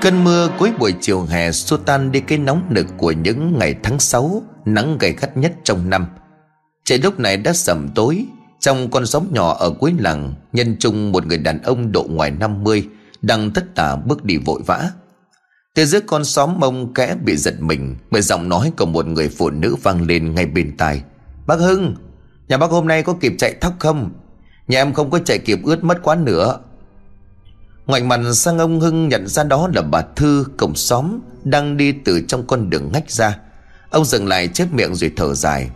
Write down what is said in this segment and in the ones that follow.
Cơn mưa cuối buổi chiều hè xua tan đi cái nóng nực của những ngày tháng 6 Nắng gay gắt nhất trong năm. Trời lúc này đã sầm tối, Trong con xóm nhỏ ở cuối làng, Nhân chung một người đàn ông độ ngoài 50 Đang tất tả bước đi vội vã. Từ giữa con xóm mông kẽ bị giật mình, Bởi giọng nói của một người phụ nữ vang lên ngay bên tai. Bác Hưng, Nhà bác hôm nay có kịp chạy thóc không? Nhà em không có chạy kịp ướt mất quá nữa. Ngoảnh mặt sang ông Hưng nhận ra đó là bà Thư cổng xóm, Đang đi từ trong con đường ngách ra. Ông dừng lại chết miệng rồi thở dài.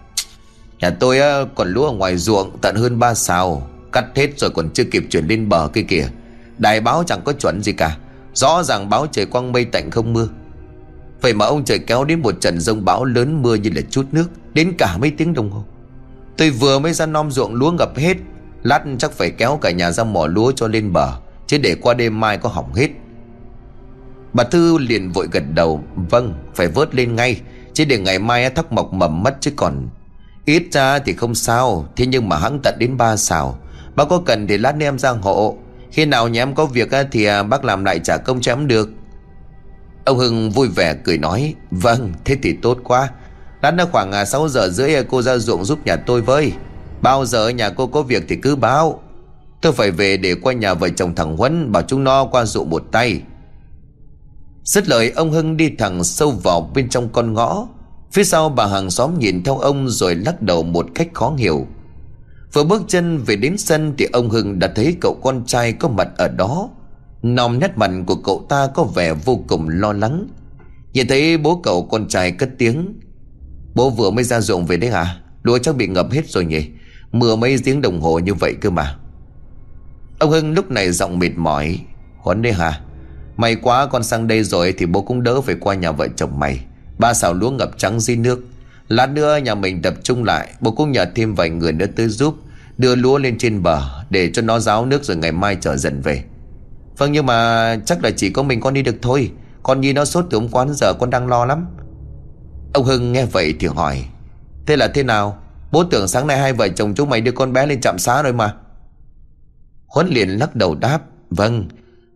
Nhà tôi ờ, còn lúa ở ngoài ruộng, tận hơn ba xào. Cắt hết rồi còn chưa kịp chuyển lên bờ kia kìa. Đài báo chẳng có chuẩn gì cả. Rõ ràng báo trời quang mây tạnh không mưa. Vậy mà ông trời kéo đến một trận rông bão lớn mưa như là chút nước, Đến cả mấy tiếng đồng hồ. Tôi vừa mới ra nom ruộng lúa ngập hết, Lát chắc phải kéo cả nhà ra mỏ lúa cho lên bờ. Chứ để qua đêm mai có hỏng hết. Bà Thư liền vội gật đầu Vâng phải vớt lên ngay, Chứ để ngày mai thóc mọc mầm mất chứ còn. Ít ra thì không sao, Thế nhưng mà hãng tận đến ba xào. Bác có cần thì lát em ra hộ. Khi nào nhà em có việc thì à, bác làm lại trả công cho em được. Ông Hưng vui vẻ cười nói Vâng thế thì tốt quá. Lát nữa khoảng à, 6 giờ rưỡi cô ra ruộng giúp nhà tôi với. Bao giờ nhà cô có việc thì cứ báo. Tôi phải về để qua nhà vợ chồng thằng Huấn, Bảo chúng nó qua dụ một tay. Dứt lời, ông Hưng đi thẳng sâu vào bên trong con ngõ. Phía sau, bà hàng xóm nhìn theo ông rồi lắc đầu một cách khó hiểu. Vừa bước chân về đến sân thì ông Hưng đã thấy cậu con trai có mặt ở đó. Nòm nét mặt của cậu ta có vẻ vô cùng lo lắng. Nhìn thấy bố cậu con trai cất tiếng. Bố vừa mới ra ruộng về đấy à? Lúa chắc bị ngập hết rồi nhỉ? Mưa mấy tiếng đồng hồ như vậy cơ mà. Ông Hưng lúc này giọng mệt mỏi. Huấn đấy hả? May quá con sang đây rồi thì bố cũng đỡ phải qua nhà vợ chồng mày. Ba xào lúa ngập trắng dưới nước. Lát nữa nhà mình tập trung lại, Bố cũng nhờ thêm vài người nữa tới giúp. Đưa lúa lên trên bờ, Để cho nó ráo nước rồi ngày mai trở dần về. Vâng nhưng mà chắc là chỉ có mình con đi được thôi. Con Nhi nó sốt từ hôm qua giờ con đang lo lắm. Ông Hưng nghe vậy thì hỏi, Thế là thế nào? Bố tưởng sáng nay hai vợ chồng chúng mày đưa con bé lên trạm xá rồi mà. Huấn liền lắc đầu đáp Vâng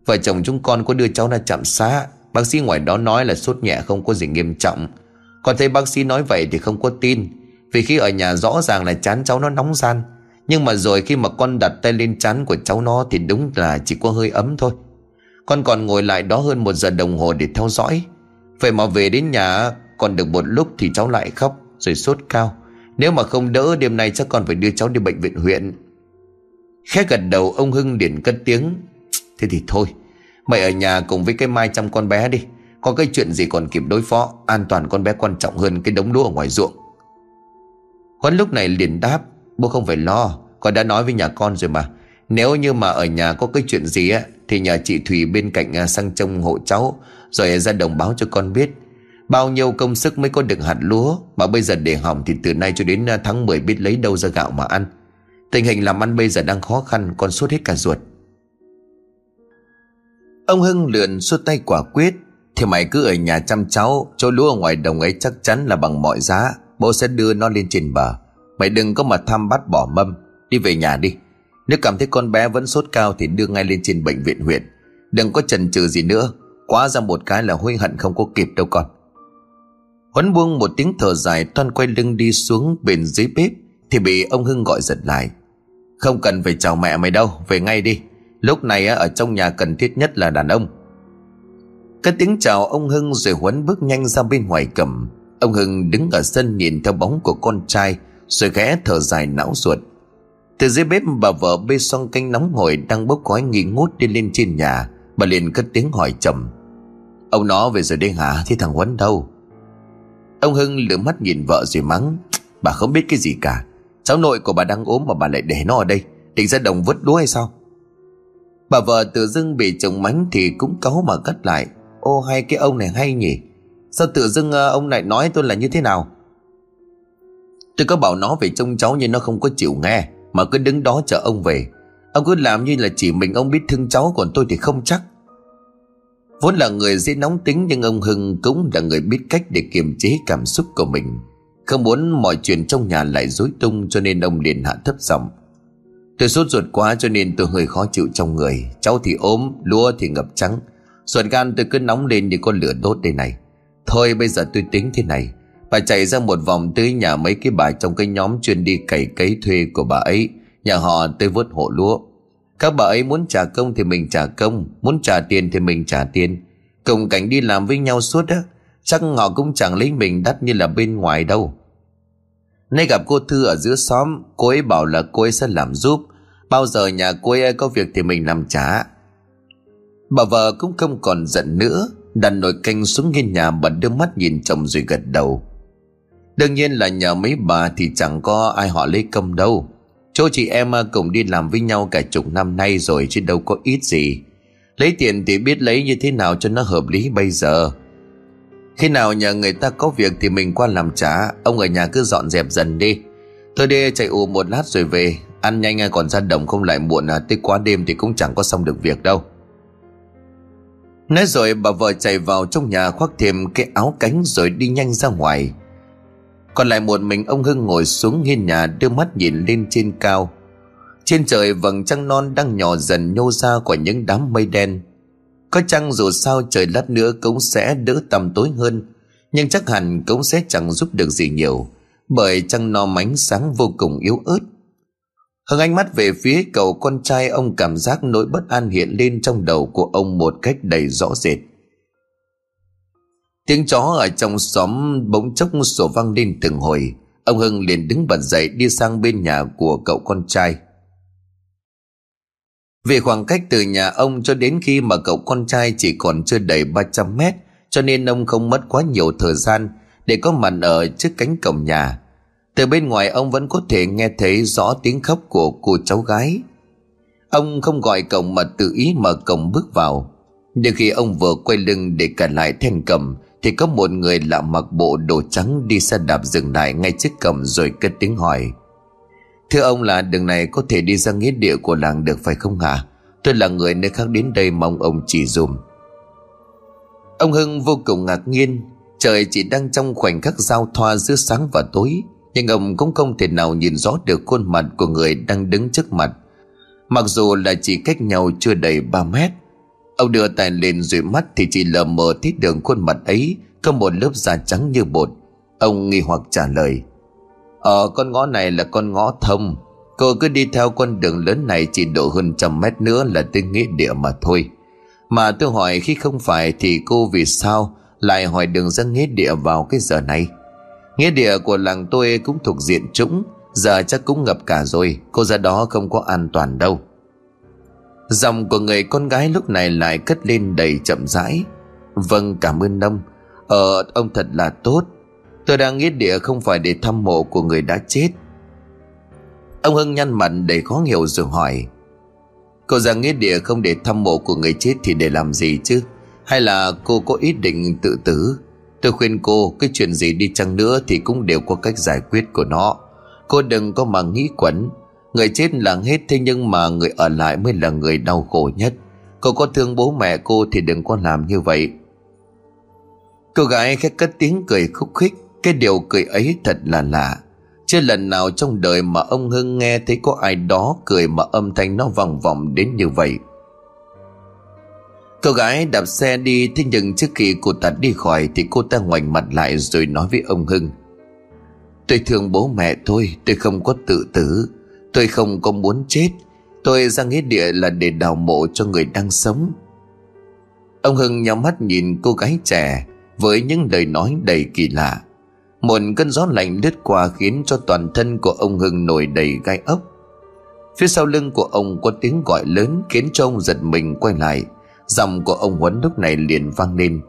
Vợ chồng chúng con có đưa cháu ra trạm xá. Bác sĩ ngoài đó nói là sốt nhẹ, không có gì nghiêm trọng. Còn thấy bác sĩ nói vậy thì không có tin, Vì khi ở nhà rõ ràng là chán cháu nó nóng gian. Nhưng mà rồi khi mà con đặt tay lên chán của cháu nó Thì đúng là chỉ có hơi ấm thôi. Con còn ngồi lại đó hơn một giờ đồng hồ để theo dõi. Vậy mà về đến nhà, Còn được một lúc thì cháu lại khóc, Rồi sốt cao. Nếu mà không đỡ, đêm nay chắc con phải đưa cháu đi bệnh viện huyện. Khẽ gật đầu, ông Hưng liền cất tiếng. Thế thì thôi, Mày ở nhà cùng với cái mai chăm con bé đi. Có cái chuyện gì còn kịp đối phó, An toàn con bé quan trọng hơn cái đống lúa ở ngoài ruộng. Huấn lúc này liền đáp, Bố không phải lo, Con đã nói với nhà con rồi mà. Nếu như mà ở nhà có cái chuyện gì á, Thì nhờ chị Thùy bên cạnh à, sang trông hộ cháu, Rồi ra đồng báo cho con biết. Bao nhiêu công sức mới có được hạt lúa, Mà bây giờ để hỏng thì từ nay cho đến à, tháng 10 biết lấy đâu ra gạo mà ăn. Tình hình làm ăn bây giờ đang khó khăn, Con suốt hết cả ruột. Ông Hưng lượn suốt tay quả quyết. Thì mày cứ ở nhà chăm cháu, Chỗ lúa ở ngoài đồng ấy chắc chắn là bằng mọi giá. Bố sẽ đưa nó lên trên bờ. Mày đừng có mà tham bắt bỏ mâm. Đi về nhà đi. Nếu cảm thấy con bé vẫn sốt cao Thì đưa ngay lên trên bệnh viện huyện. Đừng có chần chừ gì nữa. Quá ra một cái là hối hận không có kịp đâu con. Huấn buông một tiếng thở dài Toan quay lưng đi xuống bên dưới bếp, Thì bị ông Hưng gọi giật lại. Không cần phải chào mẹ mày đâu, Về ngay đi. Lúc này ở trong nhà cần thiết nhất là đàn ông. Cái tiếng chào ông Hưng rồi Huấn bước nhanh ra bên ngoài cầm. Ông Hưng đứng ở sân nhìn theo bóng của con trai, Rồi ghé thở dài não ruột. Từ dưới bếp bà vợ bê xong canh nóng hổi Đang bốc khói nghi ngút đi lên trên nhà, Bà liền cất tiếng hỏi chậm Ông nó về rồi đây hả? Thì thằng Huấn đâu? Ông Hưng lửa mắt nhìn vợ rồi mắng. Bà không biết cái gì cả. Cháu nội của bà đang ốm mà bà lại để nó ở đây. Định ra đồng vứt đuối hay sao? Bà vợ tự dưng bị chồng mánh thì cũng cáu mà cất lại. Ô hay cái ông này hay nhỉ? Sao tự dưng ờ, ông lại nói tôi là như thế nào? Tôi có bảo nó về trông cháu nhưng nó không có chịu nghe, Mà cứ đứng đó chờ ông về. Ông cứ làm như là chỉ mình ông biết thương cháu, Còn tôi thì không chắc. Vốn là người dễ nóng tính Nhưng ông Hưng cũng là người biết cách để kiềm chế cảm xúc của mình. Không muốn mọi chuyện trong nhà lại rối tung Cho nên ông liền hạ thấp giọng. Tôi sốt ruột quá cho nên tôi hơi khó chịu trong người. Cháu thì ốm, lúa thì ngập trắng. Ruột gan tôi cứ nóng lên như con lửa đốt đây này. Thôi bây giờ tôi tính thế này. Bà chạy ra một vòng tới nhà mấy cái bà trong cái nhóm chuyên đi cày cấy thuê của bà ấy. Nhà họ tôi vớt hộ lúa. Các bà ấy muốn trả công thì mình trả công Muốn trả tiền thì mình trả tiền. Cùng cảnh đi làm với nhau suốt á Chắc họ cũng chẳng lấy mình đắt như là bên ngoài đâu. Nay gặp cô Thư ở giữa xóm, Cô ấy bảo là cô ấy sẽ làm giúp. Bao giờ nhà cô ấy có việc thì mình làm trả. Bà vợ cũng không còn giận nữa, Đặt nồi canh xuống nghiên nhà Bà đưa mắt nhìn chồng rồi gật đầu. Đương nhiên là nhờ mấy bà Thì chẳng có ai họ lấy công đâu. Chỗ chị em cùng đi làm với nhau Cả chục năm nay rồi Chứ đâu có ít gì. Lấy tiền thì biết lấy như thế nào cho nó hợp lý bây giờ. Khi nào nhờ người ta có việc Thì mình qua làm trả Ông ở nhà cứ dọn dẹp dần đi. Tôi đi chạy ù một lát rồi về. Ăn nhanh còn ra đồng không lại muộn à Tới quá đêm thì cũng chẳng có xong được việc đâu. Nói rồi bà vợ chạy vào trong nhà khoác thêm cái áo cánh rồi đi nhanh ra ngoài. Còn lại một mình ông Hưng ngồi xuống hiên nhà đưa mắt nhìn lên trên cao. Trên trời vầng trăng non đang nhỏ dần nhô ra của những đám mây đen. Có chăng dù sao trời lát nữa cũng sẽ đỡ tầm tối hơn, Nhưng chắc hẳn cũng sẽ chẳng giúp được gì nhiều, Bởi trăng no mánh sáng vô cùng yếu ớt Hưng ánh mắt về phía cậu con trai, ông cảm giác nỗi bất an hiện lên trong đầu của ông một cách đầy rõ rệt. Tiếng chó ở trong xóm bỗng chốc sổ vang lên từng hồi. Ông Hưng liền đứng bật dậy đi sang bên nhà của cậu con trai. Vì khoảng cách từ nhà ông cho đến khi mà cậu con trai chỉ còn chưa đầy 300 mét, cho nên ông không mất quá nhiều thời gian để có mặt ở trước cánh cổng nhà. Từ bên ngoài, ông vẫn có thể nghe thấy rõ tiếng khóc của cô cháu gái. Ông không gọi cổng mà tự ý mở cổng bước vào. Nhưng khi ông vừa quay lưng để cản lại then cầm Thì có một người lạ mặc bộ đồ trắng đi xe đạp dừng lại ngay trước cổng rồi cất tiếng hỏi. Thưa ông là đường này có thể đi ra nghĩa địa của làng được phải không hả? Tôi là người nơi khác đến đây mong ông chỉ dùm. Ông Hưng vô cùng ngạc nhiên. Trời chỉ đang trong khoảnh khắc giao thoa giữa sáng và tối, nhưng ông cũng không thể nào nhìn rõ được khuôn mặt của người đang đứng trước mặt. Mặc dù là chỉ cách nhau chưa đầy 3 mét, Ông đưa tay lên dụi mắt thì chỉ lờ mờ thấy đường khuôn mặt ấy Có một lớp da trắng như bột. Ông nghi hoặc trả lời. Ở con ngõ này là con ngõ thông. Cô cứ đi theo con đường lớn này chỉ độ hơn trăm mét nữa là tới nghĩa địa mà thôi. Mà tôi hỏi khi không phải thì cô vì sao lại hỏi đường ra nghĩa địa vào cái giờ này? Nghĩa địa của làng tôi cũng thuộc diện trũng, Giờ chắc cũng ngập cả rồi, Cô ra đó không có an toàn đâu. Dòng của người con gái lúc này lại cất lên đầy chậm rãi. Vâng cảm ơn ông. Ờ ông thật là tốt. Tôi đang nghĩ địa không phải để thăm mộ của người đã chết Ông Hưng nhăn mặt đầy khó hiểu rồi hỏi, Cô ra nghĩa địa không để thăm mộ của người chết thì để làm gì chứ Hay là cô có ý định tự tử Tôi khuyên cô, cái chuyện gì đi chăng nữa thì cũng đều có cách giải quyết của nó. Cô đừng có mà nghĩ quẩn. Người chết là hết thế nhưng mà người ở lại mới là người đau khổ nhất. Cô có thương bố mẹ cô thì đừng có làm như vậy. Cô gái khét cất tiếng cười khúc khích. Cái điều cười ấy thật là lạ. Chưa lần nào trong đời mà ông Hưng nghe thấy có ai đó cười mà âm thanh nó vòng vòng đến như vậy. Cô gái đạp xe đi, Thế nhưng trước khi cô ta đi khỏi Thì cô ta ngoảnh mặt lại rồi nói với ông Hưng. Tôi thương bố mẹ tôi Tôi không có tự tử. Tôi không có muốn chết. Tôi ra nghĩa địa là để đào mộ cho người đang sống. Ông Hưng nhắm mắt nhìn cô gái trẻ Với những lời nói đầy kỳ lạ. Một cơn gió lạnh lướt qua Khiến cho toàn thân của ông Hưng nổi đầy gai ốc. Phía sau lưng của ông có tiếng gọi lớn Khiến cho ông giật mình quay lại. Giọng của ông Huấn lúc này liền vang lên.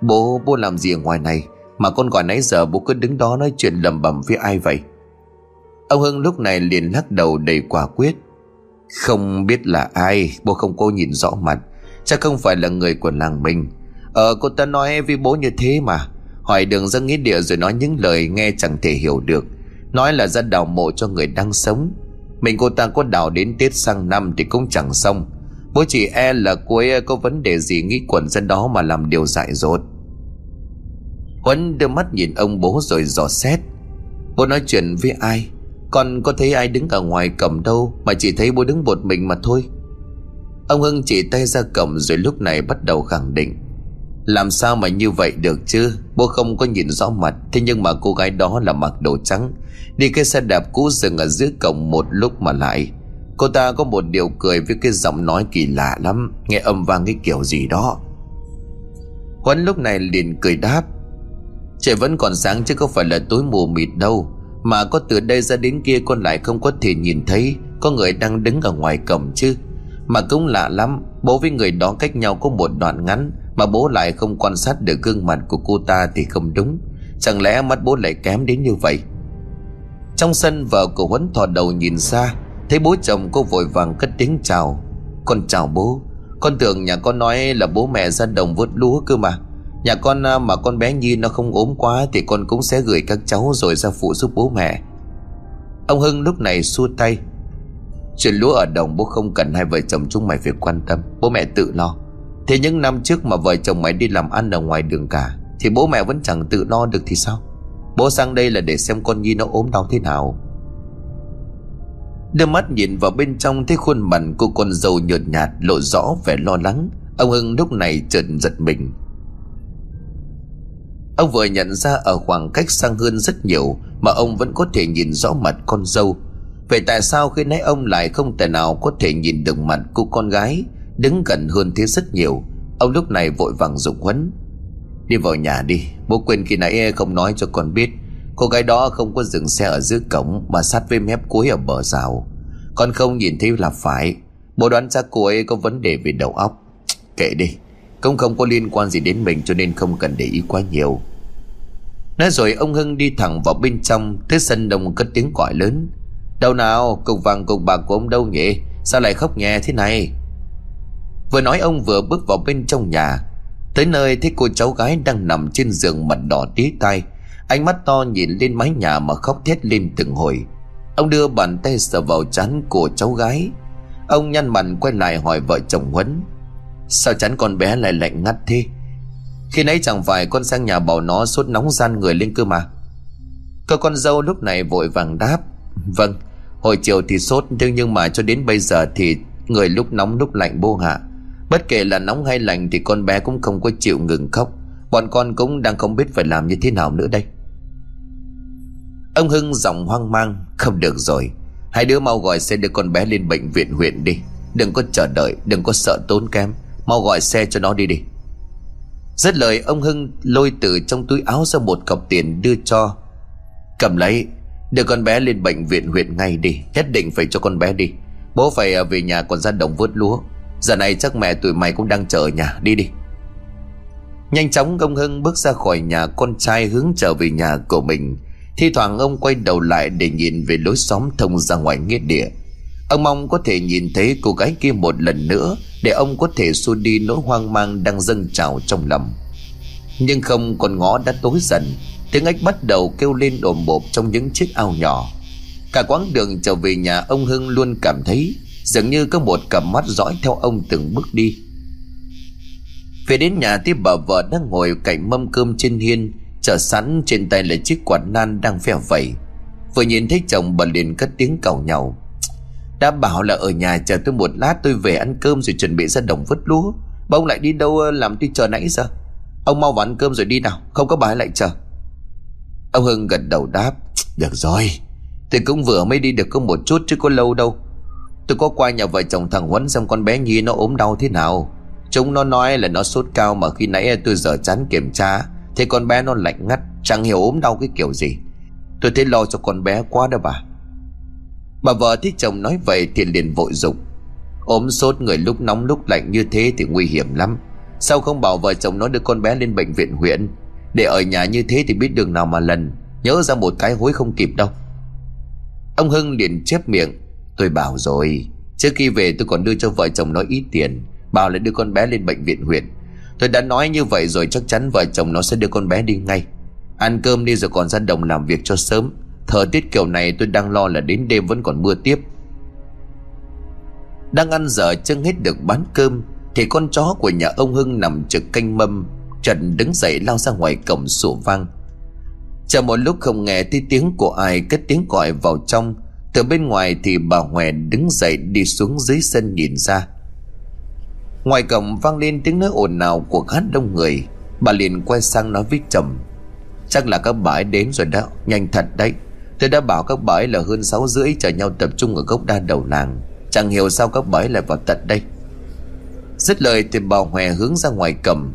Bố, bố làm gì ở ngoài này? Mà con gọi nãy giờ bố cứ đứng đó nói chuyện lầm bầm với ai vậy? Ông Hưng lúc này liền lắc đầu đầy quả quyết. Không biết là ai Bố không cô nhìn rõ mặt. Chắc không phải là người của làng mình. Ờ cô ta nói với bố như thế mà. Hỏi đường ra nghĩa địa rồi nói những lời nghe chẳng thể hiểu được. Nói là ra đào mộ cho người đang sống. Mình cô ta có đào đến Tết sang năm thì cũng chẳng xong. Bố chỉ e là cô ấy có vấn đề gì nghĩ quẩn dân đó mà làm điều dại dột. Huấn đưa mắt nhìn ông bố rồi dò xét. Bố nói chuyện với ai? Con có thấy ai đứng ở ngoài cầm đâu Mà chỉ thấy bố đứng một mình mà thôi? Ông Hưng chỉ tay ra cổng rồi lúc này bắt đầu khẳng định. Làm sao mà như vậy được chứ? Bố không có nhìn rõ mặt, Thế nhưng mà cô gái đó là mặc đồ trắng. Đi cái xe đạp cũ dừng ở dưới cổng một lúc mà lại. Cô ta có một điều cười với cái giọng nói kỳ lạ lắm, Nghe âm vang cái kiểu gì đó. Huấn lúc này liền cười đáp. Trời vẫn còn sáng chứ không phải là tối mù mịt đâu. Mà có từ đây ra đến kia con lại không có thể nhìn thấy, Có người đang đứng ở ngoài cổng chứ. Mà cũng lạ lắm, Bố với người đó cách nhau có một đoạn ngắn mà bố lại không quan sát được gương mặt của cô ta thì không đúng. Chẳng lẽ mắt bố lại kém đến như vậy? Trong sân, vợ của Huấn thò đầu nhìn xa. Thấy bố chồng cô vội vàng cất tiếng chào. Con chào bố. Con tưởng nhà con nói là bố mẹ ra đồng vớt lúa cơ mà. Nhà con à, mà con bé Nhi nó không ốm quá Thì con cũng sẽ gửi các cháu rồi ra phụ giúp bố mẹ. Ông Hưng lúc này xua tay. Chuyện lúa ở đồng bố không cần hai vợ chồng chúng mày phải quan tâm. Bố mẹ tự lo. Thế những năm trước mà vợ chồng mày đi làm ăn ở ngoài đường cả, Thì bố mẹ vẫn chẳng tự lo được thì sao? Bố sang đây là để xem con Nhi nó ốm đau thế nào. Đưa mắt nhìn vào bên trong thấy khuôn mặt của con dâu nhợt nhạt lộ rõ vẻ lo lắng, Ông Hưng lúc này chợt giật mình. Ông vừa nhận ra ở khoảng cách sang hơn rất nhiều Mà ông vẫn có thể nhìn rõ mặt con dâu. Vậy tại sao khi nãy ông lại không thể nào có thể nhìn được mặt cô con gái? Đứng gần hơn thế rất nhiều. Ông lúc này vội vàng dục huấn Đi vào nhà đi, Bố quên khi nãy không nói cho con biết. Cô gái đó không có dừng xe ở dưới cổng Mà sát với mép cuối ở bờ rào. Con không nhìn thấy là phải. Bố đoán ra cô ấy có vấn đề về đầu óc. Kệ đi, Cũng không có liên quan gì đến mình cho nên không cần để ý quá nhiều. Nói rồi ông Hưng đi thẳng vào bên trong Thế sân đông cất tiếng gọi lớn. Đâu nào, cục vàng cục bạc của ông đâu nhỉ? Sao lại khóc nhẹ thế này? Vừa nói ông vừa bước vào bên trong nhà. Tới nơi thấy cô cháu gái đang nằm trên giường mặt đỏ tí tai. Ánh mắt to nhìn lên mái nhà mà khóc thét lên từng hồi. Ông đưa bàn tay sờ vào chán của cháu gái. Ông nhăn mặt quay lại hỏi vợ chồng Huấn, Sao chán con bé lại lạnh ngắt thế? Khi nãy chẳng phải con sang nhà bảo nó sốt nóng gian người lên cơ mà? Cơ con dâu lúc này vội vàng đáp Vâng Hồi chiều thì sốt nhưng nhưng mà cho đến bây giờ thì Người lúc nóng lúc lạnh bô hạ Bất kể là nóng hay lạnh thì con bé cũng không có chịu ngừng khóc. Bọn con cũng đang không biết phải làm như thế nào nữa đây. Ông Hưng giọng hoang mang, Không được rồi. Hai đứa mau gọi xe đưa con bé lên bệnh viện huyện đi. Đừng có chờ đợi, Đừng có sợ tốn kém. Mau gọi xe cho nó đi đi. Rất lời, ông Hưng lôi từ trong túi áo ra một cọc tiền đưa cho. Cầm lấy, Đưa con bé lên bệnh viện huyện ngay đi. Nhất định phải cho con bé đi. Bố phải à, về nhà còn ra đồng vớt lúa. Giờ này chắc mẹ tụi mày cũng đang chờ ở nhà. Đi đi. Nhanh chóng ông Hưng bước ra khỏi nhà con trai hướng trở về nhà của mình. Thi thoảng ông quay đầu lại để nhìn về lối xóm thông ra ngoài nghĩa địa. Ông mong có thể nhìn thấy cô gái kia một lần nữa Để ông có thể xua đi nỗi hoang mang đang dâng trào trong lòng. Nhưng không, con ngõ đã tối dần. Tiếng ếch bắt đầu kêu lên ồm bộp trong những chiếc ao nhỏ. Cả quãng đường trở về nhà, ông Hưng luôn cảm thấy Dường như có một cặp mắt dõi theo ông từng bước đi. Về đến nhà tiếp bà vợ đang ngồi cạnh mâm cơm trên hiên, Chờ sẵn trên tay là chiếc quạt nan đang phèo vẩy. Vừa nhìn thấy chồng bà liền cất tiếng cầu nhau Đã bảo là ở nhà chờ tôi một lát, tôi về ăn cơm rồi chuẩn bị ra đồng vứt lúa. Bà ông lại đi đâu ờ, làm tôi chờ nãy giờ? Ông mau vào ăn cơm rồi đi nào, Không có bà ấy lại chờ. Ông Hưng gật đầu đáp, Được rồi, Tôi cũng vừa mới đi được có một chút chứ có lâu đâu. Tôi có qua nhà vợ chồng thằng Huấn xem con bé Nhi nó ốm đau thế nào. Chúng nó nói là nó sốt cao mà khi nãy tôi dở chán kiểm tra thì con bé nó lạnh ngắt, Chẳng hiểu ốm đau cái kiểu gì. Tôi thấy lo cho con bé quá đó bà. Bà vợ thấy chồng nói vậy thì liền vội dục ốm sốt, người lúc nóng lúc lạnh như thế thì nguy hiểm lắm. Sao không bảo vợ chồng nó đưa con bé lên bệnh viện huyện? Để ở nhà như thế thì biết đường nào mà lần Nhớ ra một cái hối không kịp đâu. Ông Hưng liền chép miệng. Tôi bảo rồi, Trước khi về tôi còn đưa cho vợ chồng nó ít tiền, Bảo là đưa con bé lên bệnh viện huyện. Tôi đã nói như vậy rồi chắc chắn vợ chồng nó sẽ đưa con bé đi ngay. Ăn cơm đi rồi còn ra đồng làm việc cho sớm. Thời tiết kiểu này tôi đang lo là đến đêm vẫn còn mưa tiếp. Đang ăn dở chân hết được bán cơm, Thì con chó của nhà ông Hưng nằm trực canh mâm, Trần đứng dậy lao ra ngoài cổng sổ vang. Chờ một lúc không nghe thấy tiếng của ai, cất tiếng gọi vào trong. Từ bên ngoài thì bà Hòe đứng dậy đi xuống dưới sân nhìn ra. Ngoài cổng vang lên tiếng nói ồn ào của khá đông người. Bà liền quay sang nói với chồng, Chắc là các bà ấy đến rồi đó, Nhanh thật đấy. Tôi đã bảo các bà ấy là hơn 6 rưỡi chờ nhau tập trung ở gốc đa đầu làng. Chẳng hiểu sao các bà ấy lại vào tận đây. Dứt lời thì bà Hòe hướng ra ngoài cầm,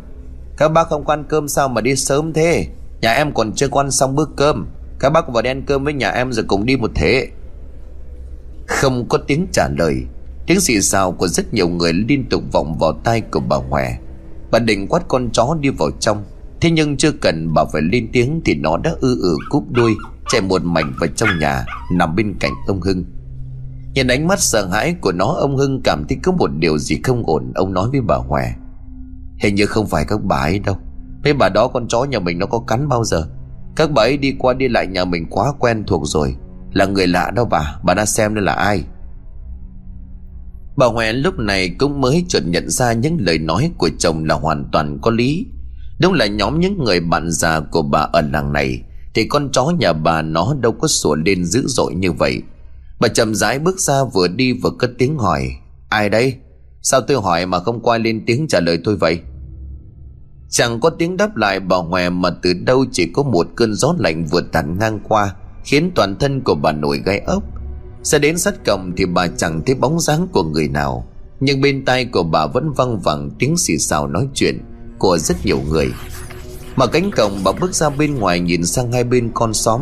Các bác không quan cơm sao mà đi sớm thế? Nhà em còn chưa quan xong bữa cơm. Các bác vào ăn cơm với nhà em rồi cùng đi một thế không có tiếng trả lời. Tiếng xì xào của rất nhiều người liên tục vọng vào tai của bà Hòe. Bà định quát con chó đi vào trong. Thế nhưng chưa cần bà phải lên tiếng Thì nó đã ư ử cúp đuôi, Chạy một mảnh vào trong nhà, Nằm bên cạnh ông Hưng. Nhìn ánh mắt sợ hãi của nó, Ông Hưng cảm thấy có một điều gì không ổn, Ông nói với bà Hòe. Hình như không phải các bà ấy đâu. Mấy bà đó, con chó nhà mình nó có cắn bao giờ? Các bà ấy đi qua đi lại nhà mình quá quen thuộc rồi. Là người lạ đâu bà Bà đã xem đây là ai Bà Huệ lúc này cũng mới chợt nhận ra những lời nói của chồng là hoàn toàn có lý Đúng là nhóm những người bạn già của bà ở làng này, Thì con chó nhà bà nó đâu có sủa lên dữ dội như vậy Bà chậm rãi bước ra vừa đi vừa cất tiếng hỏi, Ai đây? Sao tôi hỏi mà không quay lên tiếng trả lời tôi vậy? Chẳng có tiếng đáp lại bà Hòe mà từ đâu chỉ có một cơn gió lạnh vừa tàn ngang qua Khiến toàn thân của bà nổi gai ốc. Sẽ đến sát cổng thì bà chẳng thấy bóng dáng của người nào, Nhưng bên tai của bà vẫn văng vẳng tiếng xì xào nói chuyện Của rất nhiều người. Mở cánh cổng bà bước ra bên ngoài nhìn sang hai bên con xóm.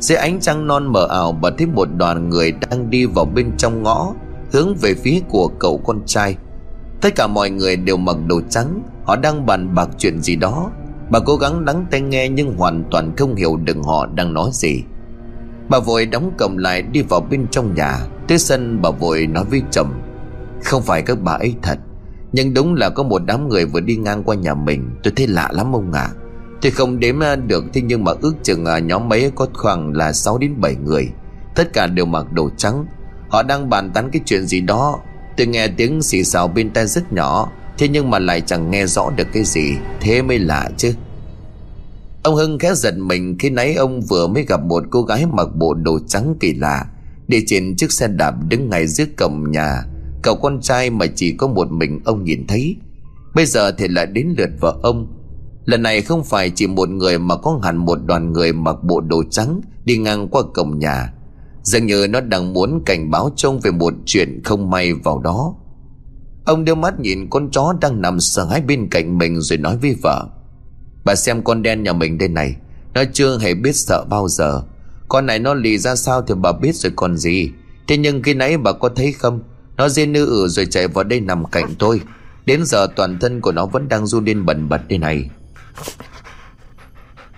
Dưới ánh trăng non mờ ảo, bà thấy một đoàn người đang đi vào bên trong ngõ, Hướng về phía của cậu con trai. Tất cả mọi người đều mặc đồ trắng, Họ đang bàn bạc chuyện gì đó. Bà cố gắng lắng tai nghe nhưng hoàn toàn không hiểu được họ đang nói gì. Bà vội đóng cổng lại đi vào bên trong nhà. Tới sân, bà vội nói với chồng Không phải các bà ấy thật, Nhưng đúng là có một đám người vừa đi ngang qua nhà mình. Tôi thấy lạ lắm ông ạ. À. Thì không đếm được, Thế nhưng mà ước chừng à, nhóm mấy có khoảng là 6 đến 7 người. Tất cả đều mặc đồ trắng. Họ đang bàn tán cái chuyện gì đó. Tôi nghe tiếng xì xào bên tai rất nhỏ, Thế nhưng mà lại chẳng nghe rõ được cái gì. Thế mới lạ chứ. Ông Hưng khẽ giật mình khi nãy ông vừa mới gặp một cô gái mặc bộ đồ trắng kỳ lạ. Đi trên chiếc xe đạp đứng ngay dưới cổng nhà, Cậu con trai mà chỉ có một mình ông nhìn thấy. Bây giờ thì lại đến lượt vợ ông. Lần này không phải chỉ một người mà có hẳn một đoàn người mặc bộ đồ trắng đi ngang qua cổng nhà. Dường như nó đang muốn cảnh báo trông về một chuyện không may vào đó. Ông đưa mắt nhìn con chó đang nằm sợ hãi bên cạnh mình rồi nói với vợ. Bà xem con đen nhà mình đây này, Nó chưa hề biết sợ bao giờ. Con này nó lì ra sao thì bà biết rồi còn gì. Thế nhưng khi nãy bà có thấy không? Nó rên nư ử rồi chạy vào đây nằm cạnh tôi. Đến giờ toàn thân của nó vẫn đang run lên bần bật đây này.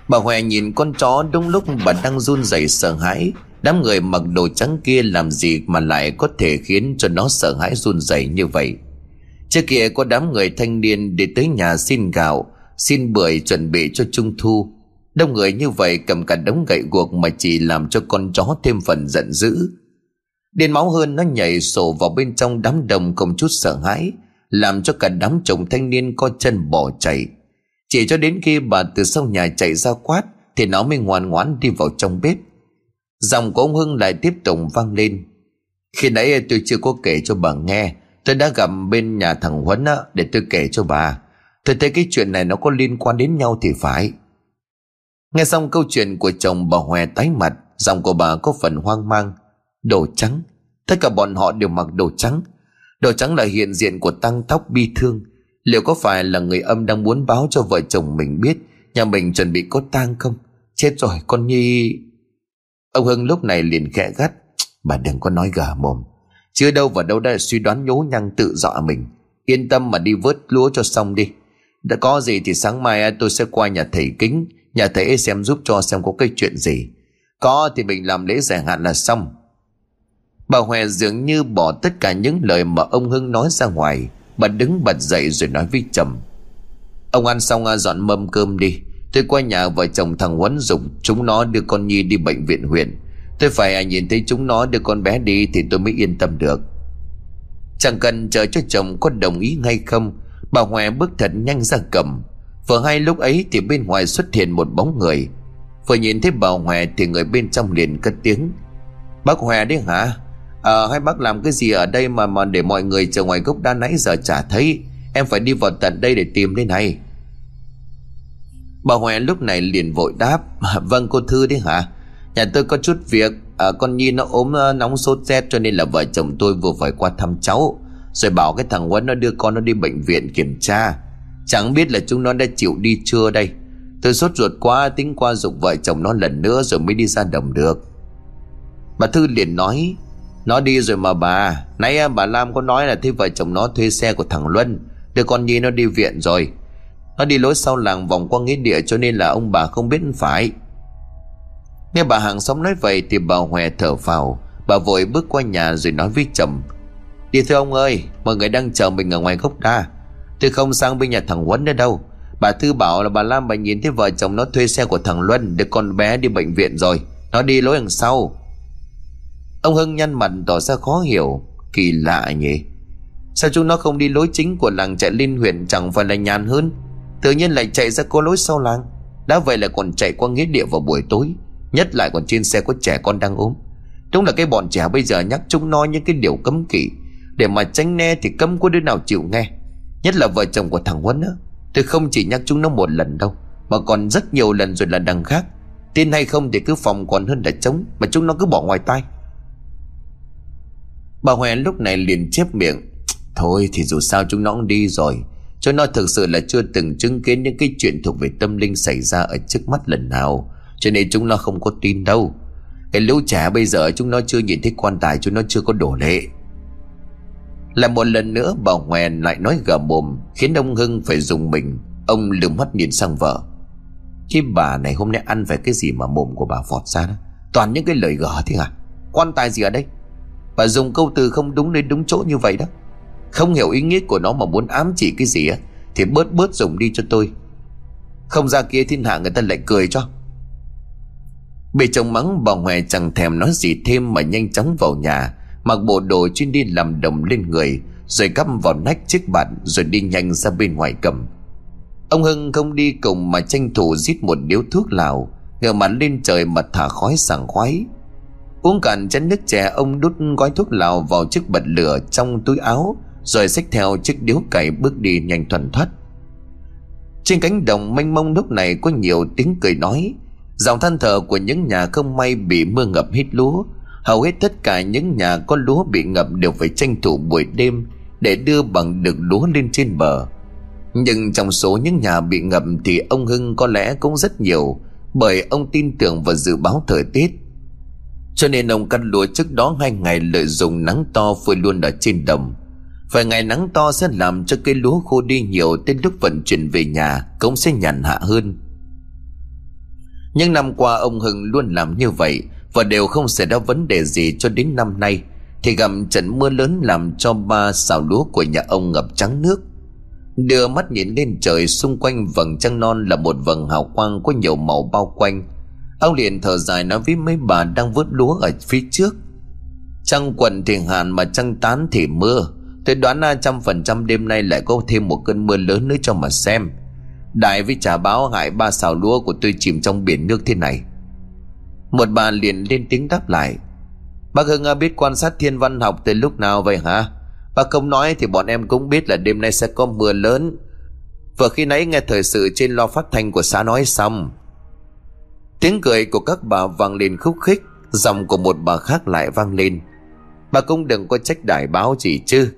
Bà Huệ nhìn con chó đúng lúc bà đang run rẩy sợ hãi. Đám người mặc đồ trắng kia làm gì mà lại có thể khiến cho nó sợ hãi run rẩy như vậy? Trước kia có đám người thanh niên đi tới nhà xin gạo. Xin bưởi chuẩn bị cho trung thu. Đông người như vậy cầm cả đống gậy guộc mà chỉ làm cho con chó thêm phần giận dữ. Điên máu hơn nó nhảy sổ vào bên trong đám đông không chút sợ hãi Làm cho cả đám chồng thanh niên co chân bỏ chạy. Chỉ cho đến khi bà từ sau nhà chạy ra quát Thì nó mới ngoan ngoãn đi vào trong bếp. Dòng của ông Hưng lại tiếp tục vang lên. Khi nãy tôi chưa có kể cho bà nghe Tôi đã gặp bên nhà thằng Huấn á, để tôi kể cho bà. Tôi thấy cái chuyện này nó có liên quan đến nhau thì phải. Nghe xong câu chuyện của chồng bà Hòe tái mặt Dòng của bà có phần hoang mang. Đồ trắng. Tất cả bọn họ đều mặc đồ trắng. Đồ trắng là hiện diện của tăng tóc bi thương. Liệu có phải là người âm đang muốn báo cho vợ chồng mình biết Nhà mình chuẩn bị có tang không? Chết rồi, con Nhi. Ông Hưng lúc này liền khẽ gắt. Bà đừng có nói gà mồm. Chưa đâu vào đâu đã suy đoán nhố nhăng tự dọa mình. Yên tâm mà đi vớt lúa cho xong đi. Đã có gì thì sáng mai tôi sẽ qua nhà thầy kính, Nhà thầy xem giúp cho xem có cái chuyện gì. Có thì mình làm lễ giải hạn là xong. Bà Hòe dường như bỏ tất cả những lời mà ông Hưng nói ra ngoài. Bà đứng bật dậy rồi nói với chồng. Ông ăn xong à, dọn mâm cơm đi. Tôi qua nhà vợ chồng thằng Huấn dùng Chúng nó đưa con Nhi đi bệnh viện huyện. Tôi phải à, nhìn thấy chúng nó đưa con bé đi Thì tôi mới yên tâm được. Chẳng cần chờ cho chồng có đồng ý hay không Bà Huệ bước thật nhanh ra cầm. Vừa hay lúc ấy thì bên ngoài xuất hiện một bóng người. Vừa nhìn thấy bà Huệ thì người bên trong liền cất tiếng. Bác Huệ đấy hả? À, ờ hai bác làm cái gì ở đây mà mà để mọi người chờ ngoài gốc đa nãy giờ chả thấy? Em phải đi vào tận đây để tìm đây này. Bà Huệ lúc này liền vội đáp. Vâng cô Thư đấy hả? Nhà tôi có chút việc. À, Con Nhi nó ốm à, nóng sốt rét Cho nên là vợ chồng tôi vừa phải qua thăm cháu. Rồi bảo cái thằng Huấn nó đưa con nó đi bệnh viện kiểm tra. Chẳng biết là chúng nó đã chịu đi chưa đây. Tôi sốt ruột quá, tính qua dục vợ chồng nó lần nữa Rồi mới đi ra đồng được. Bà Thư liền nói, Nó đi rồi mà bà. Nãy à, bà Lam có nói là thế vợ chồng nó thuê xe của thằng Luân, Đưa con Nhi nó đi viện rồi. Nó đi lối sau làng vòng qua nghĩa địa Cho nên là ông bà không biết phải. Nghe bà hàng xóm nói vậy Thì bà Hòe thở phào. Bà vội bước qua nhà rồi nói với chồng Đi thưa ông ơi, Mọi người đang chờ mình ở ngoài gốc đa. Tôi không sang bên nhà thằng Huấn nữa đâu. Bà Thư bảo là bà Lam bà nhìn thấy vợ chồng nó thuê xe của thằng Luân Để con bé đi bệnh viện rồi. Nó đi lối đằng sau. Ông Hưng nhăn mặt tỏ ra khó hiểu. Kỳ lạ nhỉ. Sao chúng nó không đi lối chính của làng chạy liên huyện Chẳng phải là nhàn hơn? Tự nhiên lại chạy ra cô lối sau làng. Đã vậy là còn chạy qua nghĩa địa vào buổi tối, Nhất lại còn trên xe có trẻ con đang ốm. Đúng là cái bọn trẻ bây giờ nhắc chúng nó những cái điều cấm kỵ. Để mà tránh né thì cấm có đứa nào chịu nghe. Nhất là vợ chồng của thằng Huấn á. Tôi không chỉ nhắc chúng nó một lần đâu, Mà còn rất nhiều lần rồi là đằng khác. Tin hay không thì cứ phòng còn hơn là chống Mà chúng nó cứ bỏ ngoài tai. Bà Huệ lúc này liền chép miệng, Thôi thì dù sao chúng nó cũng đi rồi. Cho nó thực sự là chưa từng chứng kiến những cái chuyện thuộc về tâm linh xảy ra ở trước mắt lần nào, Cho nên chúng nó không có tin đâu. Cái lũ trẻ bây giờ chúng nó chưa nhìn thấy quan tài, Chúng nó chưa có đổ lệ là một lần nữa bà Hoèn lại nói gờ mồm, Khiến ông Hưng phải dùng mình. Ông lườm mắt nhìn sang vợ. Chứ bà này hôm nay ăn phải cái gì mà mồm của bà phọt ra đó? Toàn những cái lời gở thế à? Quan tài gì ở đây? Bà dùng câu từ không đúng đến đúng chỗ như vậy đó. Không hiểu ý nghĩa của nó mà muốn ám chỉ cái gì á, Thì bớt bớt dùng đi cho tôi. Không ra kia thiên hạ người ta lại cười cho. Bị chồng mắng, bà Huệ chẳng thèm nói gì thêm Mà nhanh chóng vào nhà. Mặc bộ đồ chuyên đi làm đồng lên người, Rồi cắp vào nách chiếc bàn Rồi đi nhanh ra bên ngoài cầm. Ông Hưng không đi cùng mà tranh thủ giết một điếu thuốc lào, ngửa mặt lên trời mà thả khói sảng khoái. Uống cạn chén nước chè, ông đút gói thuốc lào vào chiếc bật lửa trong túi áo, Rồi xách theo chiếc điếu cày bước đi nhanh thuần thoát Trên cánh đồng mênh mông lúc này có nhiều tiếng cười nói Dòng than thở của những nhà không may bị mưa ngập hết lúa Hầu hết tất cả những nhà có lúa bị ngập đều phải tranh thủ buổi đêm Để đưa bằng được lúa lên trên bờ. Nhưng trong số những nhà bị ngập thì ông Hưng có lẽ cũng rất nhiều, Bởi ông tin tưởng vào dự báo thời tiết. Cho nên ông cắt lúa trước đó hai ngày lợi dụng nắng to phơi luôn ở trên đồng. Vài ngày nắng to sẽ làm cho cây lúa khô đi nhiều Đến lúc vận chuyển về nhà cũng sẽ nhàn hạ hơn. Nhưng năm qua ông Hưng luôn làm như vậy và đều không xảy ra vấn đề gì cho đến năm nay, Thì gặp trận mưa lớn làm cho ba xào lúa của nhà ông ngập trắng nước. Đưa mắt nhìn lên trời xung quanh vầng trăng non là một vầng hào quang có nhiều màu bao quanh. Ông liền thở dài nói với mấy bà đang vớt lúa ở phía trước. Trăng quần thì hạn mà trăng tán thì mưa Tôi đoán là trăm phần trăm đêm nay lại có thêm một cơn mưa lớn nữa cho mà xem. Đại với trả báo hại ba xào lúa của tôi chìm trong biển nước thế này. Một bà liền lên tiếng đáp lại. Bác Hưng à, biết quan sát thiên văn học từ lúc nào vậy hả? Bác không nói thì bọn em cũng biết là đêm nay sẽ có mưa lớn. Vừa khi nãy nghe thời sự trên lo phát thanh của xã nói xong. Tiếng cười của các bà vang lên khúc khích Dòng của một bà khác lại vang lên. Bà cũng đừng có trách đại báo gì chứ.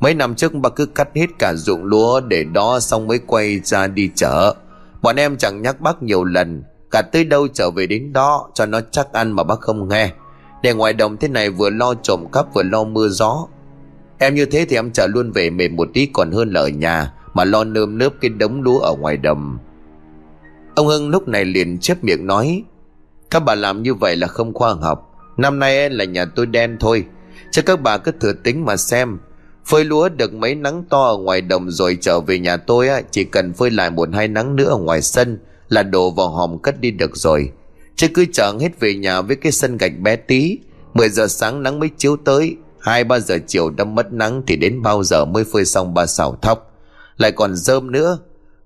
Mấy năm trước bà cứ cắt hết cả ruộng lúa Để đó xong mới quay ra đi chợ. Bọn em chẳng nhắc bác nhiều lần. Cả tới đâu trở về đến đó, Cho nó chắc ăn mà bác không nghe. Để ngoài đồng thế này vừa lo trộm cắp vừa lo mưa gió. Em như thế thì em trở luôn về mệt một tí còn hơn là ở nhà, Mà lo nơm nớp cái đống lúa ở ngoài đồng Ông Hưng lúc này liền chép miệng nói, Các bà làm như vậy là không khoa học. Năm nay là nhà tôi đen thôi. Chứ các bà cứ thừa tính mà xem. Phơi lúa được mấy nắng to ở ngoài đồng rồi trở về nhà tôi á, Chỉ cần phơi lại một hai nắng nữa ở ngoài sân là đổ vào hòm cất đi được rồi. Chứ cứ chở hết về nhà với cái sân gạch bé tí. 10 giờ sáng nắng mới chiếu tới. Hai, ba giờ chiều đâm mất nắng Thì đến bao giờ mới phơi xong ba xào thóc. Lại còn rơm nữa.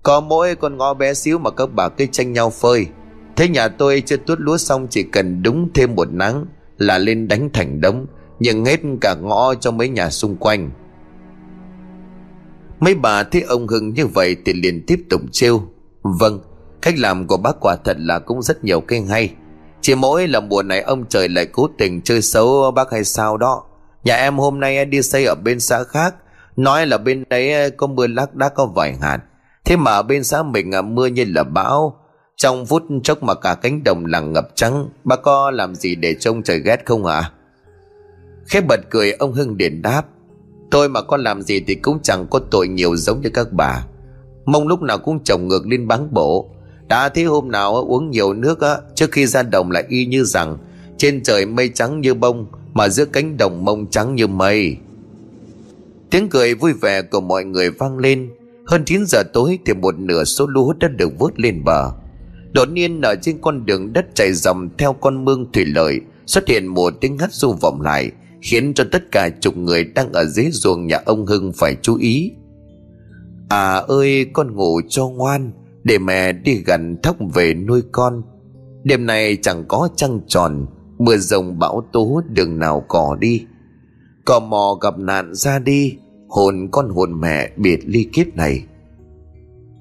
Có mỗi con ngõ bé xíu mà các bà cứ tranh nhau phơi. Thế nhà tôi chưa tuốt lúa xong chỉ cần đúng thêm một nắng Là lên đánh thành đống Nhưng hết cả ngõ cho mấy nhà xung quanh. Mấy bà thấy ông Hưng như vậy thì liền tiếp tục trêu. Vâng Cách làm của bác quả thật là cũng rất nhiều cái hay. Chỉ mỗi là mùa này ông trời lại cố tình chơi xấu bác hay sao đó. Nhà em hôm nay đi xây ở bên xã khác, Nói là bên đấy có mưa lác đác có vài hạt. Thế mà bên xã mình à, mưa như là bão. Trong phút chốc mà cả cánh đồng làng ngập trắng, Bác có làm gì để trông trời ghét không ạ? À? Khép bật cười, ông Hưng điền đáp. Tôi mà có làm gì thì cũng chẳng có tội nhiều giống như các bà. Mong lúc nào cũng trồng ngược lên bán bổ. Đã thế hôm nào uống nhiều nước á, Trước khi ra đồng lại y như rằng, Trên trời mây trắng như bông, Mà giữa cánh đồng mông trắng như mây. Tiếng cười vui vẻ của mọi người vang lên. Hơn 9 giờ tối thì một nửa số lúa đã được vớt lên bờ. Đột nhiên ở trên con đường đất chảy dòng theo con mương thủy lợi, Xuất hiện một tiếng hát du vọng lại, Khiến cho tất cả chục người đang ở dưới ruộng nhà ông Hưng phải chú ý. À ơi, con ngủ cho ngoan. Để mẹ đi gần thóc về nuôi con. Đêm nay chẳng có trăng tròn, Mưa rồng bão tố đường nào cỏ đi. Cò mò gặp nạn ra đi, Hồn con hồn mẹ biệt ly kiếp này.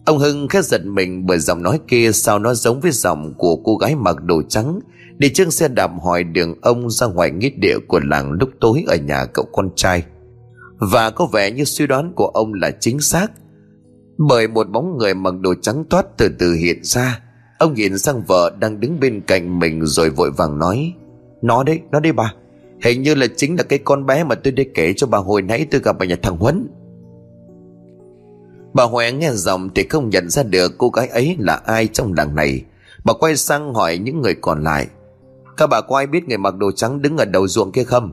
Ông Hưng khẽ giật mình bởi giọng nói kia Sao nó giống với giọng của cô gái mặc đồ trắng Đi chiếc xe đạp hỏi đường ông ra ngoài nghĩa địa của làng lúc tối ở nhà cậu con trai. Và có vẻ như suy đoán của ông là chính xác. Bởi một bóng người mặc đồ trắng toát từ từ hiện ra. Ông nhìn sang vợ đang đứng bên cạnh mình rồi vội vàng nói Nó đấy, nó đấy bà. Hình như là chính là cái con bé mà tôi đã kể cho bà hồi nãy tôi gặp ở nhà thằng Huấn. Bà Huệ nghe giọng thì không nhận ra được cô gái ấy là ai trong làng này. Bà quay sang hỏi những người còn lại Các bà có ai biết người mặc đồ trắng đứng ở đầu ruộng kia không?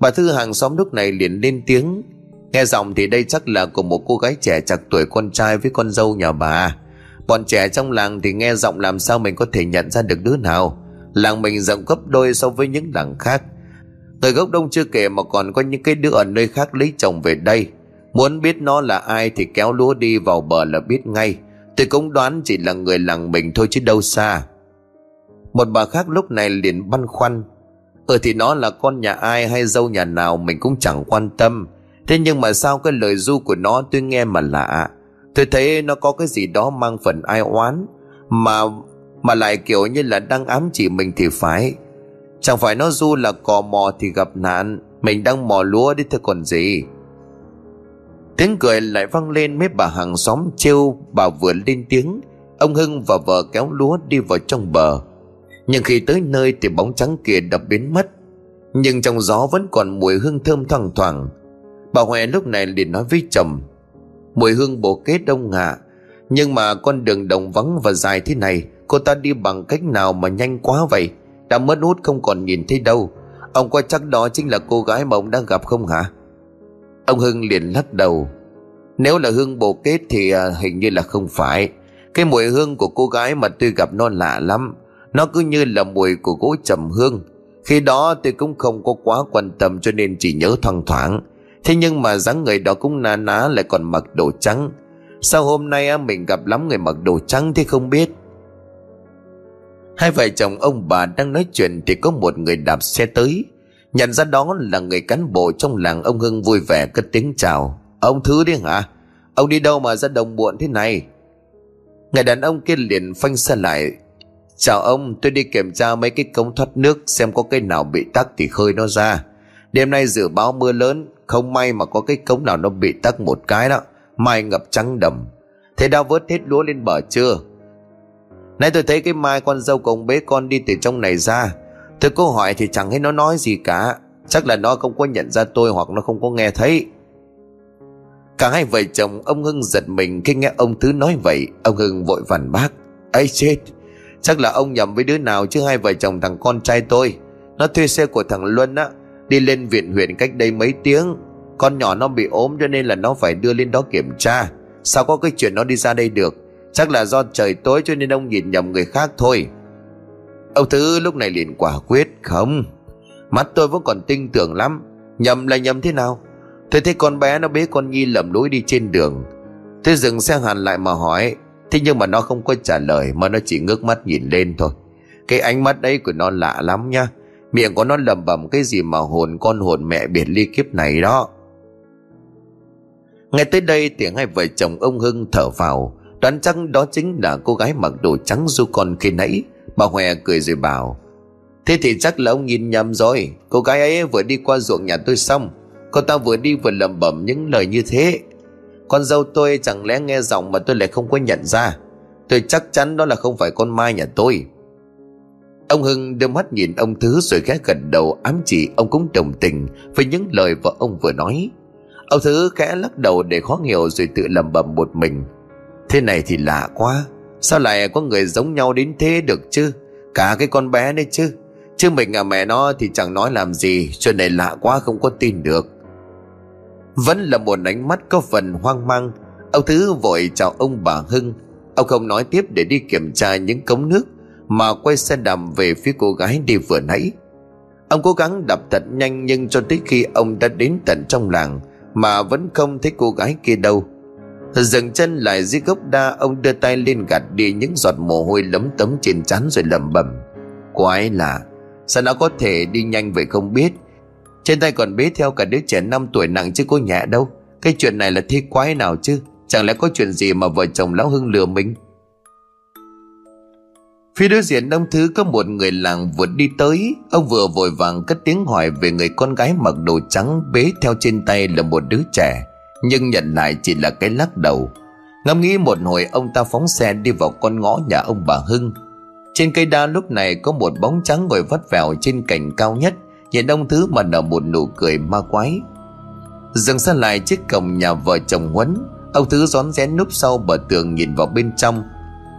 Bà Thư hàng xóm lúc này liền lên tiếng Nghe giọng thì đây chắc là của một cô gái trẻ chặt tuổi con trai với con dâu nhà bà. Bọn trẻ trong làng thì nghe giọng làm sao mình có thể nhận ra được đứa nào. Làng mình rộng gấp đôi so với những làng khác. Người gốc đông chưa kể mà còn có những cái đứa ở nơi khác lấy chồng về đây. Muốn biết nó là ai thì kéo lúa đi vào bờ là biết ngay. Tôi cũng đoán chỉ là người làng mình thôi chứ đâu xa. Một bà khác lúc này liền băn khoăn. Ừ thì nó là con nhà ai hay dâu nhà nào mình cũng chẳng quan tâm. Thế nhưng mà sao cái lời du của nó tôi nghe mà lạ? Tôi thấy nó có cái gì đó mang phần ai oán, Mà mà lại kiểu như là đang ám chỉ mình thì phải. Chẳng phải nó du là cò mò thì gặp nạn, Mình đang mò lúa đi thôi còn gì. Tiếng cười lại vang lên mấy bà hàng xóm trêu, Bà vừa lên tiếng, Ông Hưng và vợ kéo lúa đi vào trong bờ. Nhưng khi tới nơi thì bóng trắng kia đập biến mất, Nhưng trong gió vẫn còn mùi hương thơm thoang thoảng. Bà Huệ lúc này liền nói với chồng Mùi hương bổ kết đông ngạ Nhưng mà con đường đồng vắng và dài thế này Cô ta đi bằng cách nào mà nhanh quá vậy? Đã mất hút không còn nhìn thấy đâu. Ông coi chắc đó chính là cô gái mà ông đang gặp không hả? Ông Hưng liền lắc đầu Nếu là hương bồ kết thì à, hình như là không phải. Cái mùi hương của cô gái mà tôi gặp nó lạ lắm. Nó cứ như là mùi của gỗ trầm hương. Khi đó tôi cũng không có quá quan tâm cho nên chỉ nhớ thoang thoảng. Thế nhưng mà dáng người đó cũng na ná lại còn mặc đồ trắng. Sao hôm nay mình gặp lắm người mặc đồ trắng thì không biết? Hai vợ chồng ông bà đang nói chuyện thì có một người đạp xe tới. Nhận ra đó là người cán bộ trong làng ông Hưng vui vẻ cất tiếng chào. Ông Thứ đi hả? Ông đi đâu mà ra đồng muộn thế này? Người đàn ông kia liền phanh xe lại. Chào ông, tôi đi kiểm tra mấy cái cống thoát nước Xem có cái nào bị tắc thì khơi nó ra. Đêm nay dự báo mưa lớn không may mà có cái cống nào nó bị tắc một cái đó. Mai ngập trắng đầm. Thế đã vớt hết lúa lên bờ chưa? Nãy tôi thấy cái mai con dâu của ông bế con đi từ trong này ra. Tôi câu hỏi thì chẳng thấy nó nói gì cả. Chắc là nó không có nhận ra tôi hoặc nó không có nghe thấy. Cả hai vợ chồng, ông Hưng giật mình khi nghe ông Thứ nói vậy. Ông Hưng vội vàng bác. Ấy chết! Chắc là ông nhầm với đứa nào chứ hai vợ chồng thằng con trai tôi. Nó thuê xe của thằng Luân á. Đi lên viện huyện cách đây mấy tiếng, Con nhỏ nó bị ốm cho nên là nó phải đưa lên đó kiểm tra. Sao có cái chuyện nó đi ra đây được? Chắc là do trời tối cho nên ông nhìn nhầm người khác thôi. Ông Thứ lúc này liền quả quyết, Không, Mắt tôi vẫn còn tin tưởng lắm. Nhầm là nhầm thế nào? Tôi thấy con bé nó bế con Nhi lầm lối đi trên đường. Tôi dừng xe hẳn lại mà hỏi, Thế nhưng mà nó không có trả lời Mà nó chỉ ngước mắt nhìn lên thôi. Cái ánh mắt đấy của nó lạ lắm nha Miệng của nó lầm bầm cái gì mà hồn con hồn mẹ biệt ly kiếp này đó. Nghe tới đây, tiếng hai vợ chồng ông Hưng thở vào. Đoán chắc đó chính là cô gái mặc đồ trắng du con khi nãy? Bà Hòe cười rồi bảo, Thế thì chắc là ông nhìn nhầm rồi. Cô gái ấy vừa đi qua ruộng nhà tôi xong, Cô ta vừa đi vừa lẩm bẩm những lời như thế. Con dâu tôi chẳng lẽ nghe giọng mà tôi lại không có nhận ra? Tôi chắc chắn đó là không phải con Mai nhà tôi. Ông Hưng đưa mắt nhìn ông Thứ rồi khẽ gật đầu ám chỉ ông cũng đồng tình với những lời vợ ông vừa nói. Ông Thứ khẽ lắc đầu để khó hiểu rồi tự lẩm bẩm một mình. Thế này thì lạ quá, sao lại có người giống nhau đến thế được chứ? Cả cái con bé đấy chứ. Chứ mình à mẹ nó thì chẳng nói làm gì, chuyện này lạ quá không có tin được. Vẫn là một ánh mắt có phần hoang mang, ông Thứ vội chào ông bà Hưng. Ông không nói tiếp để đi kiểm tra những cống nước mà quay xe đạp về phía cô gái đi vừa nãy. Ông cố gắng đạp thật nhanh nhưng cho tới khi ông đã đến tận trong làng mà vẫn không thấy cô gái kia đâu. Dừng chân lại dưới gốc đa, ông đưa tay lên gạt đi những giọt mồ hôi lấm tấm trên trán rồi lẩm bẩm. Quái là sao nó có thể đi nhanh vậy không biết? Trên tay còn bế theo cả đứa trẻ 5 tuổi nặng chứ có nhẹ đâu. Cái chuyện này là thế quái nào chứ? Chẳng lẽ có chuyện gì mà vợ chồng lão hưng lừa mình? Phía đối diện ông Thứ có một người làng vượt đi tới. Ông vừa vội vàng cất tiếng hỏi về người con gái mặc đồ trắng bế theo trên tay là một đứa trẻ. Nhưng nhận lại chỉ là cái lắc đầu. Ngẫm nghĩ một hồi, ông ta phóng xe đi vào con ngõ nhà ông bà Hưng. Trên cây đa lúc này có một bóng trắng ngồi vắt vẻo trên cành cao nhất. Nhìn ông Thứ mà nở một nụ cười ma quái. Dừng xa lại chiếc cổng nhà vợ chồng Huấn. Ông Thứ rón rén núp sau bờ tường nhìn vào bên trong.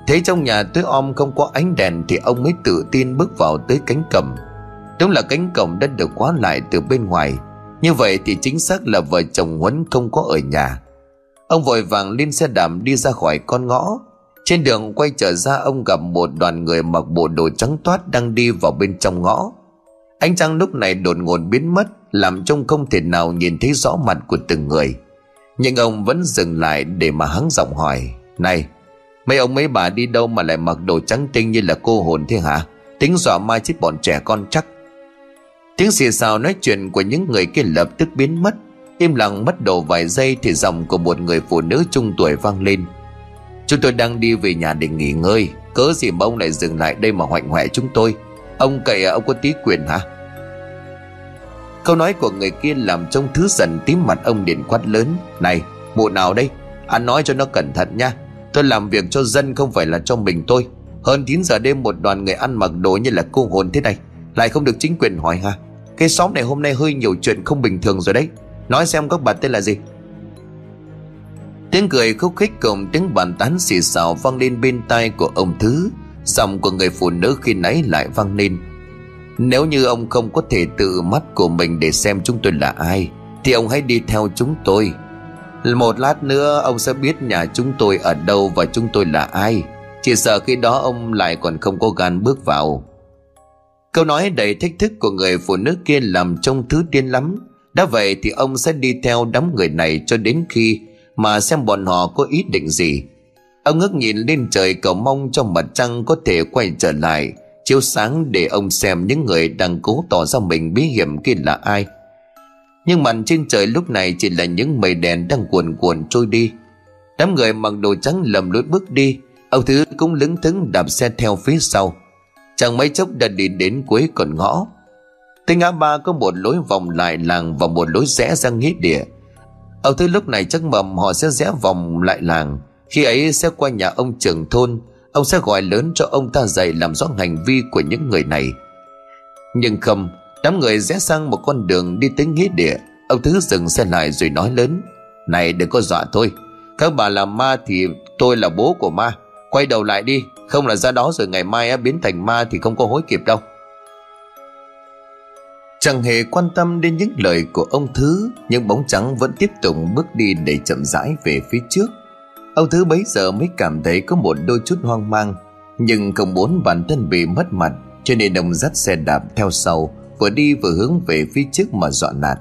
Thấy trong nhà tối om không có ánh đèn Thì ông mới tự tin bước vào tới cánh cổng. Đúng là cánh cổng đã được khóa lại từ bên ngoài. Như vậy thì chính xác là vợ chồng Huấn không có ở nhà. Ông vội vàng lên xe đạp đi ra khỏi con ngõ. Trên đường quay trở ra, ông gặp một đoàn người mặc bộ đồ trắng toát đang đi vào bên trong ngõ. Ánh trăng lúc này đột ngột biến mất, Làm trông không thể nào nhìn thấy rõ mặt của từng người. Nhưng ông vẫn dừng lại để mà hắng giọng hỏi, Này Mấy ông mấy bà đi đâu mà lại mặc đồ trắng tinh như là cô hồn thế hả? Tính dọa mai chết bọn trẻ con chắc. Tiếng xì xào nói chuyện của những người kia lập tức biến mất. Im lặng mất độ vài giây thì giọng của một người phụ nữ trung tuổi vang lên. Chúng tôi đang đi về nhà để nghỉ ngơi. Cớ gì mà ông lại dừng lại đây mà hoạnh hoẹ chúng tôi? Ông cậy à, ông có tí quyền hả? Câu nói của người kia làm trông thứ dần tím mặt ông điện quát lớn. Này, mụ nào đây? Anh nói cho nó cẩn thận nha. Tôi làm việc cho dân không phải là cho mình tôi. Hơn 9 giờ đêm một đoàn người ăn mặc đồ như là cô hồn thế này. Lại không được chính quyền hỏi ha. Cái xóm này hôm nay hơi nhiều chuyện không bình thường rồi đấy. Nói xem các bà tên là gì. Tiếng cười khúc khích cùng tiếng bàn tán xì xào vang lên bên tai của ông Thứ. Giọng của người phụ nữ khi nãy lại vang lên. Nếu như ông không có thể tự mắt của mình để xem chúng tôi là ai, Thì ông hãy đi theo chúng tôi một lát nữa ông sẽ biết nhà chúng tôi ở đâu và chúng tôi là ai. Chỉ sợ khi đó ông lại còn không có gan bước vào. Câu nói đầy thách thức của người phụ nữ kia làm trông thứ tiên lắm. Đã vậy thì ông sẽ đi theo đám người này cho đến khi Mà xem bọn họ có ý định gì. Ông ngước nhìn lên trời cầu mong cho mặt trăng có thể quay trở lại. Chiếu sáng để ông xem những người đang cố tỏ ra mình bí hiểm kia là ai nhưng màn trên trời lúc này chỉ là những mây đèn đang cuồn cuộn trôi đi. Đám người mặc đồ trắng lầm lối bước đi. Ông thứ cũng lững thững đạp xe theo phía sau. Chẳng mấy chốc đã đi đến cuối con ngõ. Tới ngã ba có một lối vòng lại làng và một lối rẽ ra nghĩa địa. Ông thứ lúc này chắc mầm họ sẽ rẽ vòng lại làng. Khi ấy sẽ qua nhà ông trưởng thôn. Ông sẽ gọi lớn cho ông ta dậy làm rõ hành vi của những người này. Nhưng không Đám người rẽ sang một con đường đi tới nghĩa địa. Ông Thứ dừng xe lại rồi nói lớn, Này, đừng có dọa tôi. Các bà là ma thì tôi là bố của ma. Quay đầu lại đi, Không là ra đó rồi ngày mai biến thành ma Thì không có hối kịp đâu. Chẳng hề quan tâm đến những lời của ông Thứ, Nhưng bóng trắng vẫn tiếp tục bước đi để chậm rãi về phía trước. Ông Thứ bấy giờ mới cảm thấy có một đôi chút hoang mang, Nhưng không muốn bản thân bị mất mặt, Cho nên ông dắt xe đạp theo sau vừa đi vừa hướng về phía trước mà dọn nạt.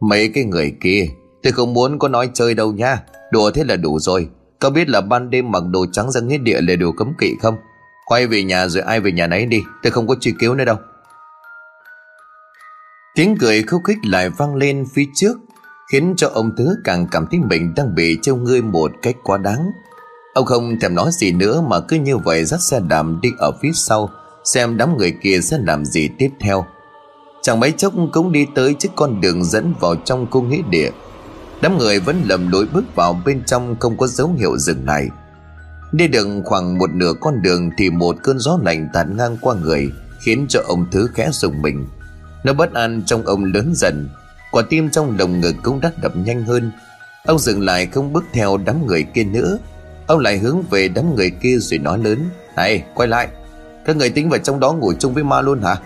Mấy cái người kia, tôi không muốn có nói chơi đâu nha. Đùa thế là đủ rồi. Có biết là ban đêm mặc đồ trắng ra nghĩa địa là đồ cấm kỵ không? Quay về nhà rồi ai về nhà nấy đi. Tôi không có truy cứu nữa đâu. Tiếng cười khúc khích lại vang lên phía trước, Khiến cho ông Thứ càng cảm thấy mình đang bị trêu ngươi một cách quá đáng. Ông không thèm nói gì nữa mà cứ như vậy dắt xe đạp đi ở phía sau, Xem đám người kia sẽ làm gì tiếp theo. Chẳng mấy chốc cũng đi tới chiếc con đường dẫn vào trong cung nghĩa địa. Đám người vẫn lầm lối bước vào bên trong không có dấu hiệu dừng lại. Đi được khoảng một nửa con đường thì một cơn gió lạnh tạt ngang qua người, Khiến cho ông Thứ khẽ rùng mình. Nó bất an trong ông lớn dần, Quả tim trong lồng ngực cũng đắt đập nhanh hơn. Ông dừng lại không bước theo đám người kia nữa. Ông lại hướng về đám người kia rồi nói lớn, Này, quay lại. Các người tính vào trong đó ngủ chung với ma luôn hả?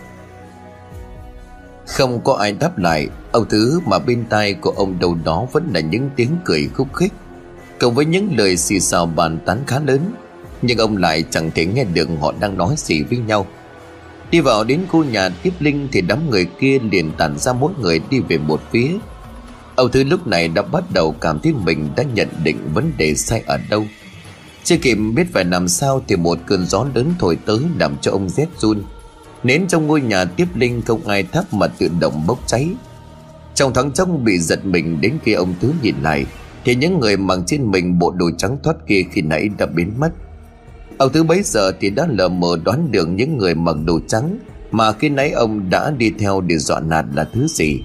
Không có ai đáp lại, Ông Thứ mà bên tai của ông đầu đó Vẫn là những tiếng cười khúc khích. Cộng với những lời xì xào bàn tán khá lớn, Nhưng ông lại chẳng thể nghe được họ đang nói gì với nhau. Đi vào đến khu nhà tiếp linh Thì đám người kia liền tản ra mỗi người đi về một phía. Ông Thứ lúc này đã bắt đầu cảm thấy mình đã nhận định vấn đề sai ở đâu. Chưa kịp biết phải làm sao thì một cơn gió lớn thổi tới làm cho ông rét run. Nến trong ngôi nhà tiếp linh không ai thắp mà tự động bốc cháy. Trong thoáng chốc bị giật mình đến khi ông Thứ nhìn lại, Thì những người mặc trên mình bộ đồ trắng thoát kia khi nãy đã biến mất. Ông Thứ bấy giờ thì đã lờ mờ đoán được những người mặc đồ trắng Mà khi nãy ông đã đi theo để dọa nạt là thứ gì.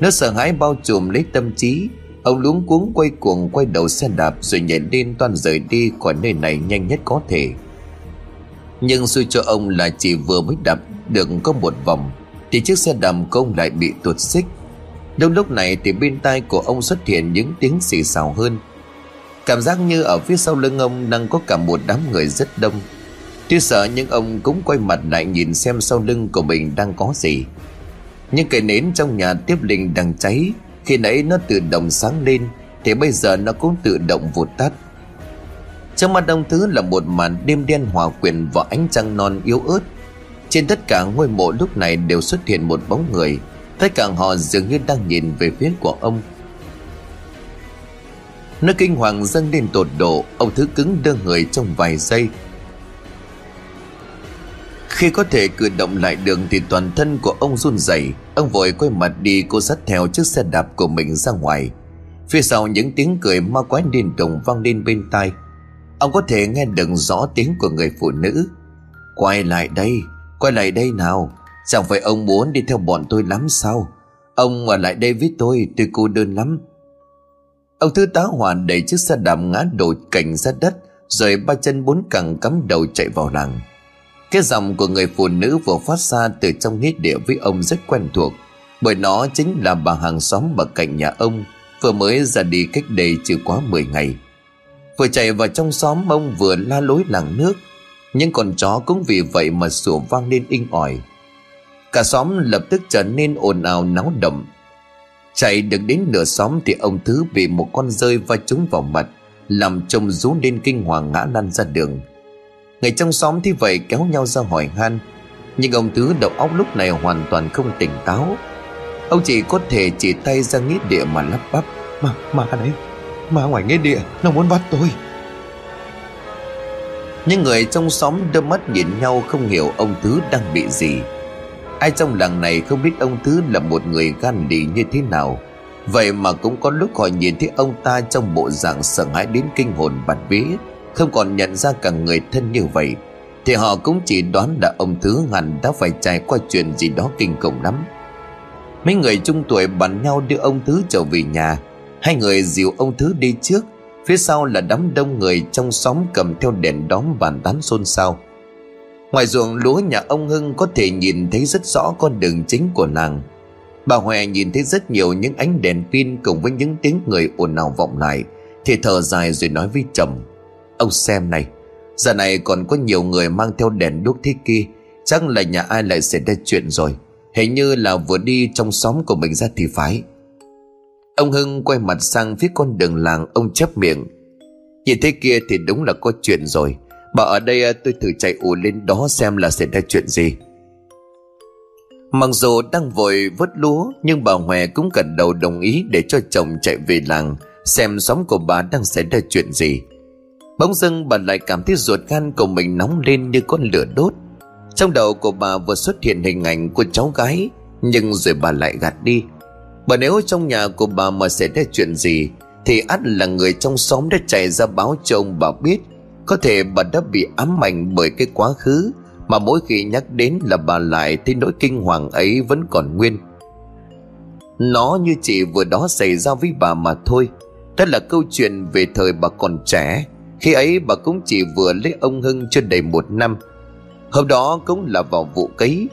Nó sợ hãi bao trùm lấy tâm trí, Ông luống cuống quay cuồng quay đầu xe đạp Rồi nhảy lên toan rời đi khỏi nơi này nhanh nhất có thể. Nhưng xui cho ông là chỉ vừa mới đạp được có một vòng, Thì chiếc xe đạp của ông lại bị tuột xích. Đông lúc này thì bên tai của ông xuất hiện những tiếng xì xào hơn. Cảm giác như ở phía sau lưng ông đang có cả một đám người rất đông. Tuy sợ nhưng ông cũng quay mặt lại nhìn xem sau lưng của mình đang có gì. Những cây nến trong nhà tiếp linh đang cháy. Khi nãy nó tự động sáng lên, Thì bây giờ nó cũng tự động vụt tắt. Trong mắt ông Thứ là một màn đêm đen hòa quyện vào ánh trăng non yếu ớt. Trên tất cả ngôi mộ lúc này đều xuất hiện một bóng người. Tất cả họ dường như đang nhìn về phía của ông. Nó kinh hoàng dâng lên tột độ, Ông Thứ cứng đơ người trong vài giây. Khi có thể cử động lại đường thì toàn thân của ông run rẩy. Ông vội quay mặt đi, cô dắt theo chiếc xe đạp của mình ra ngoài. Phía sau những tiếng cười ma quái điên tục vang lên bên tai. Ông có thể nghe được rõ tiếng của người phụ nữ. Quay lại đây, Quay lại đây nào. Chẳng phải ông muốn đi theo bọn tôi lắm sao? Ông ở lại đây với tôi Tôi cô đơn lắm. Ông thứ tá hoàn đẩy chiếc xe đạp ngã đổ cảnh ra đất, Rồi ba chân bốn cẳng cắm đầu chạy vào làng. Cái giọng của người phụ nữ vừa phát ra từ trong nghĩa địa với ông rất quen thuộc, Bởi nó chính là bà hàng xóm bậc cạnh nhà ông, Vừa mới ra đi cách đây chưa quá 10 ngày. Vừa chạy vào trong xóm ông vừa la lối làng nước. Nhưng con chó cũng vì vậy mà sủa vang lên inh ỏi. Cả xóm lập tức trở nên ồn ào náo động. Chạy được đến nửa xóm thì ông Thứ bị một con rơi va trúng vào mặt Làm trông rú lên kinh hoàng ngã lăn ra đường. Người trong xóm thì vậy kéo nhau ra hỏi han Nhưng ông thứ đầu óc lúc này hoàn toàn không tỉnh táo. Ông chỉ có thể chỉ tay ra nghĩa địa mà lắp bắp Ma, mà đấy. Mà ngoài nghĩa địa, nó muốn bắt tôi. Những người trong xóm đôi mắt nhìn nhau không hiểu ông Tứ đang bị gì. Ai trong làng này không biết ông Tứ là một người gan lì như thế nào. Vậy mà cũng có lúc họ nhìn thấy ông ta trong bộ dạng sợ hãi đến kinh hồn bạt vía, không còn nhận ra cả người thân như vậy. Thì họ cũng chỉ đoán là ông thứ hẳn đã phải trải qua chuyện gì đó kinh khủng lắm. Mấy người trung tuổi bàn nhau đưa ông thứ trở về nhà hai người dìu ông thứ đi trước, phía sau là đám đông người trong xóm cầm theo đèn đóm bàn tán xôn xao. Ngoài ruộng lúa nhà ông hưng có thể nhìn thấy rất rõ con đường chính của làng bà huệ nhìn thấy rất nhiều những ánh đèn pin cùng với những tiếng người ồn ào vọng lại, thì thở dài rồi nói với chồng, Ông xem này, Giờ này còn có nhiều người mang theo đèn đuốc thế kia, Chắc là nhà ai lại xảy ra chuyện rồi. Hình như là vừa đi trong xóm của mình ra thì phải. Ông Hưng quay mặt sang phía con đường làng, Ông chấp miệng. Nhìn thế kia thì đúng là có chuyện rồi. Bà ở đây à, tôi thử chạy ù lên đó xem là xảy ra chuyện gì. Mặc dù đang vội vớt lúa, Nhưng bà Hòe cũng gật đầu đồng ý Để cho chồng chạy về làng, Xem xóm của bà đang xảy ra chuyện gì. Bỗng dưng bà lại cảm thấy ruột gan của mình nóng lên như con lửa đốt. Trong đầu của bà vừa xuất hiện hình ảnh của cháu gái, Nhưng rồi bà lại gạt đi bà nếu trong nhà của bà mà xảy ra chuyện gì, Thì ắt là người trong xóm đã chạy ra báo cho ông bà biết. Có thể bà đã bị ám ảnh bởi cái quá khứ, Mà mỗi khi nhắc đến là bà lại thấy nỗi kinh hoàng ấy vẫn còn nguyên. Nó như chỉ vừa đó xảy ra với bà mà thôi. Đó là câu chuyện về thời bà còn trẻ. Khi ấy bà cũng chỉ vừa lấy ông Hưng chưa đầy một năm. Hôm đó cũng là vào vụ cấy.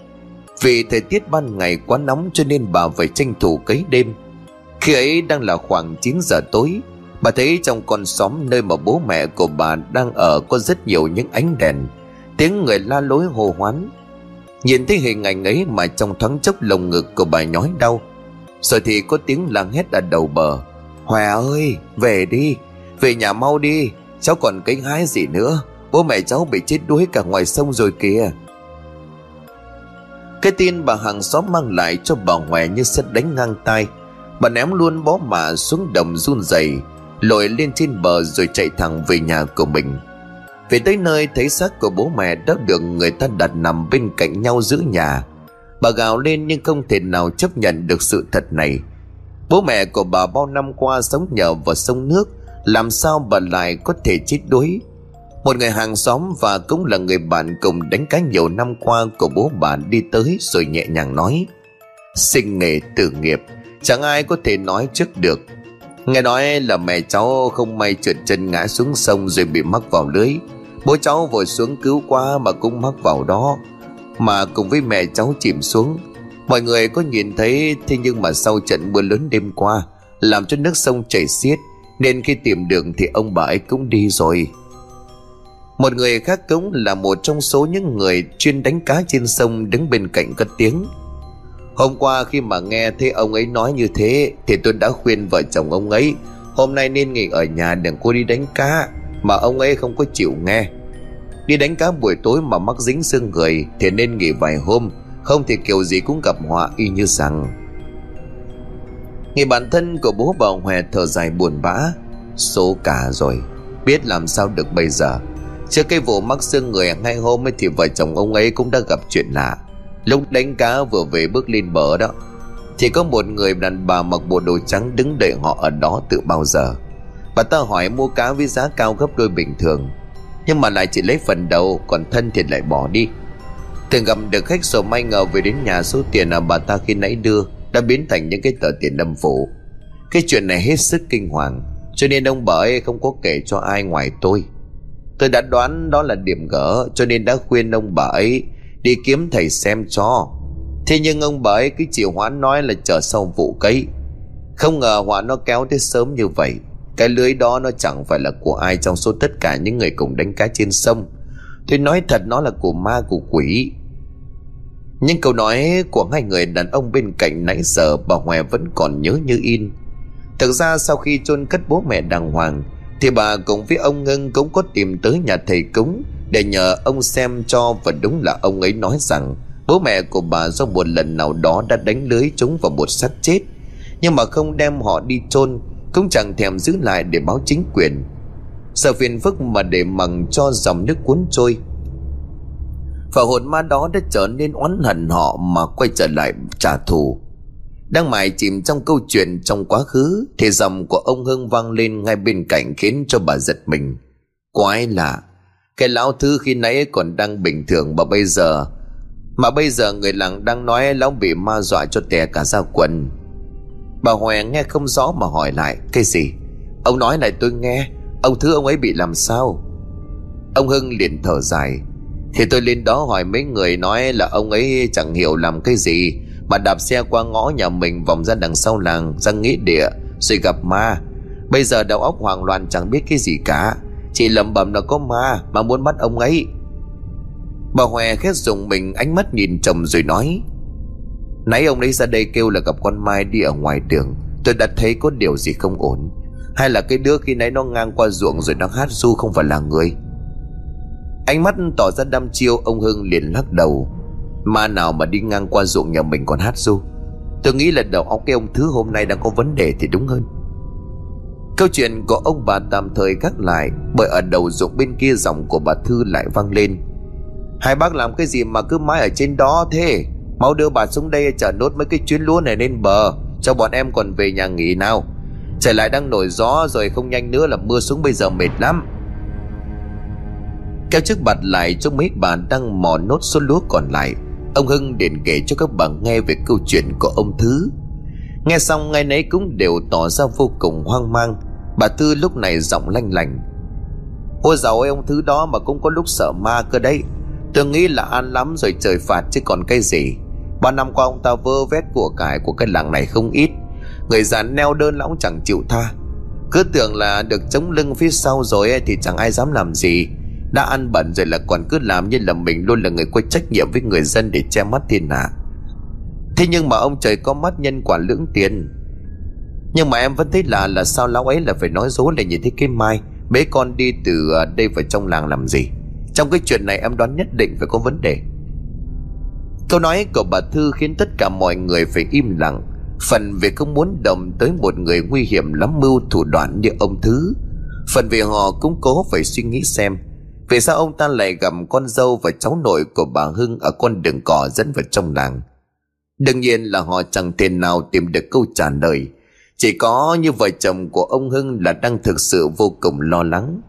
Vì thời tiết ban ngày quá nóng cho nên bà phải tranh thủ cấy đêm. Khi ấy đang là khoảng 9 giờ tối, Bà thấy trong con xóm nơi mà bố mẹ của bà đang ở có rất nhiều những ánh đèn, Tiếng người la lối hô hoán. Nhìn thấy hình ảnh ấy mà trong thoáng chốc lồng ngực của bà nhói đau. Rồi thì có tiếng làng hét ở đầu bờ. Hòa ơi, về đi, Về nhà mau đi, Cháu còn cánh hái gì nữa, Bố mẹ cháu bị chết đuối cả ngoài sông rồi kìa. Cái tin bà hàng xóm mang lại cho bà ngoại như sét đánh ngang tai. Bà ném luôn bó mạ xuống đồng run rẩy, Lội lên trên bờ rồi chạy thẳng về nhà của mình. Về tới nơi, thấy xác của bố mẹ đã được người ta đặt nằm bên cạnh nhau giữa nhà. Bà gào lên nhưng không thể nào chấp nhận được sự thật này. Bố mẹ của bà bao năm qua sống nhờ vào sông nước, Làm sao bà lại có thể chết đuối? Một người hàng xóm và cũng là người bạn cùng đánh cá nhiều năm qua của bố bạn đi tới rồi nhẹ nhàng nói Sinh nghề tử nghiệp, Chẳng ai có thể nói trước được. Nghe nói là mẹ cháu không may trượt chân ngã xuống sông rồi bị mắc vào lưới. Bố cháu vội xuống cứu qua mà cũng mắc vào đó. Mà cùng với mẹ cháu chìm xuống, Mọi người có nhìn thấy, Thế nhưng mà sau trận mưa lớn đêm qua, Làm cho nước sông chảy xiết, Nên khi tìm đường thì ông bà ấy cũng đi rồi một người khác cũng là một trong số những người chuyên đánh cá trên sông đứng bên cạnh cất tiếng. Hôm qua khi mà nghe thấy ông ấy nói như thế, Thì tôi đã khuyên vợ chồng ông ấy, Hôm nay nên nghỉ ở nhà, đừng có đi đánh cá, Mà ông ấy không có chịu nghe. Đi đánh cá buổi tối mà mắc dính xương người, Thì nên nghỉ vài hôm, Không thì kiểu gì cũng gặp họa y như rằng. Người bản thân của bố bà Hòe thở dài buồn bã, Số cả rồi, Biết làm sao được bây giờ. Trước cái vụ mắc xương người ngay hôm ấy thì vợ chồng ông ấy cũng đã gặp chuyện lạ. Lúc đánh cá vừa về bước lên bờ đó, Thì có một người đàn bà mặc bộ đồ trắng đứng đợi họ ở đó từ bao giờ. Bà ta hỏi mua cá với giá cao gấp đôi bình thường, Nhưng mà lại chỉ lấy phần đầu, Còn thân thì lại bỏ đi. Thường gặp được khách sổ may ngờ về đến nhà số tiền mà bà ta khi nãy đưa Đã biến thành những cái tờ tiền đâm phủ Cái chuyện này hết sức kinh hoàng, Cho nên ông bà ấy không có kể cho ai ngoài tôi. Tôi đã đoán đó là điểm gỡ, Cho nên đã khuyên ông bà ấy Đi kiếm thầy xem cho. Thế nhưng ông bà ấy cứ chịu hoãn nói là chờ sau vụ cấy. Không ngờ họa nó kéo tới sớm như vậy. Cái lưới đó nó chẳng phải là của ai Trong số tất cả những người cùng đánh cá trên sông. Tôi nói thật nó là của ma, của quỷ. Nhưng câu nói của hai người đàn ông bên cạnh nãy giờ Bà Hòe vẫn còn nhớ như in. Thực ra sau khi chôn cất bố mẹ đàng hoàng thì bà cùng với ông Ngân cũng có tìm tới nhà thầy cúng Để nhờ ông xem cho Và đúng là ông ấy nói rằng, Bố mẹ của bà do một lần nào đó đã đánh lưới chúng vào một xác chết. Nhưng mà không đem họ đi chôn, Cũng chẳng thèm giữ lại để báo chính quyền. Sợ phiền phức mà để mằng cho dòng nước cuốn trôi. Và hồn ma đó đã trở nên oán hận họ Mà quay trở lại trả thù đang mải chìm trong câu chuyện trong quá khứ, Thì dòng của ông Hưng vang lên ngay bên cạnh Khiến cho bà giật mình. Quái lạ, Cái lão thư khi nãy còn đang bình thường Mà bây giờ, Mà bây giờ người làng đang nói Lão bị ma dọa cho tè cả ra quần. Bà Hòe nghe không rõ mà hỏi lại, Cái gì? Ông nói lại tôi nghe, Ông thứ ông ấy bị làm sao? Ông Hưng liền thở dài, Thì tôi lên đó hỏi mấy người nói là ông ấy chẳng hiểu làm cái gì bà đạp xe qua ngõ nhà mình vòng ra đằng sau làng, ra nghĩa địa, rồi gặp ma. Bây giờ đầu óc hoang loạn, chẳng biết cái gì cả. Chị lẩm bẩm là có ma mà muốn bắt ông ấy. Bà hòe khét dùng mình, ánh mắt nhìn chồng rồi nói, nãy ông ấy ra đây kêu là gặp con mai đi ở ngoài đường. Tôi đã thấy có điều gì không ổn. Hay là cái đứa khi nãy nó ngang qua ruộng rồi nó hát du không phải là người? Ánh mắt tỏ ra đăm chiêu, ông hưng liền lắc đầu. Ma nào mà đi ngang qua ruộng nhà mình còn hát ru? Tôi nghĩ là đầu óc cái ông Thứ hôm nay đang có vấn đề thì đúng hơn. Câu chuyện của ông bà tạm thời gác lại Bởi ở đầu ruộng bên kia giọng của bà Thư lại vang lên. Hai bác làm cái gì mà cứ mãi ở trên đó thế? Mau đưa bà xuống đây chở nốt mấy cái chuyến lúa này lên bờ, Cho bọn em còn về nhà nghỉ nào. Trời lại đang nổi gió rồi không nhanh nữa là mưa xuống bây giờ mệt lắm. Kéo chiếc bạt lại cho mấy bà đang mò nốt số lúa còn lại. Ông Hưng liền kể cho các bạn nghe về câu chuyện của ông Thứ. Nghe xong, ngay nấy cũng đều tỏ ra vô cùng hoang mang. Bà Tư lúc này giọng lanh lành Ôi dạo ơi, ông Thứ đó mà cũng có lúc sợ ma cơ đấy. Tôi nghĩ là an lắm rồi trời phạt chứ còn cái gì. Ba năm qua ông ta vơ vét của cải của cái làng này không ít. Người già neo đơn lão chẳng chịu tha. Cứ tưởng là được chống lưng phía sau rồi thì chẳng ai dám làm gì. Đã ăn bẩn rồi là còn cứ làm như là mình luôn là người có trách nhiệm với người dân để che mắt thiên hạ. Thế nhưng mà ông trời có mắt nhân quả lưỡng tiền. Nhưng mà em vẫn thấy là là sao lão ấy là phải nói dối là nhìn thấy cái mai? Bế con đi từ à, đây vào trong làng làm gì? Trong cái chuyện này em đoán nhất định phải có vấn đề. Câu nói của bà Thư khiến tất cả mọi người phải im lặng. Phần vì không muốn đồng tới một người nguy hiểm lắm mưu thủ đoạn như ông Thứ. Phần vì họ cũng cố phải suy nghĩ xem vì sao ông ta lại gặp con dâu và cháu nội của bà Hưng Ở con đường cỏ dẫn vào trong làng? Đương nhiên là họ chẳng thể nào tìm được câu trả lời. Chỉ có như vợ chồng của ông Hưng là đang thực sự vô cùng lo lắng.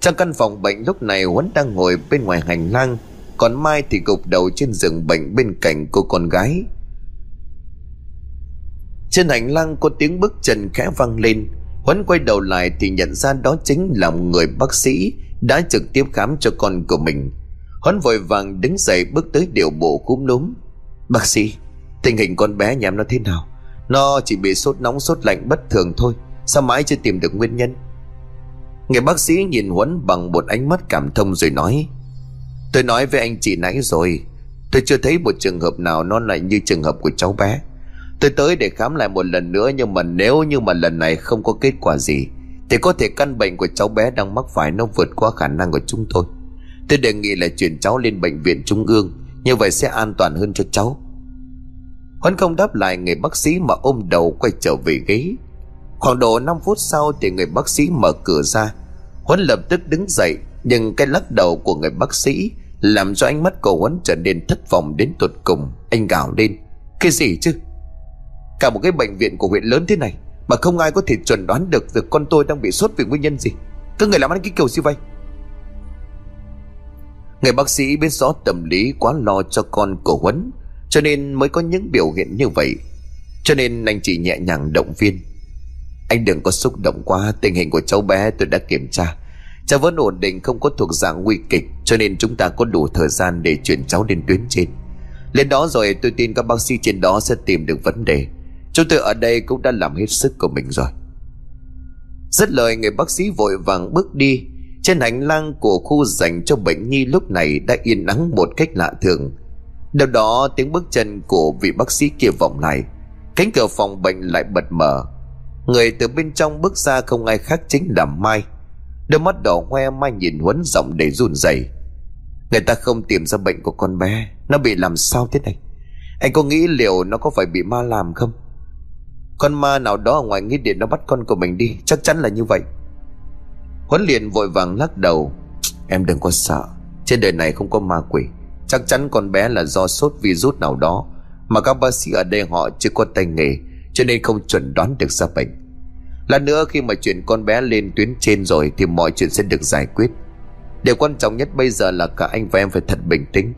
Trong căn phòng bệnh lúc này, Huấn đang ngồi bên ngoài hành lang, Còn Mai thì gục đầu trên giường bệnh bên cạnh cô con gái. Trên hành lang có tiếng bước chân khẽ vang lên. Huấn quay đầu lại thì nhận ra đó chính là người bác sĩ đã trực tiếp khám cho con của mình. Huấn vội vàng đứng dậy bước tới điều bộ cúm núm. Bác sĩ, Tình hình con bé nhà em nó thế nào? Nó chỉ bị sốt nóng, sốt lạnh bất thường thôi. Sao mãi chưa tìm được nguyên nhân? Người bác sĩ nhìn Huấn bằng một ánh mắt cảm thông rồi nói, Tôi nói với anh chị nãy rồi, Tôi chưa thấy một trường hợp nào nó lại như trường hợp của cháu bé. Tôi tới để khám lại một lần nữa nhưng mà nếu như mà lần này không có kết quả gì thì có thể căn bệnh của cháu bé đang mắc phải nó vượt qua khả năng của chúng tôi. Tôi đề nghị là chuyển cháu lên bệnh viện trung ương như vậy sẽ an toàn hơn cho cháu. Huấn không đáp lại người bác sĩ mà ôm đầu quay trở về ghế. Khoảng độ 5 phút sau thì người bác sĩ mở cửa ra. Huấn lập tức đứng dậy, nhưng cái lắc đầu của người bác sĩ làm cho ánh mắt của Huấn trở nên thất vọng đến tột cùng. Anh gào lên. Cái gì chứ? Cả một cái bệnh viện của huyện lớn thế này mà không ai có thể chuẩn đoán được Việc con tôi đang bị sốt vì nguyên nhân gì. Các người làm ăn cái kiểu gì vậy? Người bác sĩ biết rõ tâm lý quá lo cho con của Huấn, Cho nên mới có những biểu hiện như vậy. Cho nên anh chỉ nhẹ nhàng động viên. Anh đừng có xúc động quá, Tình hình của cháu bé tôi đã kiểm tra. Cháu vẫn ổn định, không có thuộc dạng nguy kịch, Cho nên chúng ta có đủ thời gian để chuyển cháu lên tuyến trên. Lên đó rồi tôi tin các bác sĩ trên đó sẽ tìm được vấn đề. Chúng tôi ở đây cũng đã làm hết sức của mình rồi. Rất lời, người bác sĩ vội vàng bước đi. Trên hành lang của khu dành cho bệnh nhi lúc này đã yên ắng một cách lạ thường. Đâu đó, tiếng bước chân của vị bác sĩ kia vọng lại. Cánh cửa phòng bệnh lại bật mở. Người từ bên trong bước ra không ai khác chính là Mai. Đôi mắt đỏ hoe, Mai nhìn Huấn giọng để run rẩy. Người ta không tìm ra bệnh của con bé. Nó bị làm sao thế này? Anh có nghĩ liệu nó có phải bị ma làm không? Con ma nào đó ở ngoài nghĩa điện nó bắt con của mình đi, Chắc chắn là như vậy. Huấn liền vội vàng lắc đầu. Em đừng có sợ. Trên đời này không có ma quỷ. Chắc chắn con bé là do sốt virus nào đó. Mà các bác sĩ ở đây họ chưa có tay nghề, Cho nên không chuẩn đoán được ra bệnh. Lần nữa khi mà chuyển con bé lên tuyến trên rồi Thì mọi chuyện sẽ được giải quyết. Điều quan trọng nhất bây giờ là cả anh và em phải thật bình tĩnh.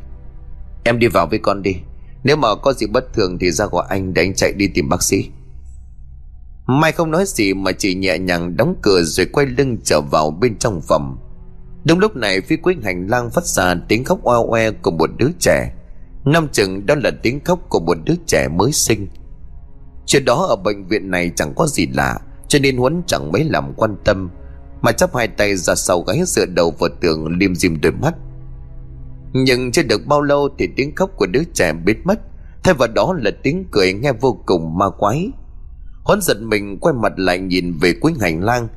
Em đi vào với con đi. Nếu mà có gì bất thường thì ra gọi anh để anh chạy đi tìm bác sĩ. Mai không nói gì mà chỉ nhẹ nhàng đóng cửa rồi quay lưng trở vào bên trong phòng. Đúng lúc này phía cuối hành lang phát ra tiếng khóc oe oe của một đứa trẻ. Năm chừng đó là tiếng khóc của một đứa trẻ mới sinh. Chuyện đó ở bệnh viện này chẳng có gì lạ, cho nên Huấn chẳng mấy làm quan tâm, mà chắp hai tay ra sau gáy dựa đầu vào tường liêm diêm đôi mắt. Nhưng chưa được bao lâu thì tiếng khóc của đứa trẻ biến mất, thay vào đó là tiếng cười nghe vô cùng ma quái Huấn giật mình quay mặt lại nhìn về cuối hành lang.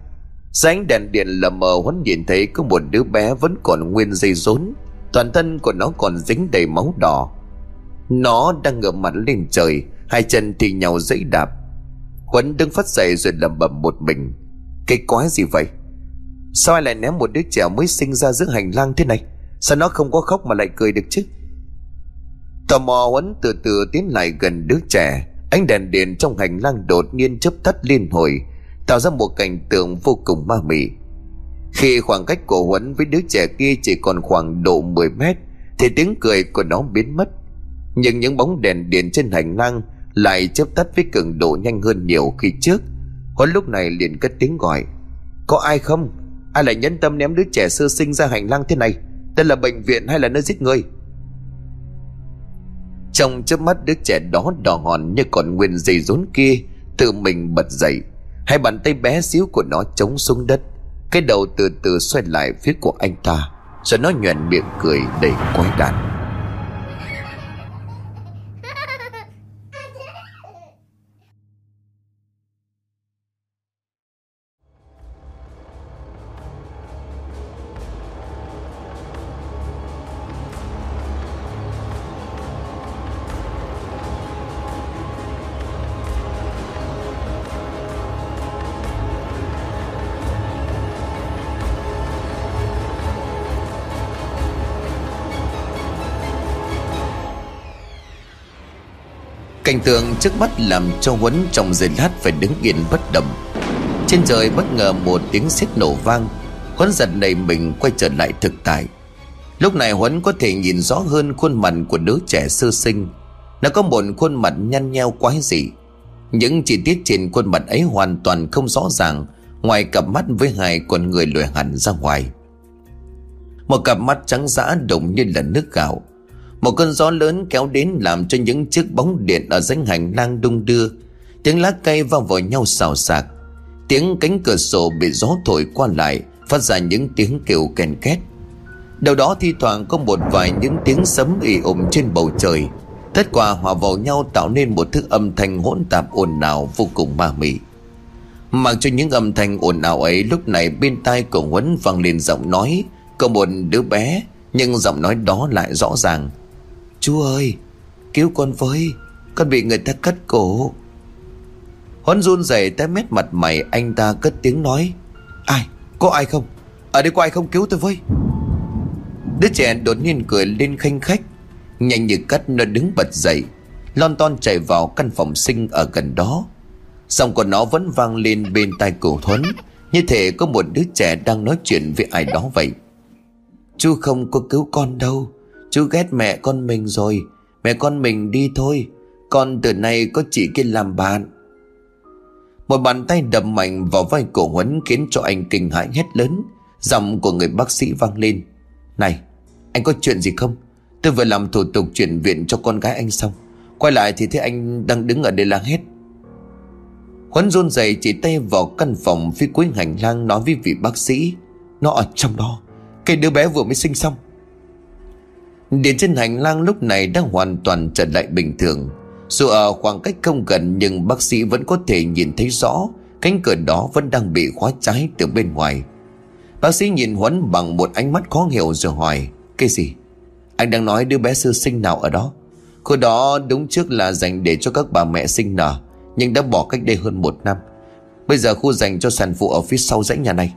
Sáng đèn điện lờ mờ Huấn nhìn thấy có một đứa bé vẫn còn nguyên dây rốn. Toàn thân của nó còn dính đầy máu đỏ. Nó đang ngửa mặt lên trời, Hai chân thì nhau dẫy đạp. Huấn đứng phát dậy rồi lầm bầm một mình. Cái quái gì vậy? Sao ai lại ném một đứa trẻ mới sinh ra giữa hành lang thế này? Sao nó không có khóc mà lại cười được chứ? Tò mò Huấn từ từ tiến lại gần đứa trẻ. Ánh đèn điện trong hành lang đột nhiên chớp tắt liên hồi, Tạo ra một cảnh tượng vô cùng ma mị. Khi khoảng cách của Huấn với đứa trẻ kia chỉ còn khoảng độ 10 mét, Thì tiếng cười của nó biến mất. Nhưng những bóng đèn điện trên hành lang Lại chớp tắt với cường độ nhanh hơn nhiều khi trước. Huấn lúc này liền cất tiếng gọi, Có ai không? Ai lại nhẫn tâm ném đứa trẻ sơ sinh ra hành lang thế này? Đây là bệnh viện hay là nơi giết người? Trong chớp mắt đứa trẻ đó đỏ hòn như còn nguyên dây rốn kia, Tự mình bật dậy. Hai bàn tay bé xíu của nó chống xuống đất. Cái đầu từ từ xoay lại phía của anh ta, Rồi nó nhoèn miệng cười đầy quái đản. Cảnh tượng trước mắt làm cho Huấn trong giây lát phải đứng yên bất động. Trên trời bất ngờ một tiếng sét nổ vang, Huấn giật nảy mình quay trở lại thực tại. Lúc này Huấn có thể nhìn rõ hơn khuôn mặt của đứa trẻ sơ sinh. Nó có một khuôn mặt nhăn nheo quái dị. Những chi tiết trên khuôn mặt ấy hoàn toàn không rõ ràng, Ngoài cặp mắt với hai con người lùi hẳn ra ngoài. Một cặp mắt trắng dã đồng như là nước gạo một cơn gió lớn kéo đến làm cho những chiếc bóng điện ở dãy hành lang đung đưa. Tiếng lá cây vang vào nhau xào xạc. Tiếng cánh cửa sổ bị gió thổi qua lại, phát ra những tiếng kêu kèn két. Đầu đó thi thoảng có một vài những tiếng sấm ì ủng trên bầu trời. Tất cả hòa vào nhau tạo nên một thứ âm thanh hỗn tạp ồn ào vô cùng ma mị. Mặc cho những âm thanh ồn ào ấy lúc này bên tai của Huấn vang lên giọng nói của một đứa bé, nhưng giọng nói đó lại rõ ràng Chú ơi, Cứu con với, Con bị người ta cắt cổ. Huấn run rẩy tới mét mặt mày, Anh ta cất tiếng nói, Ai, có ai không? Ở đây có ai không cứu tôi với? Đứa trẻ đột nhiên cười lên khanh khách, Nhanh như cắt nó đứng bật dậy, Lon ton chạy vào căn phòng sinh ở gần đó. Giọng của nó vẫn vang lên bên tai cổ Thuấn Như thể có một đứa trẻ đang nói chuyện với ai đó vậy. Chú không có cứu con đâu Chú ghét mẹ con mình rồi. Mẹ con mình đi thôi. Con từ nay có chị kia làm bạn. Một bàn tay đập mạnh vào vai cổ Huấn Khiến cho anh kinh hãi hét lớn. Giọng của người bác sĩ vang lên. Này, anh có chuyện gì không? Tôi vừa làm thủ tục chuyển viện cho con gái anh xong. Quay lại thì thấy anh đang đứng ở đây la hét. Huấn run rẩy chỉ tay vào căn phòng phía cuối hành lang nói với vị bác sĩ. Nó ở trong đó. Cái đứa bé vừa mới sinh xong. Điện trên hành lang lúc này đã hoàn toàn trở lại bình thường. Dù ở khoảng cách không gần, nhưng bác sĩ vẫn có thể nhìn thấy rõ Cánh cửa đó vẫn đang bị khóa trái từ bên ngoài. Bác sĩ nhìn Huấn bằng một ánh mắt khó hiểu rồi hỏi, Cái gì? Anh đang nói đứa bé sơ sinh nào ở đó? Khu đó đúng trước là dành để cho các bà mẹ sinh nở, Nhưng đã bỏ cách đây hơn một năm. Bây giờ khu dành cho sản phụ ở phía sau dãy nhà này.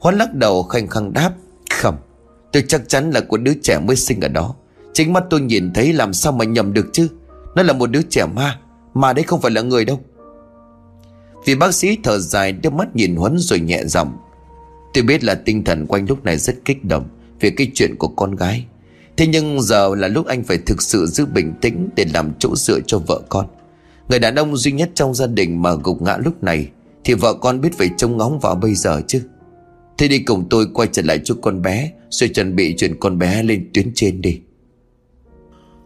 Huấn lắc đầu khanh khăng đáp, Không. Tôi chắc chắn là của đứa trẻ mới sinh ở đó. Chính mắt tôi nhìn thấy làm sao mà nhầm được chứ? Nó là một đứa trẻ ma. Mà đấy không phải là người đâu. Vì bác sĩ thở dài, đưa mắt nhìn Huấn rồi nhẹ giọng. Tôi biết là tinh thần của anh lúc này rất kích động Về cái chuyện của con gái. Thế nhưng giờ là lúc anh phải thực sự giữ bình tĩnh Để làm chỗ dựa cho vợ con. Người đàn ông duy nhất trong gia đình mà gục ngã lúc này Thì vợ con biết phải trông ngóng vào bây giờ chứ. Thế đi cùng tôi quay trở lại chỗ con bé. Rồi chuẩn bị chuyển con bé lên tuyến trên đi.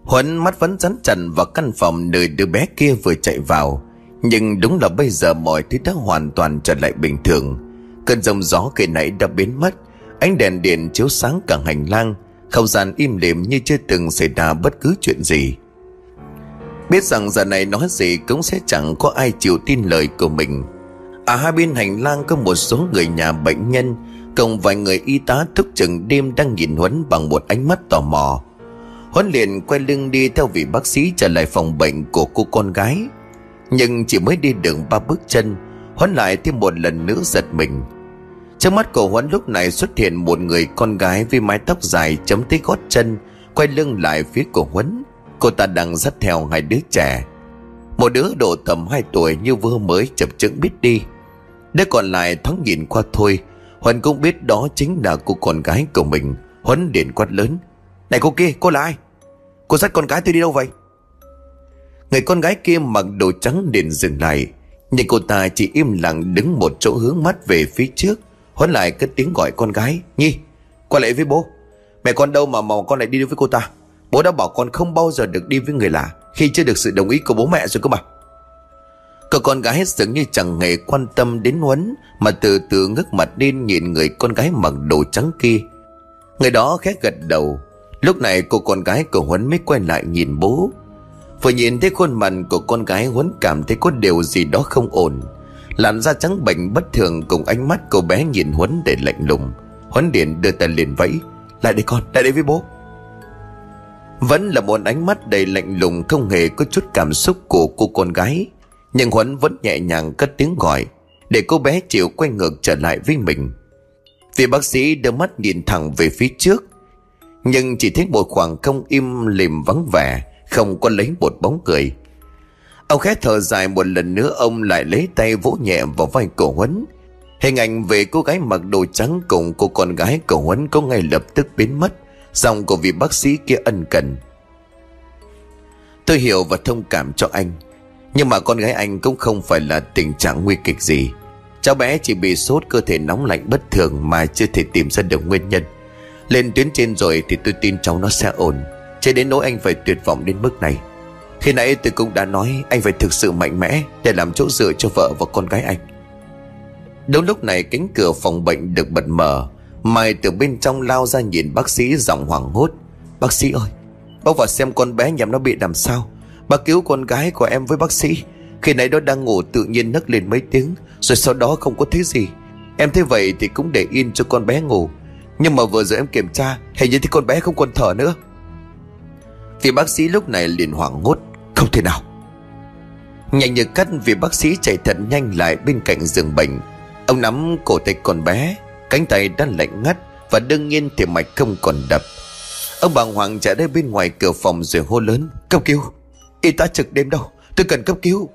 Huấn mắt vẫn rắn chặt vào căn phòng nơi đứa bé kia vừa chạy vào. Nhưng đúng là bây giờ mọi thứ đã hoàn toàn trở lại bình thường. Cơn giông gió kỳ nãy đã biến mất, Ánh đèn điện chiếu sáng cả hành lang, Không gian im lìm như chưa từng xảy ra bất cứ chuyện gì. Biết rằng giờ này nói gì cũng sẽ chẳng có ai chịu tin lời của mình. Ở hai bên hành lang có một số người nhà bệnh nhân Cộng vài người y tá thức chừng đêm đang nhìn Huấn bằng một ánh mắt tò mò. Huấn liền quay lưng đi theo vị bác sĩ trở lại phòng bệnh của cô con gái. Nhưng chỉ mới đi đường ba bước chân, Huấn lại thêm một lần nữa giật mình. Trước mắt của Huấn lúc này xuất hiện một người con gái với mái tóc dài chấm tới gót chân, Quay lưng lại phía của Huấn. Cô ta đang dắt theo hai đứa trẻ. Một đứa độ tầm 2 tuổi như vừa mới chập chững biết đi. Đứa còn lại thoáng nhìn qua thôi Huấn cũng biết đó chính là cô con gái của mình. Huấn điện quát lớn, Này cô kia, cô là ai? Cô dắt con gái tôi đi đâu vậy? Người con gái kia mặc đồ trắng điện dừng lại, Nhưng cô ta chỉ im lặng đứng một chỗ hướng mắt về phía trước. Huấn lại cất tiếng gọi con gái, Nhi, qua lại với bố. Mẹ con đâu mà mà con lại đi với cô ta? Bố đã bảo con không bao giờ được đi với người lạ Khi chưa được sự đồng ý của bố mẹ rồi cơ mà. Cậu con gái dường như chẳng hề quan tâm đến Huấn Mà từ từ ngước mặt lên nhìn người con gái mặc đồ trắng kia. Người đó khẽ gật đầu. Lúc này cô con gái của Huấn mới quay lại nhìn bố. Vừa nhìn thấy khuôn mặt của con gái Huấn cảm thấy có điều gì đó không ổn. Làn da trắng bệnh bất thường cùng ánh mắt cô bé nhìn Huấn để lạnh lùng. Huấn điện đưa tay liền vẫy. Lại đây con, lại đây với bố. Vẫn là một ánh mắt đầy lạnh lùng Không hề có chút cảm xúc của cô con gái. Nhưng Huấn vẫn nhẹ nhàng cất tiếng gọi, Để cô bé chịu quay ngược trở lại với mình. Vì bác sĩ đưa mắt nhìn thẳng về phía trước, Nhưng chỉ thấy một khoảng không im lìm vắng vẻ, Không có lấy một bóng cười. Ông khẽ thở dài một lần nữa, Ông lại lấy tay vỗ nhẹ vào vai cổ Huấn. Hình ảnh về cô gái mặc đồ trắng Cùng cô con gái cổ Huấn Có ngay lập tức biến mất. Dòng của vị bác sĩ kia ân cần. Tôi hiểu và thông cảm cho anh. Nhưng mà con gái anh cũng không phải là tình trạng nguy kịch gì. Cháu bé chỉ bị sốt cơ thể nóng lạnh bất thường Mà chưa thể tìm ra được nguyên nhân. Lên tuyến trên rồi thì tôi tin cháu nó sẽ ổn. Chứ đến nỗi anh phải tuyệt vọng đến mức này. Khi nãy tôi cũng đã nói Anh phải thực sự mạnh mẽ Để làm chỗ dựa cho vợ và con gái anh. Đúng lúc này cánh cửa phòng bệnh được bật mở. Mai từ bên trong lao ra nhìn bác sĩ giọng hoảng hốt. Bác sĩ ơi, Bác vào xem con bé nhằm nó bị làm sao. Bác cứu con gái của em với bác sĩ. Khi nãy nó đang ngủ tự nhiên nấc lên mấy tiếng, Rồi sau đó không có thấy gì. Em thấy vậy thì cũng để yên cho con bé ngủ. Nhưng mà vừa rồi em kiểm tra, Hình như thì con bé không còn thở nữa. Vì bác sĩ lúc này liền hoảng hốt Không thể nào. Nhanh như cắt vì bác sĩ chạy thật nhanh lại bên cạnh giường bệnh. Ông nắm cổ tay con bé, Cánh tay đã lạnh ngắt Và đương nhiên thì mạch không còn đập. Ông bàng hoàng chạy đến bên ngoài cửa phòng rồi hô lớn, Cấp cứu! Y tá trực đêm đâu? Tôi cần cấp cứu.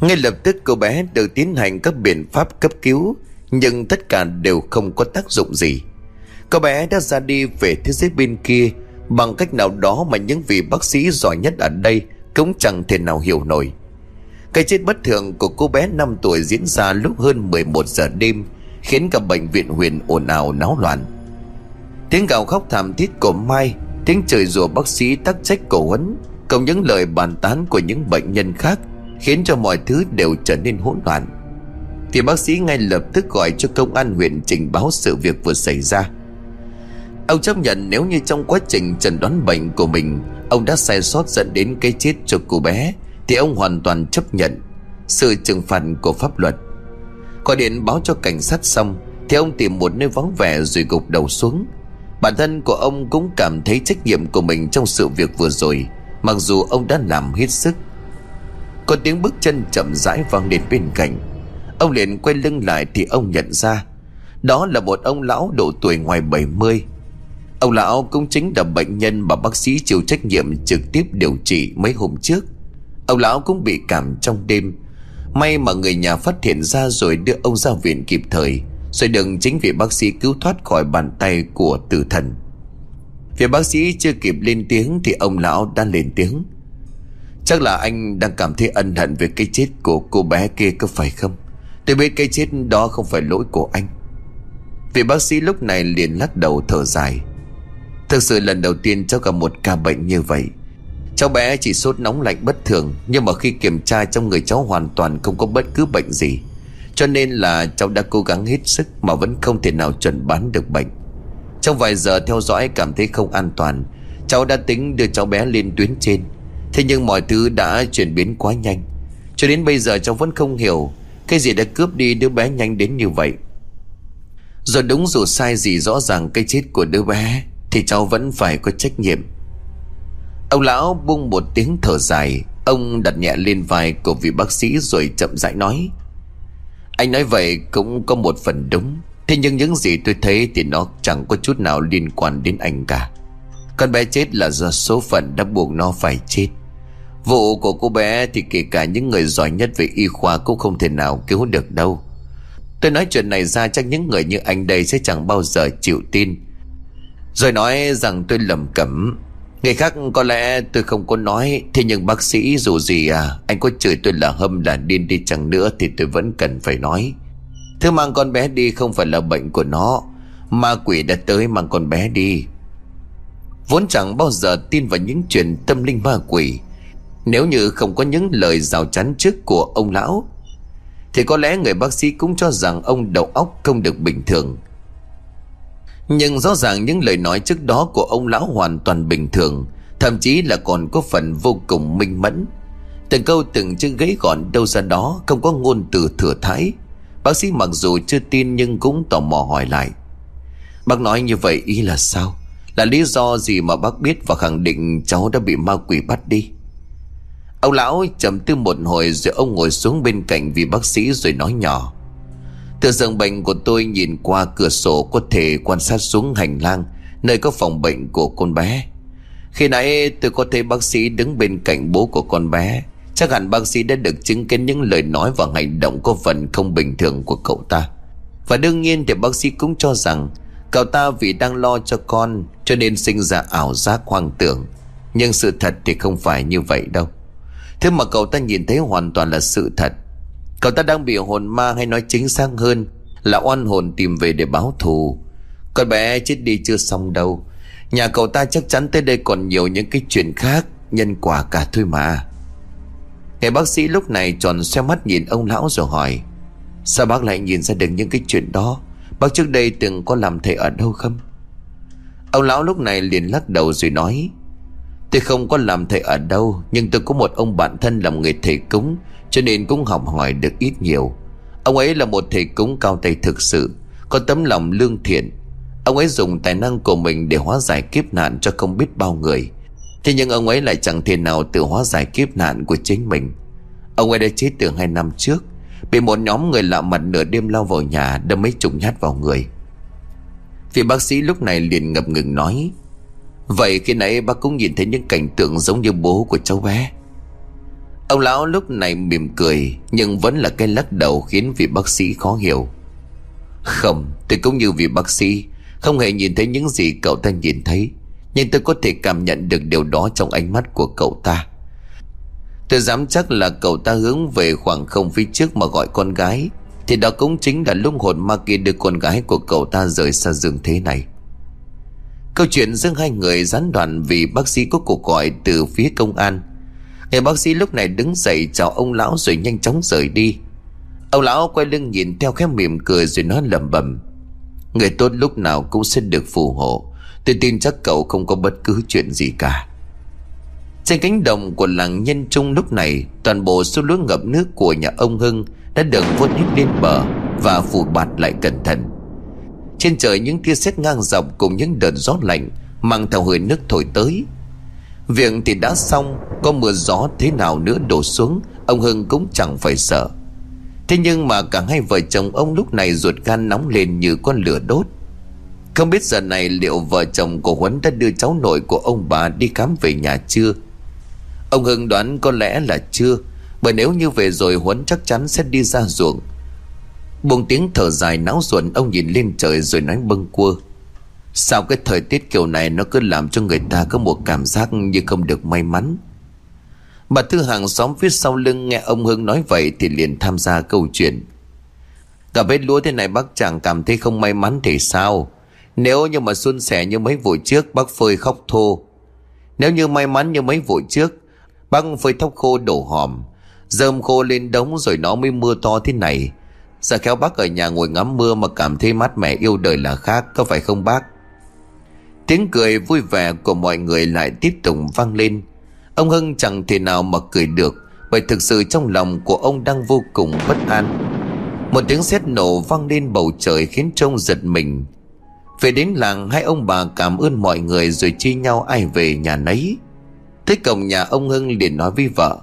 Ngay lập tức cô bé được tiến hành các biện pháp cấp cứu, Nhưng tất cả đều không có tác dụng gì. Cô bé đã ra đi về thế giới bên kia. Bằng cách nào đó mà những vị bác sĩ giỏi nhất ở đây Cũng chẳng thể nào hiểu nổi. Cái chết bất thường của cô bé 5 tuổi diễn ra lúc hơn 11 giờ đêm, Khiến cả bệnh viện huyền ồn ào náo loạn. Tiếng gào khóc thảm thiết của Mai, Tiếng trời rủa bác sĩ tắc trách cổ huấn cộng những lời bàn tán của những bệnh nhân khác Khiến cho mọi thứ đều trở nên hỗn loạn. Thì bác sĩ ngay lập tức gọi cho công an huyện trình báo sự việc vừa xảy ra. Ông chấp nhận nếu như trong quá trình chẩn đoán bệnh của mình, Ông đã sai sót dẫn đến cái chết cho cô bé, thì ông hoàn toàn chấp nhận sự trừng phạt của pháp luật. Gọi điện báo cho cảnh sát xong, thì ông tìm một nơi vắng vẻ rồi gục đầu xuống. Bản thân của ông cũng cảm thấy trách nhiệm của mình trong sự việc vừa rồi mặc dù ông đã làm hết sức, có tiếng bước chân chậm rãi vang lên bên cạnh. Ông liền quay lưng lại thì ông nhận ra, đó là một ông lão độ tuổi ngoài 70 Ông lão cũng chính là bệnh nhân mà bác sĩ chịu trách nhiệm trực tiếp điều trị mấy hôm trước. Ông lão cũng bị cảm trong đêm. May mà người nhà phát hiện ra rồi đưa ông ra viện kịp thời Rồi đừng chính vì bác sĩ cứu thoát khỏi bàn tay của tử thần. Phía bác sĩ chưa kịp lên tiếng thì ông lão đã lên tiếng. Chắc là anh đang cảm thấy ân hận về cái chết của cô bé kia có phải không? Tôi biết cái chết đó không phải lỗi của anh. Vì bác sĩ lúc này liền lắc đầu thở dài. Thực sự lần đầu tiên cháu gặp một ca bệnh như vậy. Cháu bé chỉ sốt nóng lạnh bất thường, Nhưng mà khi kiểm tra trong người cháu hoàn toàn không có bất cứ bệnh gì. Cho nên là cháu đã cố gắng hết sức Mà vẫn không thể nào chuẩn đoán được bệnh. Trong vài giờ theo dõi cảm thấy không an toàn, Cháu đã tính đưa cháu bé lên tuyến trên. Thế nhưng mọi thứ đã chuyển biến quá nhanh. Cho đến bây giờ cháu vẫn không hiểu Cái gì đã cướp đi đứa bé nhanh đến như vậy. Rồi đúng dù sai gì rõ ràng cái chết của đứa bé Thì cháu vẫn phải có trách nhiệm. Ông lão buông một tiếng thở dài. Ông đặt nhẹ lên vai của vị bác sĩ rồi chậm rãi nói, Anh nói vậy cũng có một phần đúng. Thế nhưng những gì tôi thấy thì nó chẳng có chút nào liên quan đến anh cả. Con bé chết là do số phận đã buộc nó phải chết. Vụ của cô bé thì kể cả những người giỏi nhất về y khoa cũng không thể nào cứu được đâu. Tôi nói chuyện này ra chắc những người như anh đây sẽ chẳng bao giờ chịu tin. Rồi nói rằng tôi lầm cẩm, Người khác có lẽ tôi không có nói, Thế nhưng bác sĩ dù gì à Anh có chửi tôi là hâm là điên đi chẳng nữa Thì tôi vẫn cần phải nói. Thứ mang con bé đi không phải là bệnh của nó, Ma quỷ đã tới mang con bé đi. Vốn chẳng bao giờ tin vào những chuyện tâm linh ma quỷ. Nếu như không có những lời rào chắn trước của ông lão, Thì có lẽ người bác sĩ cũng cho rằng ông đầu óc không được bình thường. Nhưng rõ ràng những lời nói trước đó của ông lão hoàn toàn bình thường, Thậm chí là còn có phần vô cùng minh mẫn. Từng câu từng chữ gãy gọn đâu ra đó Không có ngôn từ thừa thái. Bác sĩ mặc dù chưa tin nhưng cũng tò mò hỏi lại. Bác nói như vậy ý là sao? Là lý do gì mà bác biết và khẳng định cháu đã bị ma quỷ bắt đi? Ông lão trầm tư một hồi rồi ông ngồi xuống bên cạnh vị bác sĩ rồi nói nhỏ. Từ giường bệnh của tôi nhìn qua cửa sổ có thể quan sát xuống hành lang, Nơi có phòng bệnh của con bé. Khi nãy tôi có thấy bác sĩ đứng bên cạnh bố của con bé. Chắc hẳn bác sĩ đã được chứng kiến những lời nói và hành động có phần không bình thường của cậu ta. Và đương nhiên thì bác sĩ cũng cho rằng, Cậu ta vì đang lo cho con, Cho nên sinh ra ảo giác hoang tưởng. Nhưng sự thật thì không phải như vậy đâu. Thế mà cậu ta nhìn thấy hoàn toàn là sự thật. Cậu ta đang bị hồn ma hay nói chính xác hơn Là oan hồn tìm về để báo thù. Con bé chết đi chưa xong đâu. Nhà cậu ta chắc chắn tới đây còn nhiều những cái chuyện khác, Nhân quả cả thôi mà. Người bác sĩ lúc này tròn xe mắt nhìn ông lão rồi hỏi, Sao bác lại nhìn ra được những cái chuyện đó? Bác trước đây từng có làm thầy ở đâu không? Ông lão lúc này liền lắc đầu rồi nói, Tôi không có làm thầy ở đâu, Nhưng tôi có một ông bạn thân làm người thầy cúng, Cho nên cũng học hỏi được ít nhiều. Ông ấy là một thầy cúng cao tay thực sự, Có tấm lòng lương thiện. Ông ấy dùng tài năng của mình để hóa giải kiếp nạn cho không biết bao người. Thế nhưng ông ấy lại chẳng thể nào tự hóa giải kiếp nạn của chính mình. Ông ấy đã chết từ hai năm trước, Bị một nhóm người lạ mặt nửa đêm lao vào nhà Đâm mấy chục nhát vào người. Vị bác sĩ lúc này liền ngập ngừng nói, Vậy khi nãy bác cũng nhìn thấy những cảnh tượng giống như bố của cháu bé. Ông lão lúc này mỉm cười, Nhưng vẫn là cái lắc đầu khiến vị bác sĩ khó hiểu. Không, tôi cũng như vị bác sĩ, Không hề nhìn thấy những gì cậu ta nhìn thấy. Nhưng tôi có thể cảm nhận được điều đó trong ánh mắt của cậu ta. Tôi dám chắc là cậu ta hướng về khoảng không phía trước mà gọi con gái. Thì đó cũng chính là lúc hồn ma kia đưa con gái của cậu ta rời xa giường thế này. Câu chuyện giữa hai người gián đoạn vì bác sĩ có cuộc gọi từ phía công an. Người bác sĩ lúc này đứng dậy chào ông lão rồi nhanh chóng rời đi. Ông lão quay lưng nhìn theo khép mỉm cười rồi nói lẩm bẩm. Người tốt lúc nào cũng sẽ được phù hộ. Tôi tin chắc cậu không có bất cứ chuyện gì cả. Trên cánh đồng của làng Nhân Trung lúc này, Toàn bộ số lúa ngập nước của nhà ông Hưng Đã được vớt hết lên bờ Và phủ bạt lại cẩn thận. Trên trời những tia sét ngang dọc Cùng những đợt gió lạnh Mang theo hơi nước thổi tới. Việc thì đã xong, Có mưa gió thế nào nữa đổ xuống, Ông Hưng cũng chẳng phải sợ. Thế nhưng mà cả hai vợ chồng ông lúc này ruột gan nóng lên như con lửa đốt. Không biết giờ này liệu vợ chồng của Huấn đã đưa cháu nội của ông bà đi khám về nhà chưa? Ông Hưng đoán có lẽ là chưa, Bởi nếu như về rồi Huấn chắc chắn sẽ đi ra ruộng. Buông tiếng thở dài náo ruột, Ông nhìn lên trời rồi nói bâng quơ. Sao cái thời tiết kiểu này Nó cứ làm cho người ta có một cảm giác Như không được may mắn? Bà Thư hàng xóm phía sau lưng Nghe ông Hưng nói vậy Thì liền tham gia câu chuyện. Cả vết lúa thế này bác chẳng cảm thấy không may mắn thì sao? Nếu như mà xuân sẻ như mấy vụ trước, Bác phơi khóc thô. Nếu như may mắn như mấy vụ trước, Bác phơi thóc khô đổ hòm, Dơm khô lên đống rồi nó mới mưa to thế này. Giờ khéo bác ở nhà ngồi ngắm mưa Mà cảm thấy mát mẻ yêu đời là khác, Có phải không bác? Tiếng cười vui vẻ của mọi người lại tiếp tục vang lên. Ông Hưng chẳng thể nào mà cười được, Bởi thực sự trong lòng của ông đang vô cùng bất an. Một tiếng sét nổ vang lên bầu trời khiến trông giật mình. Về đến làng, hai ông bà cảm ơn mọi người rồi chia nhau ai về nhà nấy. Tới cổng nhà ông Hưng liền nói với vợ,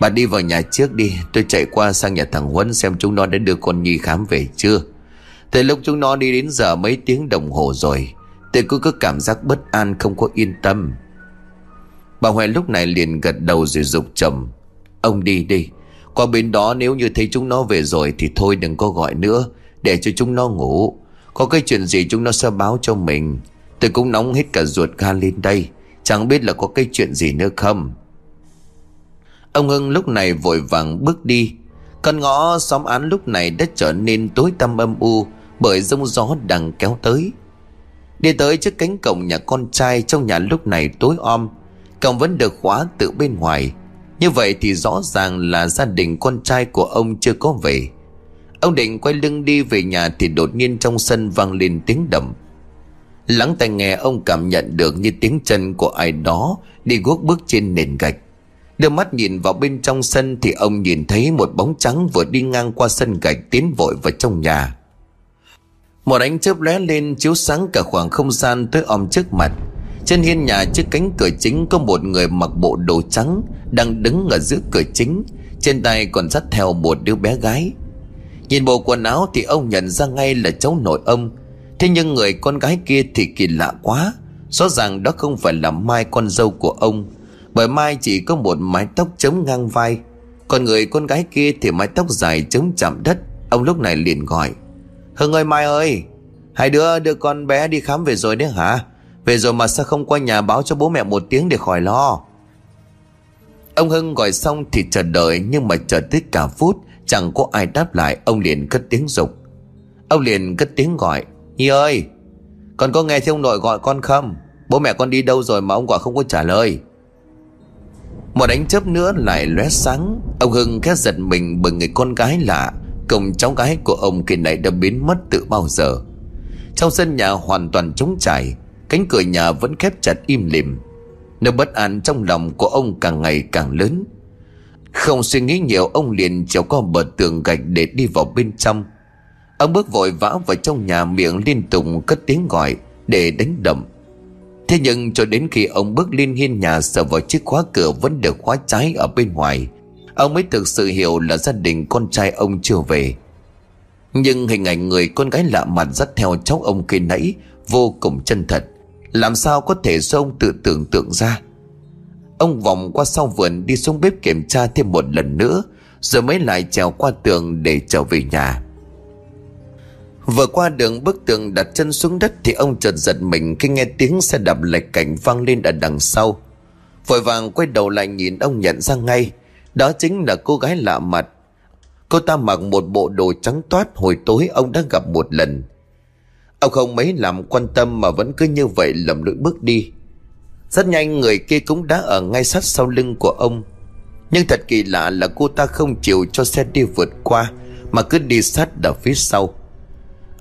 Bà đi vào nhà trước đi, Tôi chạy qua sang nhà thằng Huấn xem chúng nó đã đưa con Nhi khám về chưa. Từ lúc chúng nó đi đến giờ mấy tiếng đồng hồ rồi, Tôi cứ có cảm giác bất an, không có yên tâm. Bà Huệ lúc này liền gật đầu rồi dục chồng, Ông đi đi, Qua bên đó nếu như thấy chúng nó về rồi Thì thôi đừng có gọi nữa, Để cho chúng nó ngủ. Có cái chuyện gì chúng nó sẽ báo cho mình? Tôi cũng nóng hết cả ruột gan lên đây. Chẳng biết là có cái chuyện gì nữa không? Ông Hưng lúc này vội vàng bước đi. Con ngõ xóm án lúc này đã trở nên tối tăm âm u Bởi rông gió đang kéo tới. Đi tới trước cánh cổng nhà con trai Trong nhà lúc này tối om. Cổng vẫn được khóa từ bên ngoài. Như vậy thì rõ ràng là gia đình con trai của ông chưa có về. Ông định quay lưng đi về nhà Thì đột nhiên trong sân vang lên tiếng đầm. Lắng tai nghe, ông cảm nhận được như tiếng chân của ai đó Đi guốc bước trên nền gạch. Đưa mắt nhìn vào bên trong sân Thì ông nhìn thấy một bóng trắng vừa đi ngang qua sân gạch Tiến vội vào trong nhà. Một ánh chớp lóe lên chiếu sáng cả khoảng không gian tới om trước mặt. Trên hiên nhà trước cánh cửa chính có một người mặc bộ đồ trắng Đang đứng ở giữa cửa chính. Trên tay còn dắt theo một đứa bé gái. Nhìn bộ quần áo thì ông nhận ra ngay là cháu nội ông Thế nhưng người con gái kia thì kỳ lạ quá. Rõ ràng đó không phải là Mai con dâu của ông. Bởi Mai chỉ có một mái tóc chống ngang vai. Còn người con gái kia thì mái tóc dài chống chạm đất. Ông lúc này liền gọi. Hưng ơi, Mai ơi! Hai đứa đưa con bé đi khám về rồi đấy hả? Về rồi mà sao không qua nhà báo cho bố mẹ một tiếng để khỏi lo? Ông Hưng gọi xong thì chờ đợi Nhưng mà chờ tới cả phút Chẳng có ai đáp lại, Ông liền cất tiếng dục. Ông liền cất tiếng gọi, Nhi ơi, Con có nghe thấy ông nội gọi con không? Bố mẹ con đi đâu rồi mà ông quả không có trả lời? Một đánh chớp nữa lại lóe sáng. Ông Hưng khét giật mình bởi người con gái lạ, Cùng cháu gái của ông kỳ này đã biến mất từ bao giờ. Trong sân nhà hoàn toàn trống trải, Cánh cửa nhà vẫn khép chặt im lìm. Nỗi bất an trong lòng của ông càng ngày càng lớn. Không suy nghĩ nhiều, ông liền trèo qua bờ tường gạch để đi vào bên trong. Ông bước vội vã vào trong nhà miệng liên tục cất tiếng gọi để đánh đậm Thế nhưng cho đến khi ông bước lên hiên nhà sờ vào chiếc khóa cửa vẫn được khóa trái ở bên ngoài, Ông mới thực sự hiểu là gia đình con trai ông chưa về. Nhưng hình ảnh người con gái lạ mặt dắt theo cháu ông khi nãy vô cùng chân thật. Làm sao có thể do ông tự tưởng tượng ra? Ông vòng qua sau vườn đi xuống bếp kiểm tra thêm một lần nữa, Rồi mới lại trèo qua tường để trở về nhà. Vừa qua đường bức tường đặt chân xuống đất Thì ông chợt giật mình khi nghe tiếng xe đạp lệch cảnh vang lên ở đằng sau. Vội vàng quay đầu lại nhìn ông nhận ra ngay, Đó chính là cô gái lạ mặt. Cô ta mặc một bộ đồ trắng toát hồi tối ông đã gặp một lần. Ông không mấy làm quan tâm mà vẫn cứ như vậy lầm lũi bước đi. Rất nhanh người kia cũng đã ở ngay sát sau lưng của ông. Nhưng thật kỳ lạ là cô ta không chịu cho xe đi vượt qua, mà cứ đi sát ở phía sau.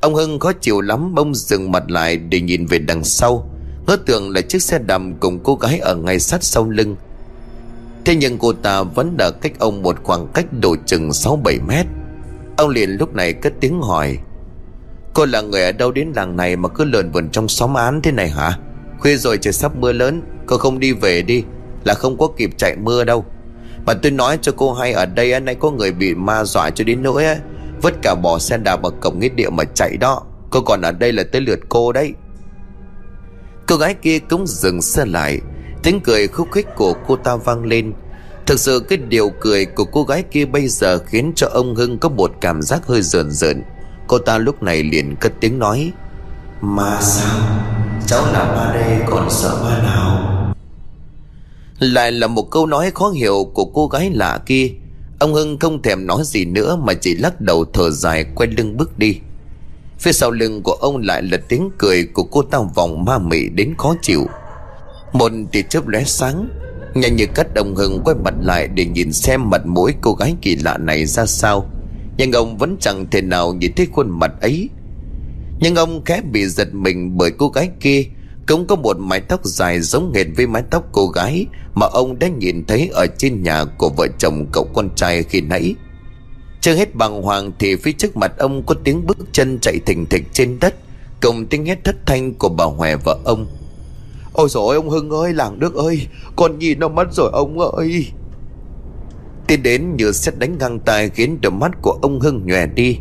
Ông Hưng khó chịu lắm bông dừng mặt lại để nhìn về đằng sau. Ngỡ tưởng là chiếc xe đầm cùng cô gái ở ngay sát sau lưng. Thế nhưng cô ta vẫn đã cách ông một khoảng cách độ chừng 6-7 mét. Ông liền lúc này cất tiếng hỏi, Cô là người ở đâu đến làng này mà cứ lượn vườn trong xóm án thế này hả Khuya rồi trời sắp mưa lớn Cô không đi về đi Là không có kịp chạy mưa đâu. Mà tôi nói cho cô hay ở đây nay có người bị ma dọa cho đến nỗi ấy, Vứt cả bỏ xe đạp vào cổng nghĩa địa mà chạy đó. Cô còn ở đây là tới lượt cô đấy. Cô gái kia cũng dừng xe lại. Tiếng cười khúc khích của cô ta vang lên. Thực sự cái điều cười của cô gái kia bây giờ Khiến cho ông Hưng có một cảm giác hơi rợn rợn. Cô ta lúc này liền cất tiếng nói Mà sao? Cháu là ma đây còn sợ ma nào? Lại là một câu nói khó hiểu của cô gái lạ kia. Ông Hưng không thèm nói gì nữa Mà chỉ lắc đầu thở dài quay lưng bước đi. Phía sau lưng của ông lại là tiếng cười Của cô ta vòng ma mị đến khó chịu. Một tia chớp lóe sáng, Nhanh như cắt ông Hưng quay mặt lại Để nhìn xem mặt mũi cô gái kỳ lạ này ra sao. Nhưng ông vẫn chẳng thể nào nhìn thấy khuôn mặt ấy. Nhưng ông khẽ bị giật mình bởi cô gái kia. Cũng có một mái tóc dài giống hệt với mái tóc cô gái Mà ông đã nhìn thấy ở trên nhà của vợ chồng cậu con trai khi nãy. Chưa hết bàng hoàng thì phía trước mặt ông có tiếng bước chân chạy thình thịch trên đất Cùng tiếng hét thất thanh của bà Hòe vợ ông. Ôi dồi ông Hưng ơi làng Đức ơi Con nhìn nó mất rồi ông ơi. Tiến đến như xét đánh ngang tai khiến đôi mắt của ông Hưng nhòe đi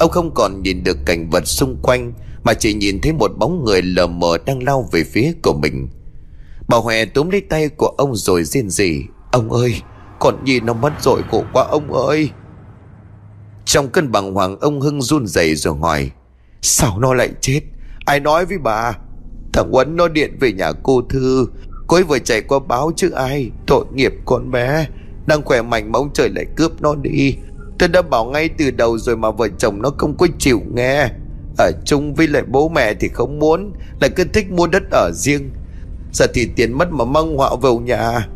Ông không còn nhìn được cảnh vật xung quanh, Mà chỉ nhìn thấy một bóng người lờ mờ đang lao về phía của mình. Bà Hòe túm lấy tay của ông rồi rên rỉ, Ông ơi Con Nhi nó mất rồi khổ quá ông ơi. Trong cơn bằng hoàng, ông Hưng run rẩy rồi hỏi, Sao nó lại chết? Ai nói với bà? Thằng Huấn nó điện về nhà cô Thư Cô ấy vừa chạy qua báo chứ ai, Tội nghiệp con bé, Đang khỏe mạnh mà ông trời lại cướp nó đi. Tôi đã bảo ngay từ đầu rồi mà vợ chồng nó không có chịu nghe. Ở chung với lại bố mẹ thì không muốn Lại cứ thích mua đất ở riêng. Giờ thì tiền mất mà mong họa vào nhà.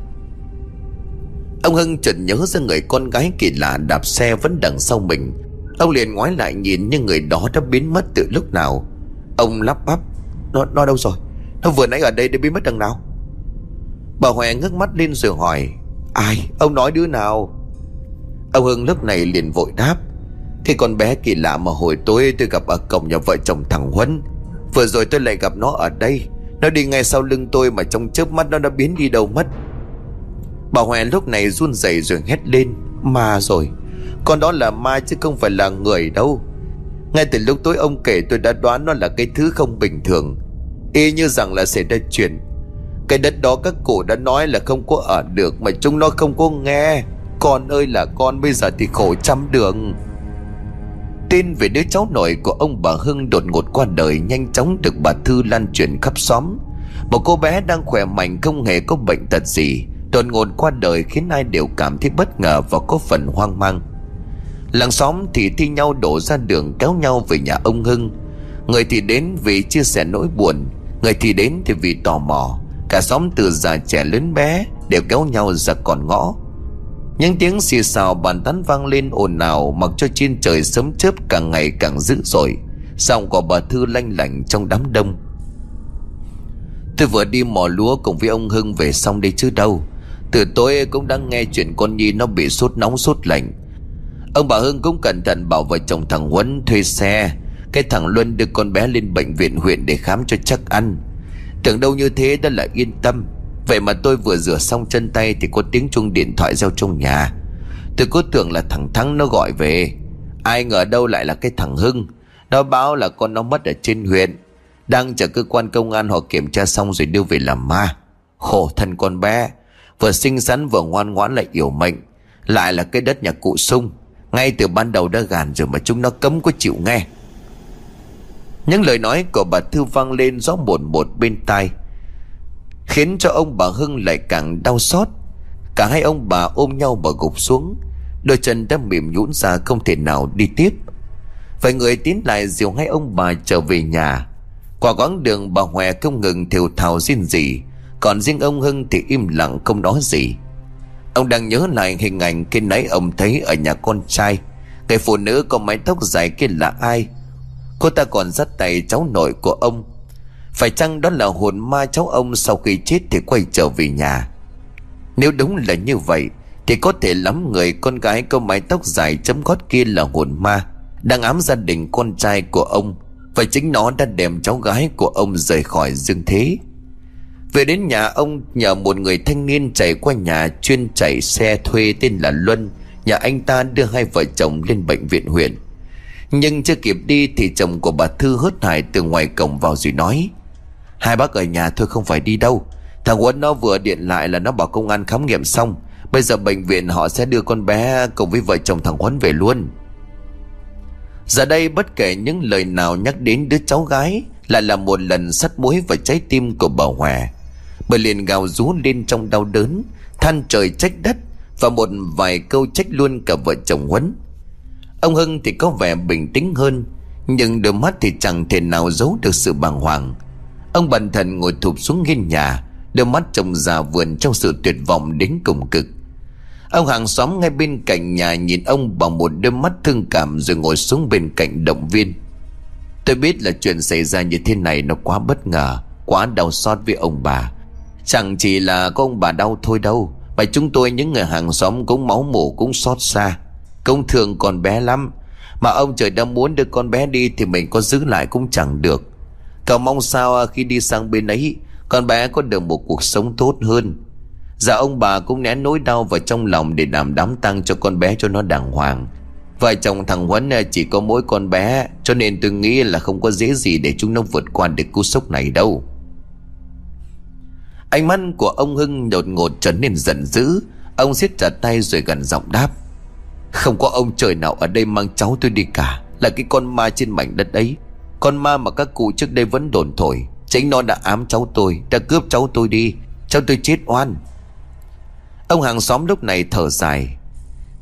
Ông Hưng chợt nhớ ra người con gái kỳ lạ đạp xe vẫn đằng sau mình. Ông liền ngoái lại nhìn nhưng người đó đã biến mất từ lúc nào. Ông lắp bắp Nó, nó đâu rồi? Nó vừa nãy ở đây đã biến mất đằng nào? Bà Huệ ngước mắt lên rồi hỏi Ai? Ông nói đứa nào? Ông Hưng lúc này liền vội đáp. Thì con bé kỳ lạ mà hồi tối tôi gặp ở cổng nhà vợ chồng thằng Huấn. Vừa rồi tôi lại gặp nó ở đây. Nó đi ngay sau lưng tôi mà trong chớp mắt nó đã biến đi đâu mất. Bà Huệ lúc này run rẩy rồi hét lên. Ma rồi. Con đó là ma chứ không phải là người đâu. Ngay từ lúc tối ông kể tôi đã đoán nó là cái thứ không bình thường. Y như rằng là xảy ra chuyện. Cái đất đó các cụ đã nói là không có ở được Mà chúng nó không có nghe. Con ơi là con, bây giờ thì khổ trăm đường. Tin về đứa cháu nội của ông bà Hưng đột ngột qua đời, Nhanh chóng được bà Thư lan truyền khắp xóm. Một cô bé đang khỏe mạnh, không hề có bệnh tật gì, Đột ngột qua đời khiến ai đều cảm thấy bất ngờ và có phần hoang mang. Làng xóm thì thi nhau đổ ra đường kéo nhau về nhà ông Hưng. Người thì đến vì chia sẻ nỗi buồn, Người thì đến thì vì tò mò. Cả xóm từ già trẻ lớn bé Đều kéo nhau ra còn ngõ những tiếng xì xào bàn tán vang lên ồn ào, Mặc cho trên trời sớm chớp càng ngày càng dữ dội. Giọng của bà Thư lanh lảnh trong đám đông. Tôi vừa đi mò lúa cùng với ông Hưng về xong đây chứ đâu. Từ tối cũng đang nghe chuyện con Nhi nó bị sốt nóng sốt lạnh. Ông bà Hưng cũng cẩn thận bảo vợ chồng thằng Huấn thuê xe. Cái thằng Luân đưa con bé lên bệnh viện huyện để khám cho chắc ăn. Tưởng đâu như thế đã là yên tâm. Vậy mà tôi vừa rửa xong chân tay Thì có tiếng chuông điện thoại reo trong nhà. Tôi cứ tưởng là thằng Thắng nó gọi về. Ai ngờ đâu lại là cái thằng Hưng. Nó báo là con nó mất ở trên huyện. Đang chờ cơ quan công an họ kiểm tra xong rồi đưa về làm ma. Khổ thân con bé. Vừa xinh xắn vừa ngoan ngoãn lại yếu mệnh. Lại là cái đất nhà cụ sung. Ngay từ ban đầu đã gàn rồi mà chúng nó cấm có chịu nghe. Những lời nói của bà Thư vang lên gió buồn một bên tai. Khiến cho ông bà Hưng lại càng đau xót. Cả hai ông bà ôm nhau và gục xuống. Đôi chân đã mềm nhũn ra không thể nào đi tiếp. Vài người tiến lại dìu hai ông bà trở về nhà. Qua quãng đường bà Hòe không ngừng thều thào xin gì, Còn riêng ông Hưng thì im lặng không nói gì. Ông đang nhớ lại hình ảnh khi nãy ông thấy ở nhà con trai. Người phụ nữ có mái tóc dài kia là ai? Cô ta còn dắt tay cháu nội của ông phải chăng đó là hồn ma cháu ông sau khi chết thì quay trở về nhà? Nếu đúng là như vậy, Thì có thể lắm người con gái có mái tóc dài chấm gót kia là hồn ma, Đang ám gia đình con trai của ông. Và chính nó đã đem cháu gái của ông rời khỏi dương thế. Về đến nhà ông, nhờ một người thanh niên chạy qua nhà chuyên chạy xe thuê tên là Luân. Nhà anh ta đưa hai vợ chồng lên bệnh viện huyện. Nhưng chưa kịp đi thì chồng của bà Thư hớt hải từ ngoài cổng vào rồi nói Hai bác ở nhà thôi không phải đi đâu. Thằng Huấn nó vừa điện lại là nó bảo công an khám nghiệm xong. Bây giờ bệnh viện họ sẽ đưa con bé cùng với vợ chồng thằng Huấn về luôn. Giờ đây bất kể những lời nào nhắc đến đứa cháu gái Lại là một lần sắt muối vào trái tim của bà Hòa. Bà liền gào rú lên trong đau đớn, Than trời trách đất Và một vài câu trách luôn cả vợ chồng Huấn Ông Hưng thì có vẻ bình tĩnh hơn, Nhưng đôi mắt thì chẳng thể nào giấu được sự bàng hoàng. Ông bần thần ngồi thụp xuống hiên nhà, Đôi mắt trông già vườn trong sự tuyệt vọng đến cùng cực. Ông hàng xóm ngay bên cạnh nhà nhìn ông bằng một đôi mắt thương cảm rồi ngồi xuống bên cạnh động viên. Tôi biết là chuyện xảy ra như thế này nó quá bất ngờ, Quá đau xót với ông bà. Chẳng chỉ là có ông bà đau thôi đâu, Mà chúng tôi những người hàng xóm cũng máu mủ cũng xót xa. Công thường còn bé lắm, Mà ông trời đã muốn đưa con bé đi Thì mình có giữ lại cũng chẳng được. Cậu mong sao à, khi đi sang bên ấy, Con bé có được một cuộc sống tốt hơn. Dạ ông bà cũng nén nỗi đau vào trong lòng Để làm đám tang cho con bé cho nó đàng hoàng. Vợ chồng thằng Huấn à, chỉ có mỗi con bé, Cho nên tôi nghĩ là không có dễ gì Để chúng nó vượt qua được cú sốc này đâu. Ánh mắt của ông Hưng đột ngột trở nên giận dữ. Ông siết chặt tay rồi gần giọng đáp. Không có ông trời nào ở đây mang cháu tôi đi cả, Là cái con ma trên mảnh đất ấy. Con ma mà các cụ trước đây vẫn đồn thổi. Chính nó đã ám cháu tôi, Đã cướp cháu tôi đi. Cháu tôi chết oan. Ông hàng xóm lúc này thở dài.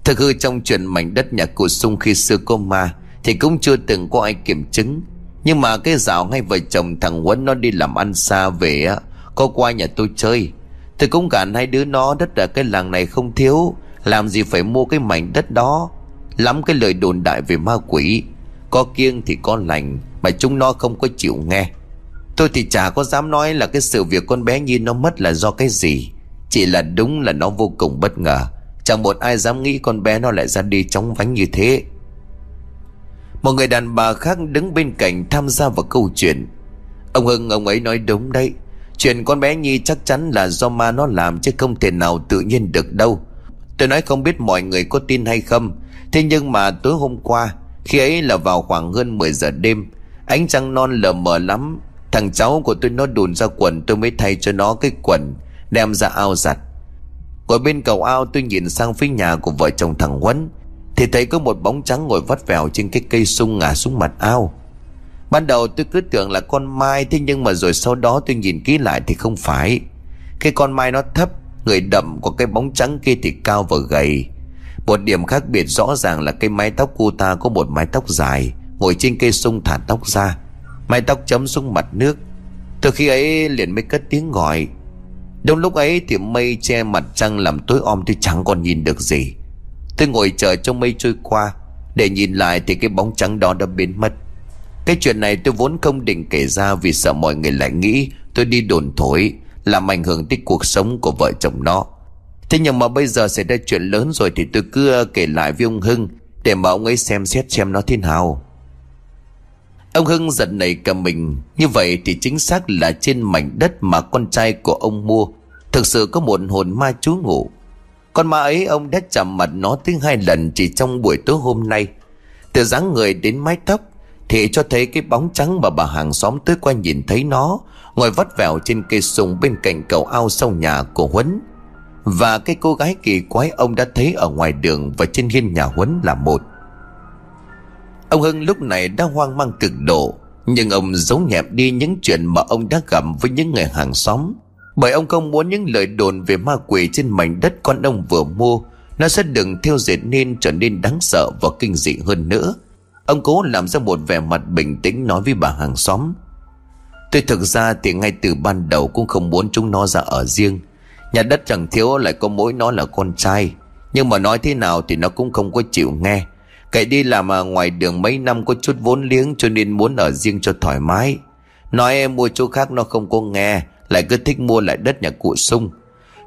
Thực hư trong chuyện mảnh đất nhà cụ sung khi xưa có ma, Thì cũng chưa từng có ai kiểm chứng. Nhưng mà cái dạo ngay vợ chồng thằng Huấn nó đi làm ăn xa về á, Có qua nhà tôi chơi. Tôi cũng cả hai đứa nó đất ở cái làng này không thiếu. Làm gì phải mua cái mảnh đất đó? Lắm cái lời đồn đại về ma quỷ. Có kiêng thì có lành. Mà chúng nó không có chịu nghe. Tôi thì chả có dám nói là cái sự việc con bé Nhi nó mất là do cái gì. Chỉ là đúng là nó vô cùng bất ngờ. Chẳng một ai dám nghĩ con bé nó lại ra đi chóng vánh như thế. Một người đàn bà khác đứng bên cạnh tham gia vào câu chuyện. Ông Hưng, ông ấy nói đúng đấy. Chuyện con bé Nhi chắc chắn là do ma nó làm chứ không thể nào tự nhiên được đâu. Tôi nói không biết mọi người có tin hay không. Thế nhưng mà tối hôm qua, Khi ấy là vào khoảng hơn 10 giờ đêm Ánh trăng non lờ mờ lắm. Thằng cháu của tôi nó đùn ra quần, Tôi mới thay cho nó cái quần, Đem ra ao giặt. Ngồi bên cầu ao, tôi nhìn sang phía nhà của vợ chồng thằng Huấn, Thì thấy có một bóng trắng ngồi vắt vẻo trên cái cây sung ngả xuống mặt ao. Ban đầu tôi cứ tưởng là con mai, Thế nhưng mà rồi sau đó tôi nhìn kỹ lại thì không phải. Cái con mai nó thấp, Người đậm của cái bóng trắng kia thì cao và gầy. Một điểm khác biệt rõ ràng là cái mái tóc cô ta có một mái tóc dài. Ngồi trên cây sung thả tóc ra. Mái tóc chấm xuống mặt nước. Từ khi ấy liền mới cất tiếng gọi. Đúng lúc ấy thì mây che mặt trăng làm tối om tôi chẳng còn nhìn được gì. Tôi ngồi chờ cho mây trôi qua. Để nhìn lại thì cái bóng trắng đó đã biến mất. Cái chuyện này tôi vốn không định kể ra Vì sợ mọi người lại nghĩ tôi đi đồn thổi, Làm ảnh hưởng tới cuộc sống của vợ chồng nó. Thế nhưng mà bây giờ xảy ra chuyện lớn rồi Thì tôi cứ kể lại với ông Hưng Để mà ông ấy xem xét xem nó thế nào. Ông Hưng giật nảy cả mình. Như vậy thì chính xác là trên mảnh đất mà con trai của ông mua, Thực sự có một hồn ma trú ngụ Con ma ấy, ông đã chạm mặt nó tới hai lần chỉ trong buổi tối hôm nay. Từ dáng người đến mái tóc Thì cho thấy cái bóng trắng mà bà hàng xóm tới qua nhìn thấy nó, Ngồi vắt vẻo trên cây sùng bên cạnh cầu ao sau nhà của Huấn. Và cái cô gái kỳ quái ông đã thấy ở ngoài đường và trên hiên nhà Huấn là một. Ông Hưng lúc này đã hoang mang cực độ, Nhưng ông giấu nhẹm đi những chuyện mà ông đã gặp với những người hàng xóm. Bởi ông không muốn những lời đồn về ma quỷ trên mảnh đất con ông vừa mua, Nó sẽ đừng theo dệt nên trở nên đáng sợ và kinh dị hơn nữa. Ông cố làm ra một vẻ mặt bình tĩnh nói với bà hàng xóm. Tôi thực ra thì ngay từ ban đầu cũng không muốn chúng nó ra ở riêng. Nhà đất chẳng thiếu, lại có mỗi nó là con trai. Nhưng mà nói thế nào thì nó cũng không có chịu nghe. Cậy đi làm ở ngoài đường mấy năm có chút vốn liếng cho nên muốn ở riêng cho thoải mái. Nói em mua chỗ khác nó không có nghe, lại cứ thích mua lại đất nhà cụ sung.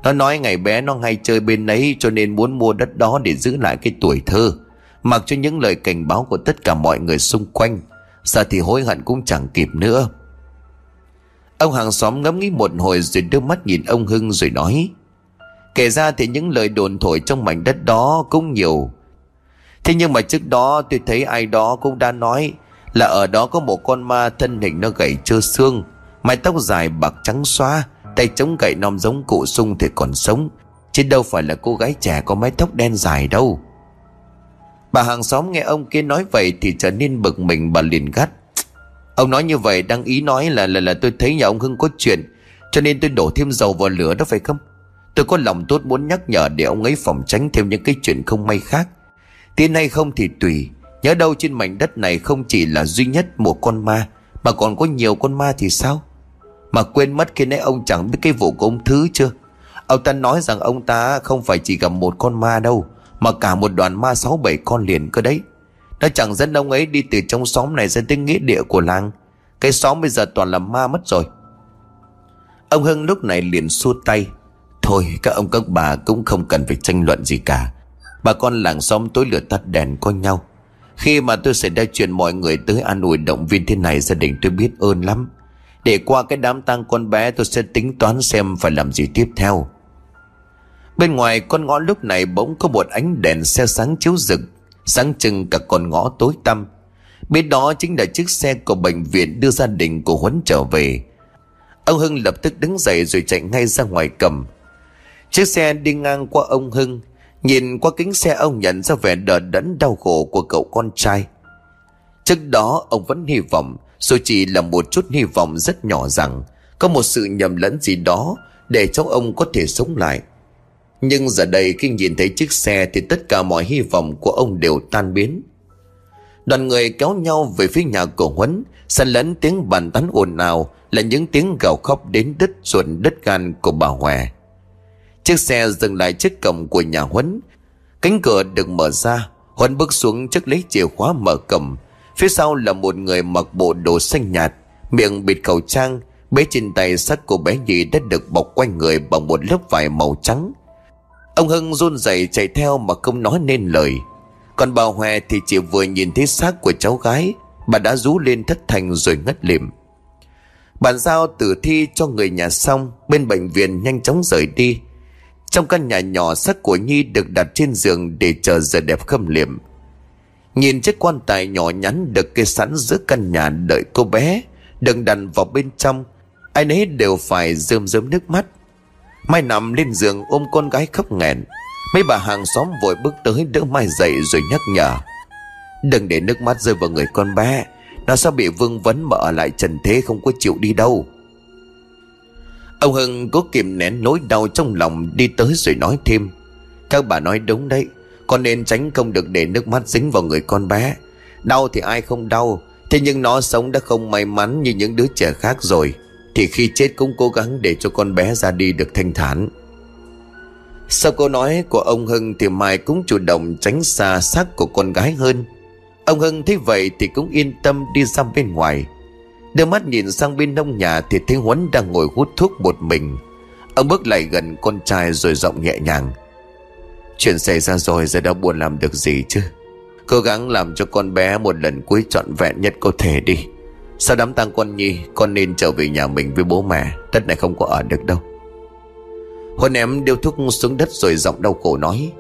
Nó nói ngày bé nó hay chơi bên ấy cho nên muốn mua đất đó để giữ lại cái tuổi thơ. Mặc cho những lời cảnh báo của tất cả mọi người xung quanh. Giờ thì hối hận cũng chẳng kịp nữa. Ông hàng xóm ngẫm nghĩ một hồi rồi đưa mắt nhìn ông Hưng rồi nói. Kể ra thì những lời đồn thổi trong mảnh đất đó cũng nhiều Thế nhưng mà trước đó tôi thấy ai đó cũng đã nói Là ở đó có một con ma thân hình nó gầy trơ xương, Mái tóc dài bạc trắng xóa, Tay chống gậy nom giống cụ sung thì còn sống, Chứ đâu phải là cô gái trẻ có mái tóc đen dài đâu. Bà hàng xóm nghe ông kia nói vậy Thì trở nên bực mình bà liền gắt. Ông nói như vậy đang ý nói là là là tôi thấy nhà ông Hưng có chuyện, Cho nên tôi đổ thêm dầu vào lửa đó phải không? Tôi có lòng tốt muốn nhắc nhở để ông ấy phòng tránh thêm những cái chuyện không may khác. Tin hay không thì tùy. Nhớ đâu trên mảnh đất này không chỉ là duy nhất một con ma, Mà còn có nhiều con ma thì sao? Mà quên mất khi nãy ông chẳng biết cái vụ của ông Thứ chưa? Ông ta nói rằng ông ta không phải chỉ gặp một con ma đâu, Mà cả một đoàn ma sáu bảy con liền cơ đấy. Nó chẳng dẫn ông ấy đi từ trong xóm này ra tới nghĩa địa của làng. Cái xóm bây giờ toàn là ma mất rồi. Ông Hưng lúc này liền xua tay. Thôi, các ông các bà cũng không cần phải tranh luận gì cả. Bà con làng xóm tối lửa tắt đèn có nhau. Khi mà tôi xảy ra chuyện mọi người tới an ủi động viên thế này, Gia đình tôi biết ơn lắm. Để qua cái đám tang con bé, tôi sẽ tính toán xem phải làm gì tiếp theo. Bên ngoài con ngõ lúc này bỗng có một ánh đèn xe sáng chiếu rực, Sáng trưng cả con ngõ tối tăm. Bên đó chính là chiếc xe của bệnh viện đưa gia đình của Huấn trở về. Ông Hưng lập tức đứng dậy rồi chạy ngay ra ngoài cầm. Chiếc xe đi ngang qua ông Hưng. Nhìn qua kính xe ông nhận ra vẻ đờ đẫn đau khổ của cậu con trai. Trước đó, ông vẫn hy vọng, Dù chỉ là một chút hy vọng rất nhỏ rằng Có một sự nhầm lẫn gì đó Để cháu ông có thể sống lại. Nhưng giờ đây khi nhìn thấy chiếc xe Thì tất cả mọi hy vọng của ông đều tan biến. Đoàn người kéo nhau về phía nhà của Huấn, Xen lẫn tiếng bàn tán ồn ào Là những tiếng gào khóc đến đứt ruột đứt gan của bà Hòe. Chiếc xe dừng lại trước cổng của nhà Huấn. Cánh cửa được mở ra. Huấn bước xuống trước lấy chìa khóa mở cổng. Phía sau là một người mặc bộ đồ xanh nhạt, Miệng bịt khẩu trang, Bế trên tay sắt của bé nhì đã được bọc quanh người bằng một lớp vải màu trắng. Ông Hưng run rẩy chạy theo mà không nói nên lời. Còn bà Hòe thì chỉ vừa nhìn thấy xác của cháu gái, Bà đã rú lên thất thành rồi ngất lịm. Bàn giao tử thi cho người nhà xong, Bên bệnh viện nhanh chóng rời đi. Trong căn nhà nhỏ, xác của Nhi được đặt trên giường Để chờ giờ đẹp khâm liệm. Nhìn chiếc quan tài nhỏ nhắn được kê sẵn giữa căn nhà đợi cô bé Đừng đặt vào bên trong, Ai nấy đều phải rơm rớm nước mắt. Mai nằm lên giường ôm con gái khóc nghẹn. Mấy bà hàng xóm vội bước tới đỡ Mai dậy rồi nhắc nhở. Đừng để nước mắt rơi vào người con bé, Nó sao bị vương vấn mà ở lại trần thế không có chịu đi đâu. Ông Hưng cố kìm nén nỗi đau trong lòng đi tới rồi nói thêm. Các bà nói đúng đấy, Con nên tránh không được để nước mắt dính vào người con bé. Đau thì ai không đau, Thế nhưng nó sống đã không may mắn như những đứa trẻ khác rồi, Thì khi chết cũng cố gắng để cho con bé ra đi được thanh thản. Sau câu nói của ông Hưng thì Mai cũng chủ động tránh xa xác của con gái hơn. Ông Hưng thấy vậy thì cũng yên tâm đi ra bên ngoài. Đưa mắt nhìn sang bên nông nhà thì thấy Huấn đang ngồi hút thuốc một mình. Ông bước lại gần con trai rồi giọng nhẹ nhàng. Chuyện xảy ra rồi, giờ đã buồn làm được gì chứ? Cố gắng làm cho con bé một lần cuối trọn vẹn nhất có thể đi. Sau đám tang con Nhi, Con nên trở về nhà mình với bố mẹ. Đất này không có ở được đâu. Huấn em điêu thuốc xuống đất rồi giọng đau khổ nói.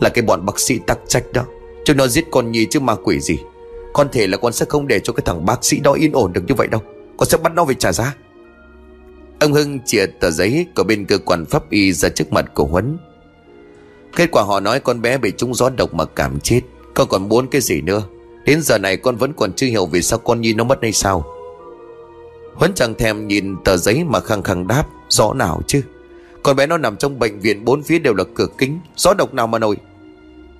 Là cái bọn bác sĩ tắc trách đó. Chúng nó giết con Nhi chứ ma quỷ gì. Con thể là con sẽ không để cho cái thằng bác sĩ đó yên ổn được như vậy đâu. Con sẽ bắt nó về trả giá. Ông Hưng chia tờ giấy của bên cơ quan pháp y ra trước mặt của Huấn. Kết quả họ nói con bé bị trúng gió độc mà cảm chết. Con còn muốn cái gì nữa? Đến giờ này con vẫn còn chưa hiểu vì sao con Nhi nó mất hay sao. Huấn chẳng thèm nhìn tờ giấy mà khăng khăng đáp Rõ nào chứ? Con bé nó nằm trong bệnh viện, bốn phía đều là cửa kính. Gió độc nào mà nổi?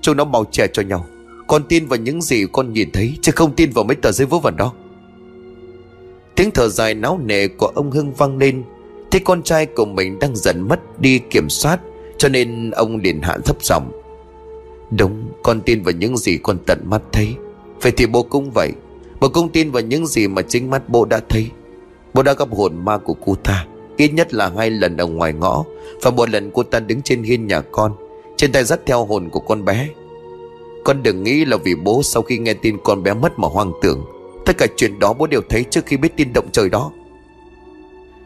Chúng nó mau che cho nhau. Con tin vào những gì con nhìn thấy, Chứ không tin vào mấy tờ giấy vớ vẩn đó. Tiếng thở dài náo nề của ông Hưng vang lên Thấy con trai của mình đang dần mất đi kiểm soát, Cho nên ông liền hạ thấp giọng. Đúng, con tin vào những gì con tận mắt thấy. Vậy thì bố cũng vậy. Bố cũng tin vào những gì mà chính mắt bố đã thấy. Bố đã gặp hồn ma của cô ta, Ít nhất là hai lần ở ngoài ngõ, Và một lần cô ta đứng trên hiên nhà con, Trên tay dắt theo hồn của con bé. Con đừng nghĩ là vì bố sau khi nghe tin con bé mất mà hoang tưởng. Tất cả chuyện đó bố đều thấy trước khi biết tin động trời đó.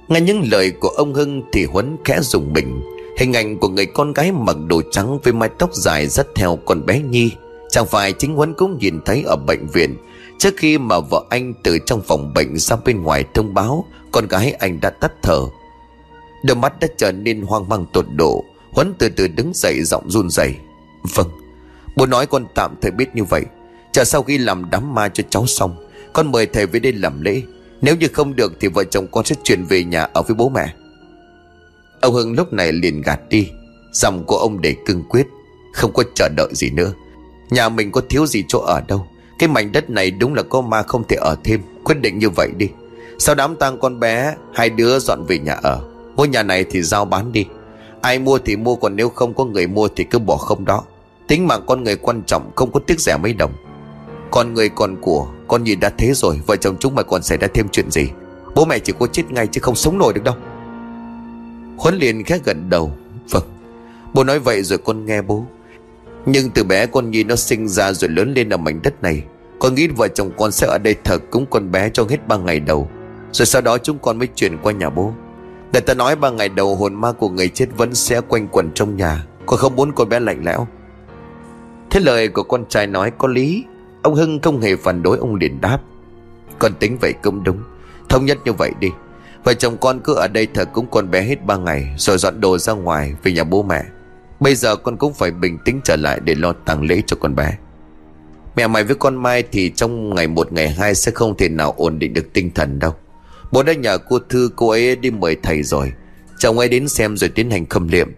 Nghe những lời của ông Hưng thì Huấn khẽ dùng mình. Hình ảnh của người con gái mặc đồ trắng với mái tóc dài dắt theo con bé Nhi. Chẳng phải chính Huấn cũng nhìn thấy ở bệnh viện. Trước khi mà vợ anh từ trong phòng bệnh ra bên ngoài thông báo, Con gái anh đã tắt thở. Đôi mắt đã trở nên hoang mang tột độ. Huấn từ từ đứng dậy, giọng run rẩy. Vâng Bố nói con tạm thời biết như vậy. Chờ sau khi làm đám ma cho cháu xong, Con mời thầy về đây làm lễ. Nếu như không được thì vợ chồng con sẽ chuyển về nhà ở với bố mẹ. Ông Hưng lúc này liền gạt đi. Giọng của ông để cương quyết, Không có chờ đợi gì nữa. Nhà mình có thiếu gì chỗ ở đâu. Cái mảnh đất này đúng là có ma không thể ở thêm. Quyết định như vậy đi. Sau đám tang con bé, Hai đứa dọn về nhà ở. Ngôi nhà này thì giao bán đi. Ai mua thì mua, còn nếu không có người mua thì cứ bỏ không đó. Tính mạng con người quan trọng Không có tiếc rẻ mấy đồng. Con người còn của, Con nhìn đã thế rồi, Vợ chồng chúng mày còn xảy ra thêm chuyện gì? Bố mẹ chỉ có chết ngay chứ không sống nổi được đâu. Huấn liền khẽ gật đầu. Vâng. Bố nói vậy rồi con nghe bố. Nhưng từ bé con Nhi nó sinh ra rồi lớn lên ở mảnh đất này. Con nghĩ vợ chồng con sẽ ở đây thờ cúng con bé trong hết ba ngày đầu. Rồi sau đó chúng con mới chuyển qua nhà bố. Người ta nói ba ngày đầu hồn ma của người chết vẫn sẽ quanh quẩn trong nhà. Con không muốn con bé lạnh lẽo. Thế lời của con trai nói có lý. Ông Hưng không hề phản đối, ông liền đáp. Con tính vậy cũng đúng. Thống nhất như vậy đi. Vợ chồng con cứ ở đây thờ cúng con bé hết ba ngày, Rồi dọn đồ ra ngoài về nhà bố mẹ. Bây giờ con cũng phải bình tĩnh trở lại Để lo tang lễ cho con bé. Mẹ mày với con Mai thì trong ngày một, ngày hai Sẽ không thể nào ổn định được tinh thần đâu. Bố đã nhờ cô Thư, cô ấy đi mời thầy rồi. Chồng ấy đến xem rồi tiến hành khâm liệm.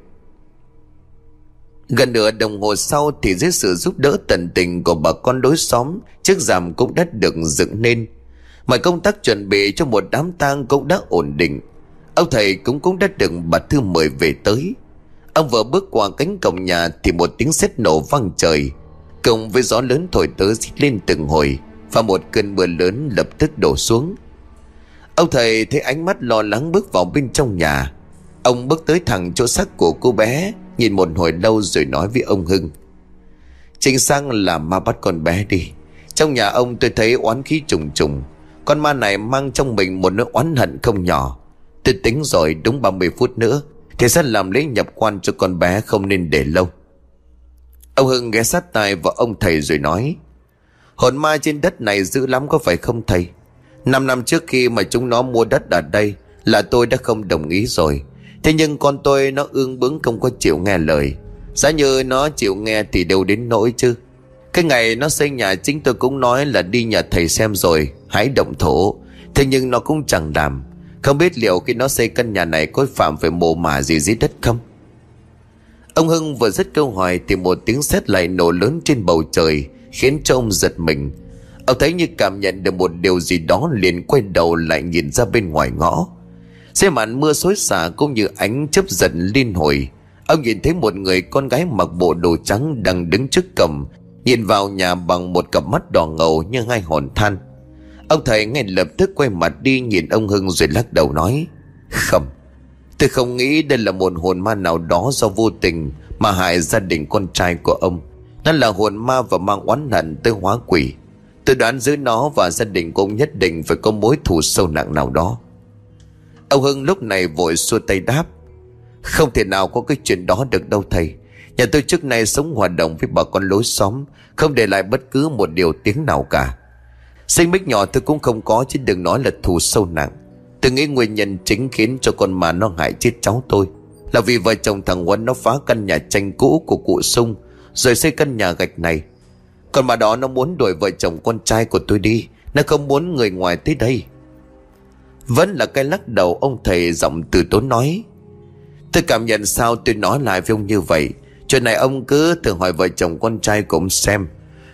Gần nửa đồng hồ sau thì dưới sự giúp đỡ tận tình của bà con đối xóm, Chiếc giảm cũng đã được dựng nên. Mọi công tác chuẩn bị cho một đám tang cũng đã ổn định. Ông thầy cũng cũng đã được bà Thư mời về tới. Ông vừa bước qua cánh cổng nhà thì một tiếng sét nổ vang trời. Cùng với gió lớn thổi tới xít lên từng hồi, Và một cơn mưa lớn lập tức đổ xuống. Ông thầy thấy ánh mắt lo lắng bước vào bên trong nhà. Ông bước tới thẳng chỗ xác của cô bé Nhìn một hồi lâu rồi nói với ông Hưng. Trình sang là ma bắt con bé đi. Trong nhà ông tôi thấy oán khí trùng trùng. Con ma này mang trong mình một nỗi oán hận không nhỏ. Tôi tính rồi đúng 30 phút nữa, Thì sẽ làm lễ nhập quan cho con bé không nên để lâu. Ông Hưng ghé sát tai vào ông thầy rồi nói, Hồn ma trên đất này dữ lắm có phải không thầy? Năm năm trước khi mà chúng nó mua đất ở đây Là tôi đã không đồng ý rồi. Thế nhưng con tôi nó ương bướng không có chịu nghe lời. Giá như nó chịu nghe thì đâu đến nỗi chứ. Cái ngày nó xây nhà chính tôi cũng nói là đi nhà thầy xem rồi Hãy động thổ. Thế nhưng nó cũng chẳng làm. Không biết liệu khi nó xây căn nhà này có phạm về mồ mả gì dưới đất không? Ông Hưng vừa dứt câu hỏi Thì một tiếng sét lại nổ lớn trên bầu trời, Khiến cho ông giật mình. Ông thấy như cảm nhận được một điều gì đó liền quay đầu lại nhìn ra bên ngoài ngõ. Xe màn mưa xối xả cũng như ánh chớp giận liên hồi. Ông nhìn thấy một người con gái mặc bộ đồ trắng đang đứng trước cầm, Nhìn vào nhà bằng một cặp mắt đỏ ngầu như hai hòn than. Ông thầy ngay lập tức quay mặt đi nhìn ông Hưng rồi lắc đầu nói Không Tôi không nghĩ đây là một hồn ma nào đó do vô tình Mà hại gia đình con trai của ông. Nó là hồn ma và mang oán hận tới hóa quỷ. Tôi đoán giữa nó và gia đình ông nhất định phải có mối thù sâu nặng nào đó. Ông Hưng lúc này vội xua tay đáp. Không thể nào có cái chuyện đó được đâu thầy. Nhà tôi trước nay sống hòa đồng với bà con lối xóm, Không để lại bất cứ một điều tiếng nào cả. Sinh bích nhỏ tôi cũng không có, Chứ đừng nói là thù sâu nặng. Tôi nghĩ nguyên nhân chính khiến cho con mà nó hại chết cháu tôi Là vì vợ chồng thằng Huấn nó phá căn nhà tranh cũ của cụ Sung, Rồi xây căn nhà gạch này. Còn mà đó nó muốn đuổi vợ chồng con trai của tôi đi, Nó không muốn người ngoài tới đây vẫn là cái lắc đầu, ông thầy giọng từ tốn nói. Tôi cảm nhận sao tôi nói lại với ông như vậy. Chuyện này ông cứ thử hỏi vợ chồng con trai của ông xem.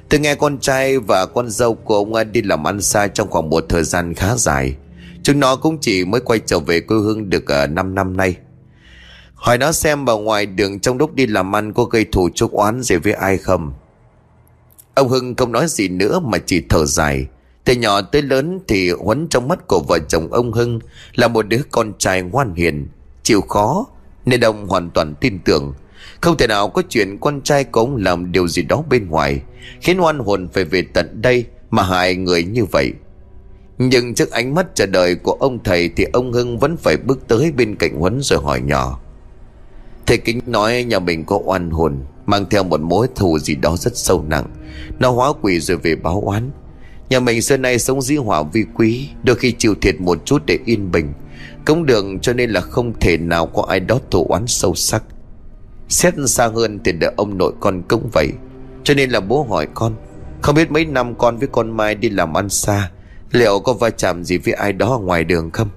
Tôi nghe con trai và con dâu của ông đi làm ăn xa trong khoảng một thời gian khá dài. Chúng nó cũng chỉ mới quay trở về quê hương được ờ, 5 năm nay. Hỏi nó xem bà ngoài đường trong lúc đi làm ăn có gây thù chúc oán gì với ai không. Ông Hưng không nói gì nữa mà chỉ thở dài từ nhỏ tới lớn thì Huấn trong mắt của vợ chồng ông Hưng là một đứa con trai ngoan hiền, chịu khó, nên ông hoàn toàn tin tưởng. Không thể nào có chuyện con trai của ông làm điều gì đó bên ngoài, khiến oan hồn phải về tận đây mà hại người như vậy. Nhưng trước ánh mắt chờ đợi của ông thầy thì ông Hưng vẫn phải bước tới bên cạnh Huấn rồi hỏi nhỏ. Thầy Kính nói nhà mình có oan hồn, mang theo một mối thù gì đó rất sâu nặng. Nó hóa quỷ rồi về báo oán. Nhà mình xưa nay sống dĩ hòa vi quý, Đôi khi chịu thiệt một chút để yên bình. Công đường cho nên là không thể nào có ai đó thù oán sâu sắc. Xét xa hơn thì đợi ông nội con cũng vậy. Cho nên là bố hỏi con, Không biết mấy năm con với con Mai đi làm ăn xa, Liệu có va chạm gì với ai đó ở ngoài đường không?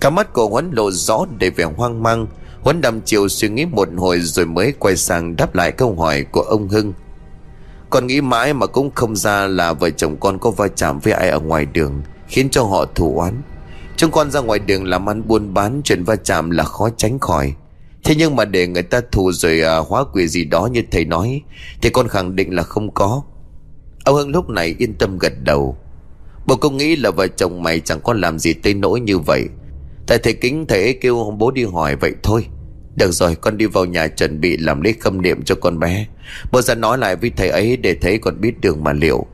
Cả mắt của Huấn lộ rõ để vẻ hoang mang. Huấn đầm chiều suy nghĩ một hồi rồi mới quay sang đáp lại câu hỏi của ông Hưng con nghĩ mãi mà cũng không ra là vợ chồng con có va chạm với ai ở ngoài đường Khiến cho họ thù oán. Chúng con ra ngoài đường làm ăn buôn bán Chuyện va chạm là khó tránh khỏi. Thế nhưng mà để người ta thù rồi à, hóa quỷ gì đó như thầy nói Thì con khẳng định là không có. Ông Hưng lúc này yên tâm gật đầu. Bố công nghĩ là vợ chồng mày chẳng có làm gì tới nỗi như vậy. Tại thầy kính thầy ấy kêu bố đi hỏi vậy thôi được rồi, con đi vào nhà chuẩn bị làm lễ khâm niệm cho con bé. Bố ra nói lại với thầy ấy để thấy con biết đường mà liệu.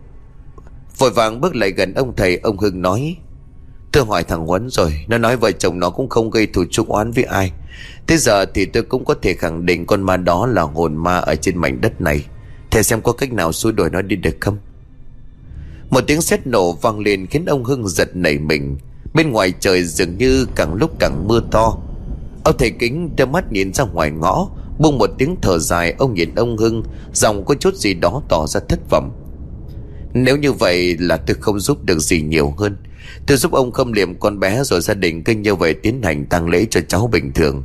Vội vàng bước lại gần ông thầy, Ông Hưng nói, Tôi hỏi thằng Huấn rồi, Nó nói vợ chồng nó cũng không gây thù chuốc oán với ai. Thế giờ thì tôi cũng có thể khẳng định Con ma đó là hồn ma ở trên mảnh đất này. Thầy xem có cách nào xua đuổi nó đi được không? Một tiếng sét nổ vang lên Khiến ông Hưng giật nảy mình. Bên ngoài trời dường như càng lúc càng mưa to. Ông thầy kính đưa mắt nhìn ra ngoài ngõ Bung một tiếng thở dài, Ông nhìn ông Hưng Dòng có chút gì đó tỏ ra thất vọng. Nếu như vậy là tôi không giúp được gì nhiều hơn. Tôi giúp ông khâm liệm con bé Rồi gia đình kinh như vậy tiến hành tang lễ cho cháu bình thường.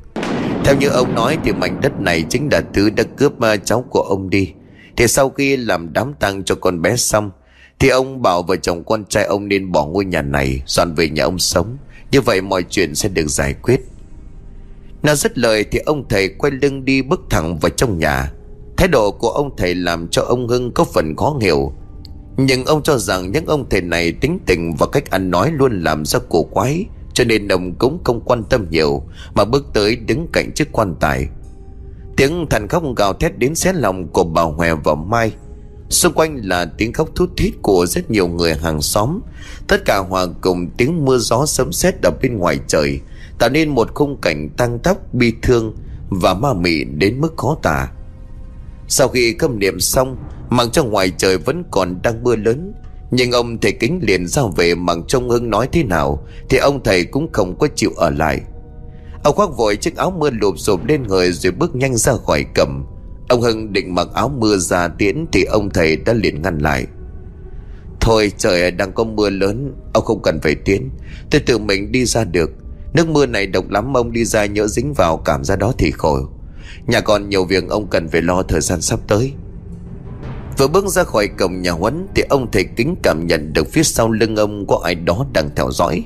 Theo như ông nói Thì mảnh đất này chính là thứ đã cướp à, cháu của ông đi. Thì sau khi làm đám tang cho con bé xong, Thì ông bảo vợ chồng con trai ông nên bỏ ngôi nhà này, Dọn về nhà ông sống. Như vậy mọi chuyện sẽ được giải quyết. Nó dứt lời thì ông thầy quay lưng đi bước thẳng vào trong nhà. Thái độ của ông thầy làm cho ông Hưng có phần khó hiểu. Nhưng ông cho rằng những ông thầy này tính tình và cách ăn nói luôn làm ra cổ quái, Cho nên ông cũng không quan tâm nhiều, Mà bước tới đứng cạnh chiếc quan tài. Tiếng thằn khóc gào thét đến xé lòng của bà Hòe và Mai. Xung quanh là tiếng khóc thút thít của rất nhiều người hàng xóm. Tất cả hòa cùng tiếng mưa gió sấm sét ở bên ngoài trời. Tạo nên một khung cảnh tăng tóc bi thương Và ma mị đến mức khó tả. Sau khi khâm niệm xong Mặc cho ngoài trời vẫn còn đang mưa lớn, Nhưng ông thầy kính liền ra về Mặc trông hưng nói thế nào Thì ông thầy cũng không có chịu ở lại. Ông khoác vội chiếc áo mưa lụp xụp lên người Rồi bước nhanh ra khỏi cầm. Ông Hưng định mặc áo mưa ra tiễn Thì ông thầy đã liền ngăn lại. Thôi trời đang có mưa lớn, Ông không cần phải tiến. Tôi tự mình đi ra được. Nước mưa này độc lắm, ông đi ra nhỡ dính vào, cảm giác đó thì khổ. Nhà còn nhiều việc ông cần phải lo thời gian sắp tới. Vừa bước ra khỏi cổng nhà huấn Thì ông thầy kính cảm nhận được phía sau lưng ông Có ai đó đang theo dõi.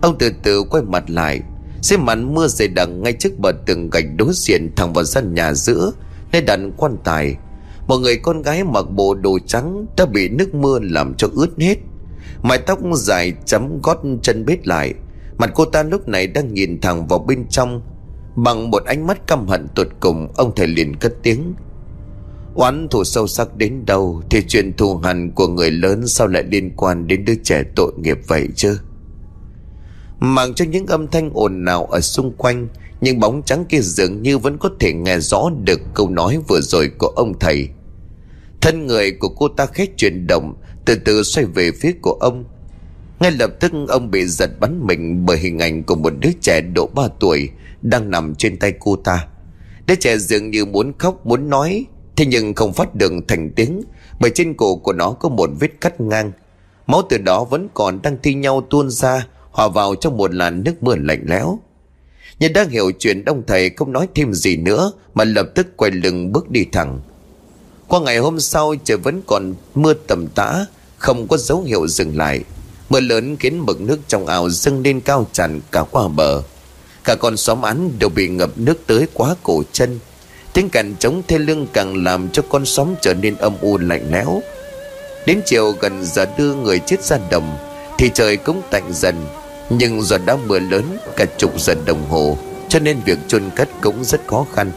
Ông từ từ quay mặt lại Xếp màn mưa dày đặc ngay trước bờ tường gạch đối diện thẳng vào gian nhà giữa, Nơi đặt quan tài. Một người con gái mặc bộ đồ trắng Đã bị nước mưa làm cho ướt hết. Mái tóc dài chấm gót chân bết lại. Mặt cô ta lúc này đang nhìn thẳng vào bên trong, Bằng một ánh mắt căm hận tột cùng, Ông thầy liền cất tiếng. Oán thù sâu sắc đến đâu Thì chuyện thù hằn của người lớn Sao lại liên quan đến đứa trẻ tội nghiệp vậy chứ? Mang cho những âm thanh ồn nào ở xung quanh, Nhưng bóng trắng kia dường như vẫn có thể nghe rõ được câu nói vừa rồi của ông thầy. Thân người của cô ta khét chuyển động, Từ từ xoay về phía của ông ngay lập tức ông bị giật bắn mình bởi hình ảnh của một đứa trẻ độ 3 tuổi đang nằm trên tay cô ta. Đứa trẻ dường như muốn khóc, muốn nói, Thế nhưng không phát được thành tiếng, Bởi trên cổ của nó có một vết cắt ngang. Máu từ đó vẫn còn đang thi nhau tuôn ra, Hòa vào trong một làn nước mưa lạnh lẽo. Nhân đang hiểu chuyện, ông thầy không nói thêm gì nữa, Mà lập tức quay lưng bước đi thẳng. Qua ngày hôm sau, trời vẫn còn mưa tầm tã, Không có dấu hiệu dừng lại. Mưa lớn khiến mực nước trong ao dâng lên cao tràn cả qua bờ. Cả con xóm án đều bị ngập nước tới quá cổ chân. Tiếng cành trống thê lương càng làm cho con xóm trở nên âm u lạnh lẽo. Đến chiều gần giờ đưa người chết ra đồng, Thì trời cũng tạnh dần. Nhưng do đã mưa lớn, cả chục giờ đồng hồ, Cho nên việc chôn cất cũng rất khó khăn.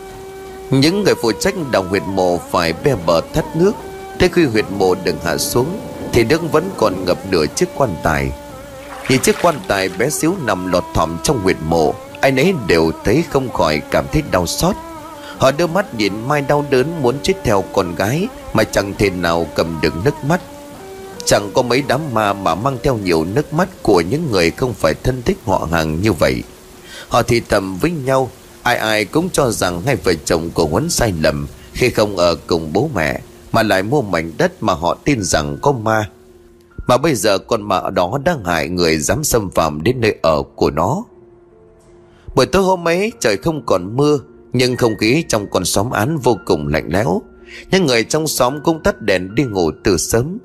Những người phụ trách đào huyệt mộ phải be bờ thắt nước. Tới khi huyệt mộ đừng hạ xuống thì nước vẫn còn ngập nửa chiếc quan tài. Nhìn chiếc quan tài bé xíu nằm lọt thỏm trong huyệt mộ Ai nấy đều thấy không khỏi cảm thấy đau xót. Họ đưa mắt nhìn Mai đau đớn muốn chết theo con gái Mà chẳng thể nào cầm được nước mắt. Chẳng có mấy đám ma mà mang theo nhiều nước mắt Của những người không phải thân thích họ hàng như vậy. Họ thì thầm với nhau, Ai ai cũng cho rằng hai vợ chồng của Huấn sai lầm, Khi không ở cùng bố mẹ mà lại mua mảnh đất mà họ tin rằng có ma. Mà bây giờ con ma đó đang hại người dám xâm phạm đến nơi ở của nó. Buổi tối hôm ấy, trời không còn mưa, Nhưng không khí trong con xóm án vô cùng lạnh lẽo. Những người trong xóm cũng tắt đèn đi ngủ từ sớm.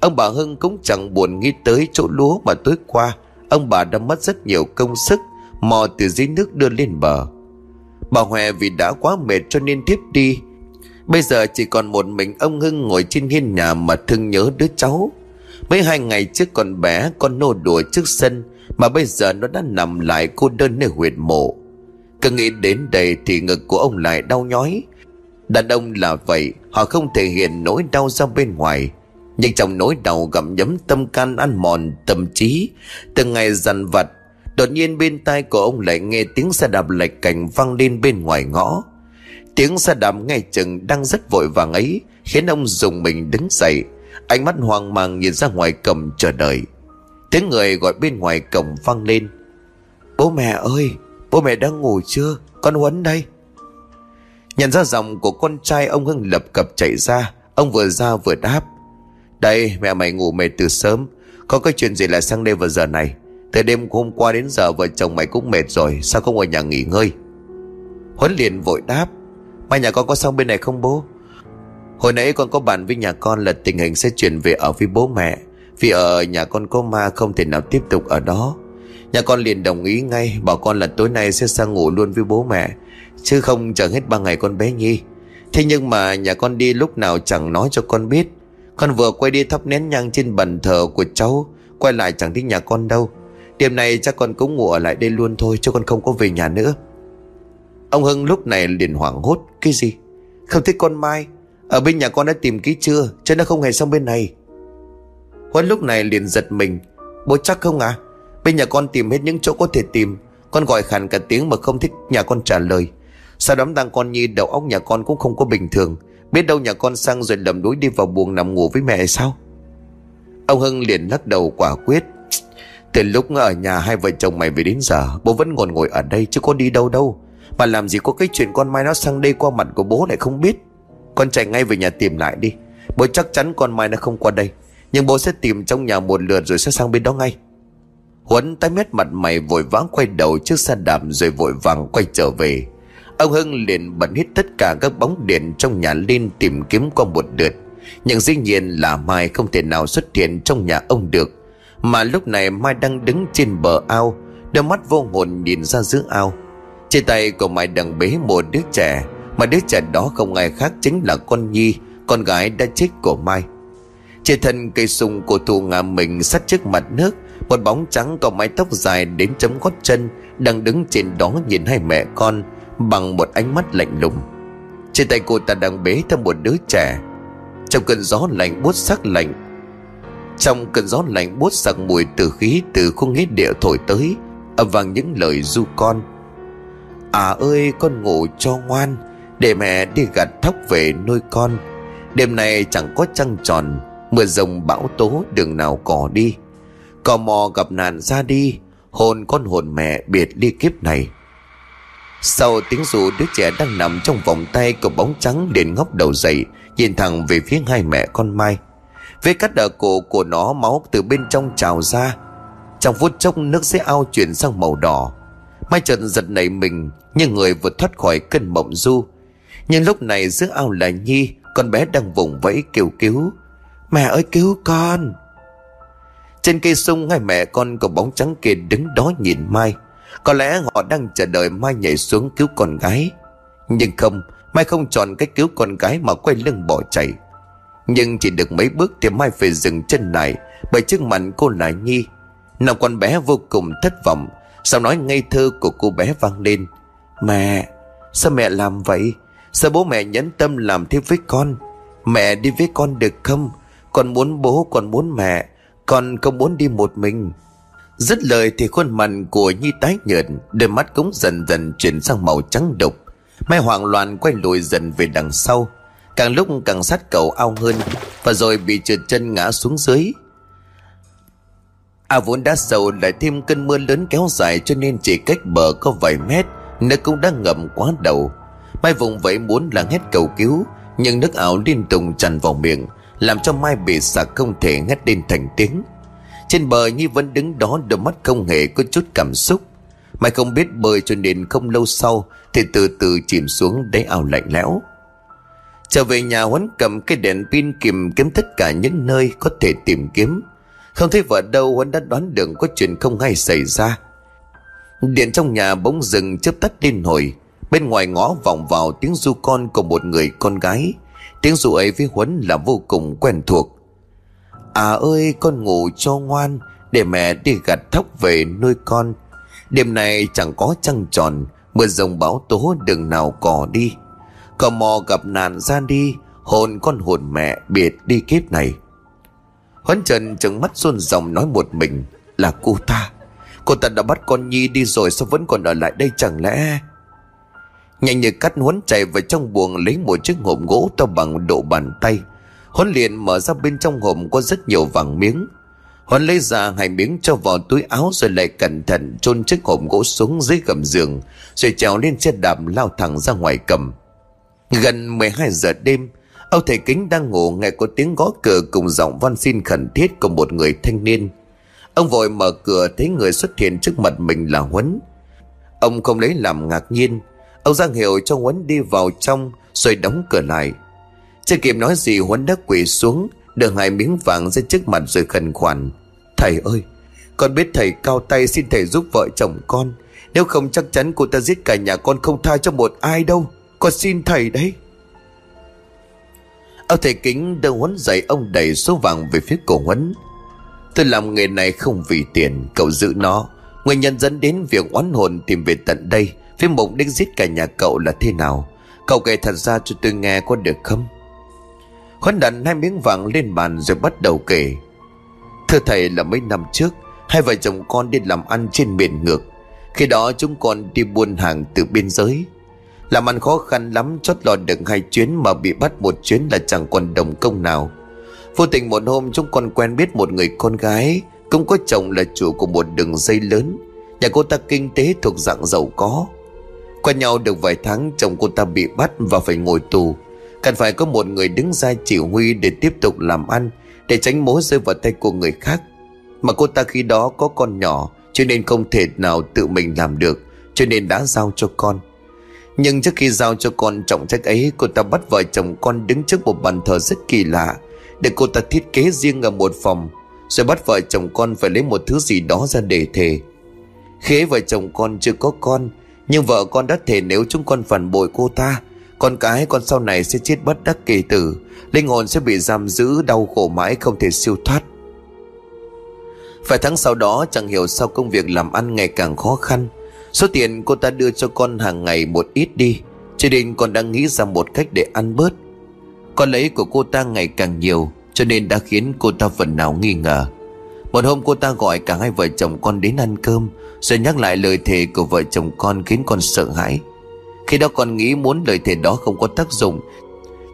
Ông bà Hưng cũng chẳng buồn nghĩ tới chỗ lúa mà tối qua. Ông bà đã mất rất nhiều công sức, Mò từ dưới nước đưa lên bờ. Bà Hòe vì đã quá mệt cho nên tiếp đi Bây giờ chỉ còn một mình ông Hưng ngồi trên hiên nhà mà thương nhớ đứa cháu. Mấy hai ngày trước còn bé, con nô đùa trước sân, Mà bây giờ nó đã nằm lại cô đơn nơi huyệt mộ. Cứ nghĩ đến đây thì ngực của ông lại đau nhói. Đàn ông là vậy, Họ không thể hiện nỗi đau ra bên ngoài. Nhưng trong nỗi đau gặm nhấm tâm can ăn mòn tâm trí, Từng ngày dằn vặt, Đột nhiên bên tai của ông lại nghe tiếng xe đạp lệch cảnh văng lên bên ngoài ngõ. Tiếng xe đạp ngay chừng đang rất vội vàng ấy, Khiến ông dùng mình đứng dậy. Ánh mắt hoang mang nhìn ra ngoài cầm chờ đợi. Tiếng người gọi bên ngoài cổng vang lên. Bố mẹ ơi, Bố mẹ đang ngủ chưa? Con Huấn đây. Nhận ra giọng của con trai, ông Hưng lập cập chạy ra. Ông vừa ra vừa đáp. Đây, mẹ mày ngủ mệt từ sớm. Có cái chuyện gì lại sang đây vào giờ này? Từ đêm hôm qua đến giờ vợ chồng mày cũng mệt rồi, Sao không ở nhà nghỉ ngơi? Huấn liền vội đáp. Mai nhà con có xong bên này không bố? Hồi nãy con có bàn với nhà con là tình hình sẽ chuyển về ở với bố mẹ. Vì ở nhà con có ma không thể nào tiếp tục ở đó. Nhà con liền đồng ý ngay, Bảo con là tối nay sẽ sang ngủ luôn với bố mẹ. Chứ không chờ hết ba ngày con bé Nhi. Thế nhưng mà nhà con đi lúc nào chẳng nói cho con biết. Con vừa quay đi thắp nén nhang trên bàn thờ của cháu, Quay lại chẳng thấy nhà con đâu. Đêm nay chắc con cũng ngủ ở lại đây luôn thôi, Chứ con không có về nhà nữa. Ông Hưng lúc này liền hoảng hốt, Cái gì? Không thấy con Mai? Ở bên nhà con đã tìm kỹ chưa? Chứ nó không hề xong bên này. Huấn lúc này liền giật mình. Bố chắc không à? Bên nhà con tìm hết những chỗ có thể tìm. Con gọi khàn cả tiếng mà không thích nhà con trả lời. Sao đám đang con nhi, đầu óc nhà con cũng không có bình thường. Biết đâu nhà con sang rồi lầm đuối đi vào buồng nằm ngủ với mẹ hay sao? Ông Hưng liền lắc đầu quả quyết. Từ lúc ở nhà hai vợ chồng mày về đến giờ, Bố vẫn còn ngồi ở đây, chứ có đi đâu đâu. Mà làm gì có cái chuyện con Mai nó sang đây qua mặt của bố lại không biết Con chạy ngay về nhà tìm lại đi Bố chắc chắn con Mai nó không qua đây Nhưng bố sẽ tìm trong nhà một lượt rồi sẽ sang bên đó ngay Huấn tái mét mặt mày vội vã quay đầu trước xe đạp rồi vội vàng quay trở về. Ông Hưng liền bật hết tất cả các bóng điện trong nhà lên tìm kiếm qua một lượt. Nhưng dĩ nhiên là Mai không thể nào xuất hiện trong nhà ông được. Mà lúc này Mai đang đứng trên bờ ao, đôi mắt vô hồn nhìn ra giữa ao. Trên tay của Mai đang bế một đứa trẻ, mà đứa trẻ đó không ai khác chính là con Nhi, con gái đã chết của Mai. Trên thân cây sung của thù ngà mình sát trước mặt nước một bóng trắng có mái tóc dài đến chấm gót chân Đang đứng trên đó nhìn hai mẹ con Bằng một ánh mắt lạnh lùng. Trên tay cô ta đang bế theo một đứa trẻ. Trong cơn gió lạnh buốt sắc lạnh Trong cơn gió lạnh buốt sặc mùi từ khí từ khung nghĩa địa thổi tới ập vang những lời du con. À ơi, con ngủ cho ngoan, Để mẹ đi gặt thóc về nuôi con. Đêm nay chẳng có trăng tròn, Mưa rồng bão tố đường nào cỏ đi. Cò mò gặp nạn ra đi, Hồn con hồn mẹ biệt ly kiếp này. Sau tiếng rụ đứa trẻ đang nằm trong vòng tay của bóng trắng liền ngóc đầu dậy, Nhìn thẳng về phía hai mẹ con Mai. Vết cắt ở cổ của nó máu từ bên trong trào ra. Trong phút chốc, nước sẽ ao chuyển sang màu đỏ. Mai chợt giật nảy mình như người vừa thoát khỏi cơn mộng du. Nhưng lúc này giữa ao là Nhi, Con bé đang vùng vẫy kêu cứu. Mẹ ơi, cứu con! Trên cây sung hai mẹ con của bóng trắng kia đứng đó nhìn Mai. Có lẽ họ đang chờ đợi Mai nhảy xuống cứu con gái. Nhưng không, Mai không chọn cách cứu con gái mà quay lưng bỏ chạy. Nhưng chỉ được mấy bước thì Mai phải dừng chân lại Bởi trước mặt cô là Nhi. Nào con bé vô cùng thất vọng Sao nói ngây thơ của cô bé vang lên? Mẹ, Sao mẹ làm vậy? Sao bố mẹ nhẫn tâm làm thế với con? Mẹ đi với con được không? Con muốn bố, con muốn mẹ. Con không muốn đi một mình. Dứt lời thì khuôn mặt của Nhi tái nhợt, Đôi mắt cũng dần dần chuyển sang màu trắng đục Mai hoảng loạn quay lùi dần về đằng sau. Càng lúc càng sát cầu ao hơn, Và rồi bị trượt chân ngã xuống dưới. À vốn đã sâu lại thêm cơn mưa lớn kéo dài Cho nên chỉ cách bờ có vài mét, Nước cũng đã ngậm quá đầu. Mai vùng vẫy muốn là hét cầu cứu, Nhưng nước ảo liên tục tràn vào miệng, làm cho Mai bị sặc không thể ngắt lên thành tiếng. Trên bờ Nhi vẫn đứng đó, đôi mắt không hề có chút cảm xúc. Mai không biết bơi cho nên không lâu sau Thì từ từ chìm xuống đáy ao lạnh lẽo. Trở về nhà Huấn cầm cái đèn pin kìm kiếm tất cả những nơi có thể tìm kiếm. Không thấy vợ đâu, Huấn đã đoán được có chuyện không hay xảy ra. Điện trong nhà bỗng dừng, chớp tắt liên hồi. Bên ngoài ngõ vọng vào tiếng du con của một người con gái. Tiếng rụ ấy với Huấn là vô cùng quen thuộc. À ơi, con ngủ cho ngoan, Để mẹ đi gặt thóc về nuôi con. Đêm nay chẳng có trăng tròn, Mưa rồng bão tố đừng nào cỏ đi. Cò mò gặp nạn ra đi, Hồn con hồn mẹ biệt đi kiếp này. Huấn Trần trừng mắt run ròng nói một mình Là cô ta. Cô ta đã bắt con Nhi đi rồi Sao vẫn còn ở lại đây chẳng lẽ? Nhanh như cắt huấn chạy vào trong buồng lấy một chiếc hộp gỗ to bằng độ bàn tay. Huấn liền mở ra bên trong hộp có rất nhiều vàng miếng. Huấn lấy ra hai miếng cho vào túi áo rồi lại cẩn thận chôn chiếc hộp gỗ xuống dưới gầm giường rồi trèo lên xe đạp lao thẳng ra ngoài cầm. Gần 12 giờ đêm, ông thầy kính đang ngủ nghe có tiếng gõ cửa cùng giọng văn xin khẩn thiết của một người thanh niên. Ông vội mở cửa thấy người xuất hiện trước mặt mình là Huấn. Ông không lấy làm ngạc nhiên, ông ra hiệu cho Huấn đi vào trong rồi đóng cửa lại. Chưa kịp nói gì Huấn đã quỳ xuống đưa hai miếng vàng ra trước mặt rồi khẩn khoản. Thầy ơi, con biết thầy cao tay xin thầy giúp vợ chồng con. Nếu không chắc chắn cô ta giết cả nhà con không tha cho một ai đâu. Con xin thầy đấy. Ông thầy kính đưa Huấn dạy ông đẩy số vàng về phía cổ Huấn. Tôi làm nghề này không vì tiền, cậu giữ nó. Nguyên nhân dẫn đến việc oán hồn tìm về tận đây với mục đích giết cả nhà cậu là thế nào? Cậu kể thật ra cho tôi nghe có được không? Huấn đặt hai miếng vàng lên bàn rồi bắt đầu kể. Thưa thầy là mấy năm trước, hai vợ chồng con đi làm ăn trên miền ngược. Khi đó chúng con đi buôn hàng từ biên giới. Làm ăn khó khăn lắm, chót lọt được hai chuyến mà bị bắt một chuyến là chẳng còn đồng công nào. Vô tình một hôm, chúng con quen biết một người con gái, Cũng có chồng là chủ của một đường dây lớn. Nhà cô ta kinh tế thuộc dạng giàu có. Quen nhau được vài tháng, chồng cô ta bị bắt và phải ngồi tù. Cần phải có một người đứng ra chỉ huy để tiếp tục làm ăn, Để tránh mối rơi vào tay của người khác. Mà cô ta khi đó có con nhỏ, Cho nên không thể nào tự mình làm được, Cho nên đã giao cho con. Nhưng trước khi giao cho con trọng trách ấy, Cô ta bắt vợ chồng con đứng trước một bàn thờ rất kỳ lạ, Để cô ta thiết kế riêng ở một phòng, Rồi bắt vợ chồng con phải lấy một thứ gì đó ra để thề. Khế vợ chồng con chưa có con, Nhưng vợ con đã thề nếu chúng con phản bội cô ta, con cái con sau này sẽ chết bất đắc kỳ tử, Linh hồn sẽ bị giam giữ, đau khổ mãi không thể siêu thoát. Vài tháng sau đó, chẳng hiểu sao công việc làm ăn ngày càng khó khăn Số tiền cô ta đưa cho con hàng ngày một ít đi Cho nên con đang nghĩ ra một cách để ăn bớt. Con lấy của cô ta ngày càng nhiều, Cho nên đã khiến cô ta phần nào nghi ngờ. Một hôm cô ta gọi cả hai vợ chồng con đến ăn cơm, Rồi nhắc lại lời thề của vợ chồng con khiến con sợ hãi. Khi đó con nghĩ muốn lời thề đó không có tác dụng,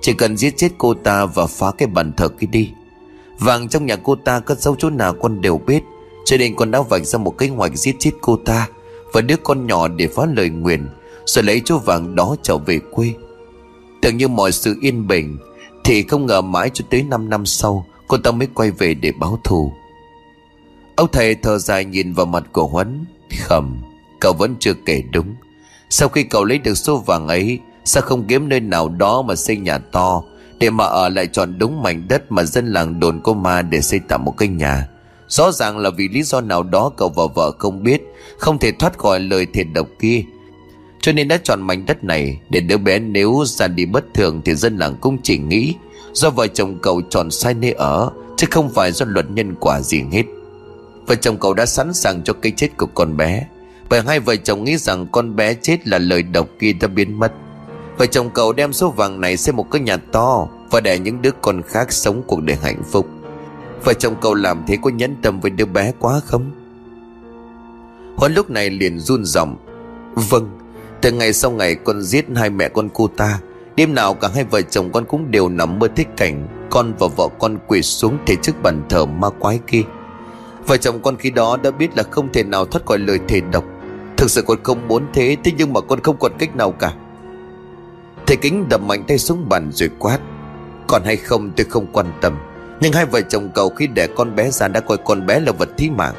Chỉ cần giết chết cô ta và phá cái bàn thờ kia đi. Vàng trong nhà cô ta cất dấu chỗ nào con đều biết, Cho nên con đã vạch ra một kế hoạch giết chết cô ta. Và đứa con nhỏ để phá lời nguyền Rồi lấy chú vàng đó trở về quê. Tưởng như mọi sự yên bình, Thì không ngờ mãi cho tới 5 năm sau, Cô ta mới quay về để báo thù. Ông thầy thở dài nhìn vào mặt của Huấn Khẩm Cậu vẫn chưa kể đúng. Sau khi cậu lấy được số vàng ấy, Sao không kiếm nơi nào đó mà xây nhà to, Để mà ở lại chọn đúng mảnh đất Mà dân làng đồn có ma để xây tạm một cái nhà? Rõ ràng là vì lý do nào đó cậu và vợ không biết, Không thể thoát khỏi lời thiệt độc kia. Cho nên đã chọn mảnh đất này Để đứa bé nếu ra đi bất thường Thì dân làng cũng chỉ nghĩ Do vợ chồng cậu chọn sai nơi ở, Chứ không phải do luật nhân quả gì hết. Vợ chồng cậu đã sẵn sàng cho cái chết của con bé, bởi hai vợ chồng nghĩ rằng con bé chết là lời độc kia đã biến mất. Vợ chồng cậu đem số vàng này xây một cái nhà to Và để những đứa con khác sống cuộc đời hạnh phúc. Vợ chồng cậu làm thế có nhẫn tâm với đứa bé quá không? Huấn lúc này liền run giọng. Vâng Từ ngày sau ngày con giết hai mẹ con cô ta, Đêm nào cả hai vợ chồng con cũng đều nằm mơ thích cảnh Con và vợ con quỳ xuống thể trước bàn thờ ma quái kia. Vợ chồng con khi đó đã biết là không thể nào thoát khỏi lời thề độc. Thực sự con không muốn thế Thế nhưng mà con không còn cách nào cả. Thầy kính đập mạnh tay xuống bàn rồi quát. Còn hay không tôi không quan tâm. Nhưng hai vợ chồng cậu khi đẻ con bé ra đã coi con bé là vật thí mạng.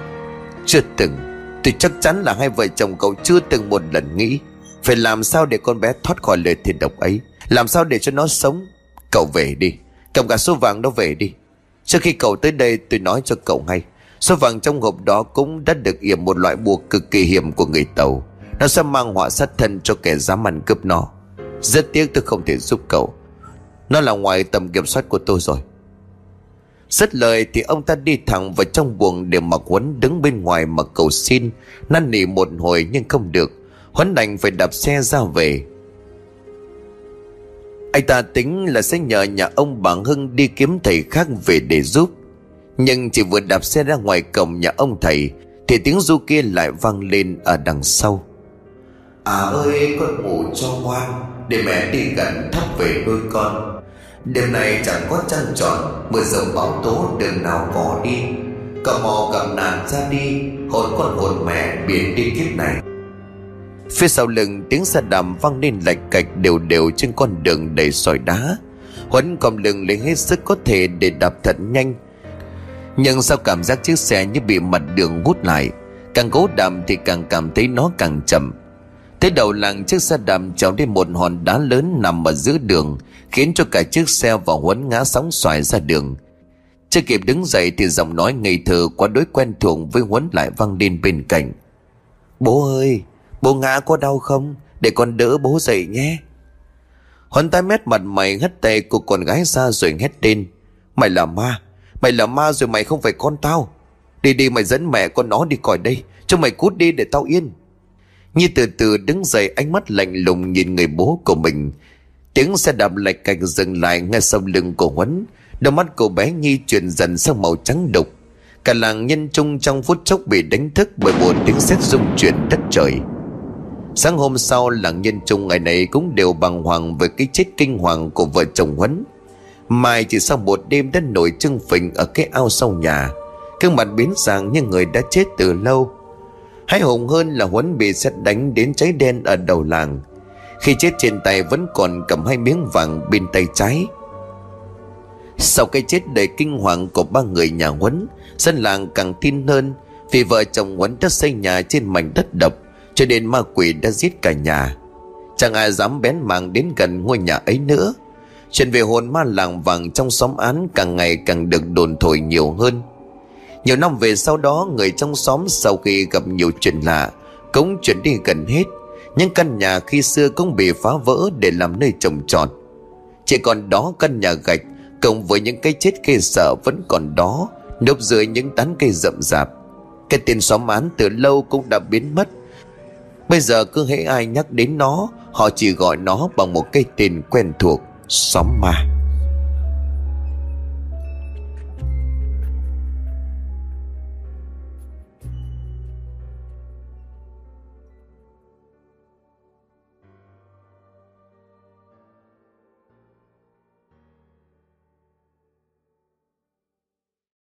Chưa từng Tôi chắc chắn là hai vợ chồng cậu chưa từng một lần nghĩ Phải làm sao để con bé thoát khỏi lời thiệt độc ấy. Làm sao để cho nó sống? Cậu về đi. Cầm cả số vàng đó về đi. Trước khi cậu tới đây, tôi nói cho cậu ngay. Số vàng trong hộp đó cũng đã được yểm một loại bùa cực kỳ hiểm của người Tàu. Nó sẽ mang họa sát thân cho kẻ dám ăn cướp nó. Rất tiếc tôi không thể giúp cậu. Nó là ngoài tầm kiểm soát của tôi rồi. Rất lời thì ông ta đi thẳng vào trong buồng để mặc Huấn đứng bên ngoài mà cầu xin, Năn nỉ một hồi nhưng không được. Huấn đành phải đạp xe ra về. Anh ta tính là sẽ nhờ nhà ông bà Hưng đi kiếm thầy khác về để giúp. Nhưng chỉ vừa đạp xe ra ngoài cổng nhà ông thầy, Thì tiếng du kia lại vang lên ở đằng sau. À ơi, con ngủ cho ngoan, Để mẹ đi gần thắp về nuôi con. Đêm nay chẳng có trăng tròn, Mưa rồng bão tố, đường nào có đi. Cầm mò cầm nạn ra đi, Hồn con hồn mẹ biển đi kiếp này. Phía sau lưng, tiếng xe đàm vang lên lạch cạch đều đều trên con đường đầy sỏi đá. Huấn còng lưng lấy hết sức có thể để đạp thật nhanh. Nhưng sao cảm giác chiếc xe như bị mặt đường hút lại, Càng cố đạp thì càng cảm thấy nó càng chậm. Thế đầu làng chiếc xe đạp trèo đến một hòn đá lớn nằm ở giữa đường, Khiến cho cả chiếc xe và Huấn ngã sóng xoài ra đường. Chưa kịp đứng dậy thì giọng nói ngây thơ quá đối quen thuộc với Huấn lại vang lên bên cạnh. Bố ơi, Bố ngã có đau không? Để con đỡ bố dậy nhé. Huấn tay mét mặt mày hất tay của con gái ra rồi hét lên. Mày là ma, Mày là ma rồi mày không phải con tao. Đi đi mày dẫn mẹ con nó đi khỏi đây, Cho mày cút đi để tao yên. Nhi từ từ đứng dậy, ánh mắt lạnh lùng nhìn người bố của mình. Tiếng xe đạp lạch cạch dừng lại ngay sau lưng của Huấn. Đôi mắt của bé Nhi chuyển dần sang màu trắng đục. Cả làng nhân trung trong phút chốc bị đánh thức bởi một tiếng sét rung chuyển đất trời. Sáng hôm sau, làng nhân trung ngày này cũng đều bàng hoàng về cái chết kinh hoàng của vợ chồng Huấn. Mai chỉ sau một đêm đã nổi trưng phình ở cái ao sau nhà. Cương mặt biến dạng như người đã chết từ lâu. Hay hùng hơn là Huấn bị xét đánh đến cháy đen ở đầu làng. Khi chết trên tay vẫn còn cầm hai miếng vàng bên tay trái. Sau cái chết đầy kinh hoàng của ba người nhà Huấn, Dân làng càng tin hơn Vì vợ chồng Huấn đã xây nhà trên mảnh đất độc, Cho nên ma quỷ đã giết cả nhà. Chẳng ai dám bén mảng đến gần ngôi nhà ấy nữa. Chuyện về hồn ma làng vàng trong xóm án càng ngày càng được đồn thổi nhiều hơn nhiều năm về sau đó, người trong xóm sau khi gặp nhiều chuyện lạ, cũng chuyển đi gần hết. Những căn nhà khi xưa cũng bị phá vỡ để làm nơi trồng trọt. Chỉ còn đó căn nhà gạch, cộng với những cái chết ghê sợ vẫn còn đó, núp dưới những tán cây rậm rạp. Cái tên xóm án từ lâu cũng đã biến mất. Bây giờ cứ hễ ai nhắc đến nó, họ chỉ gọi nó bằng một cái tên quen thuộc, xóm ma.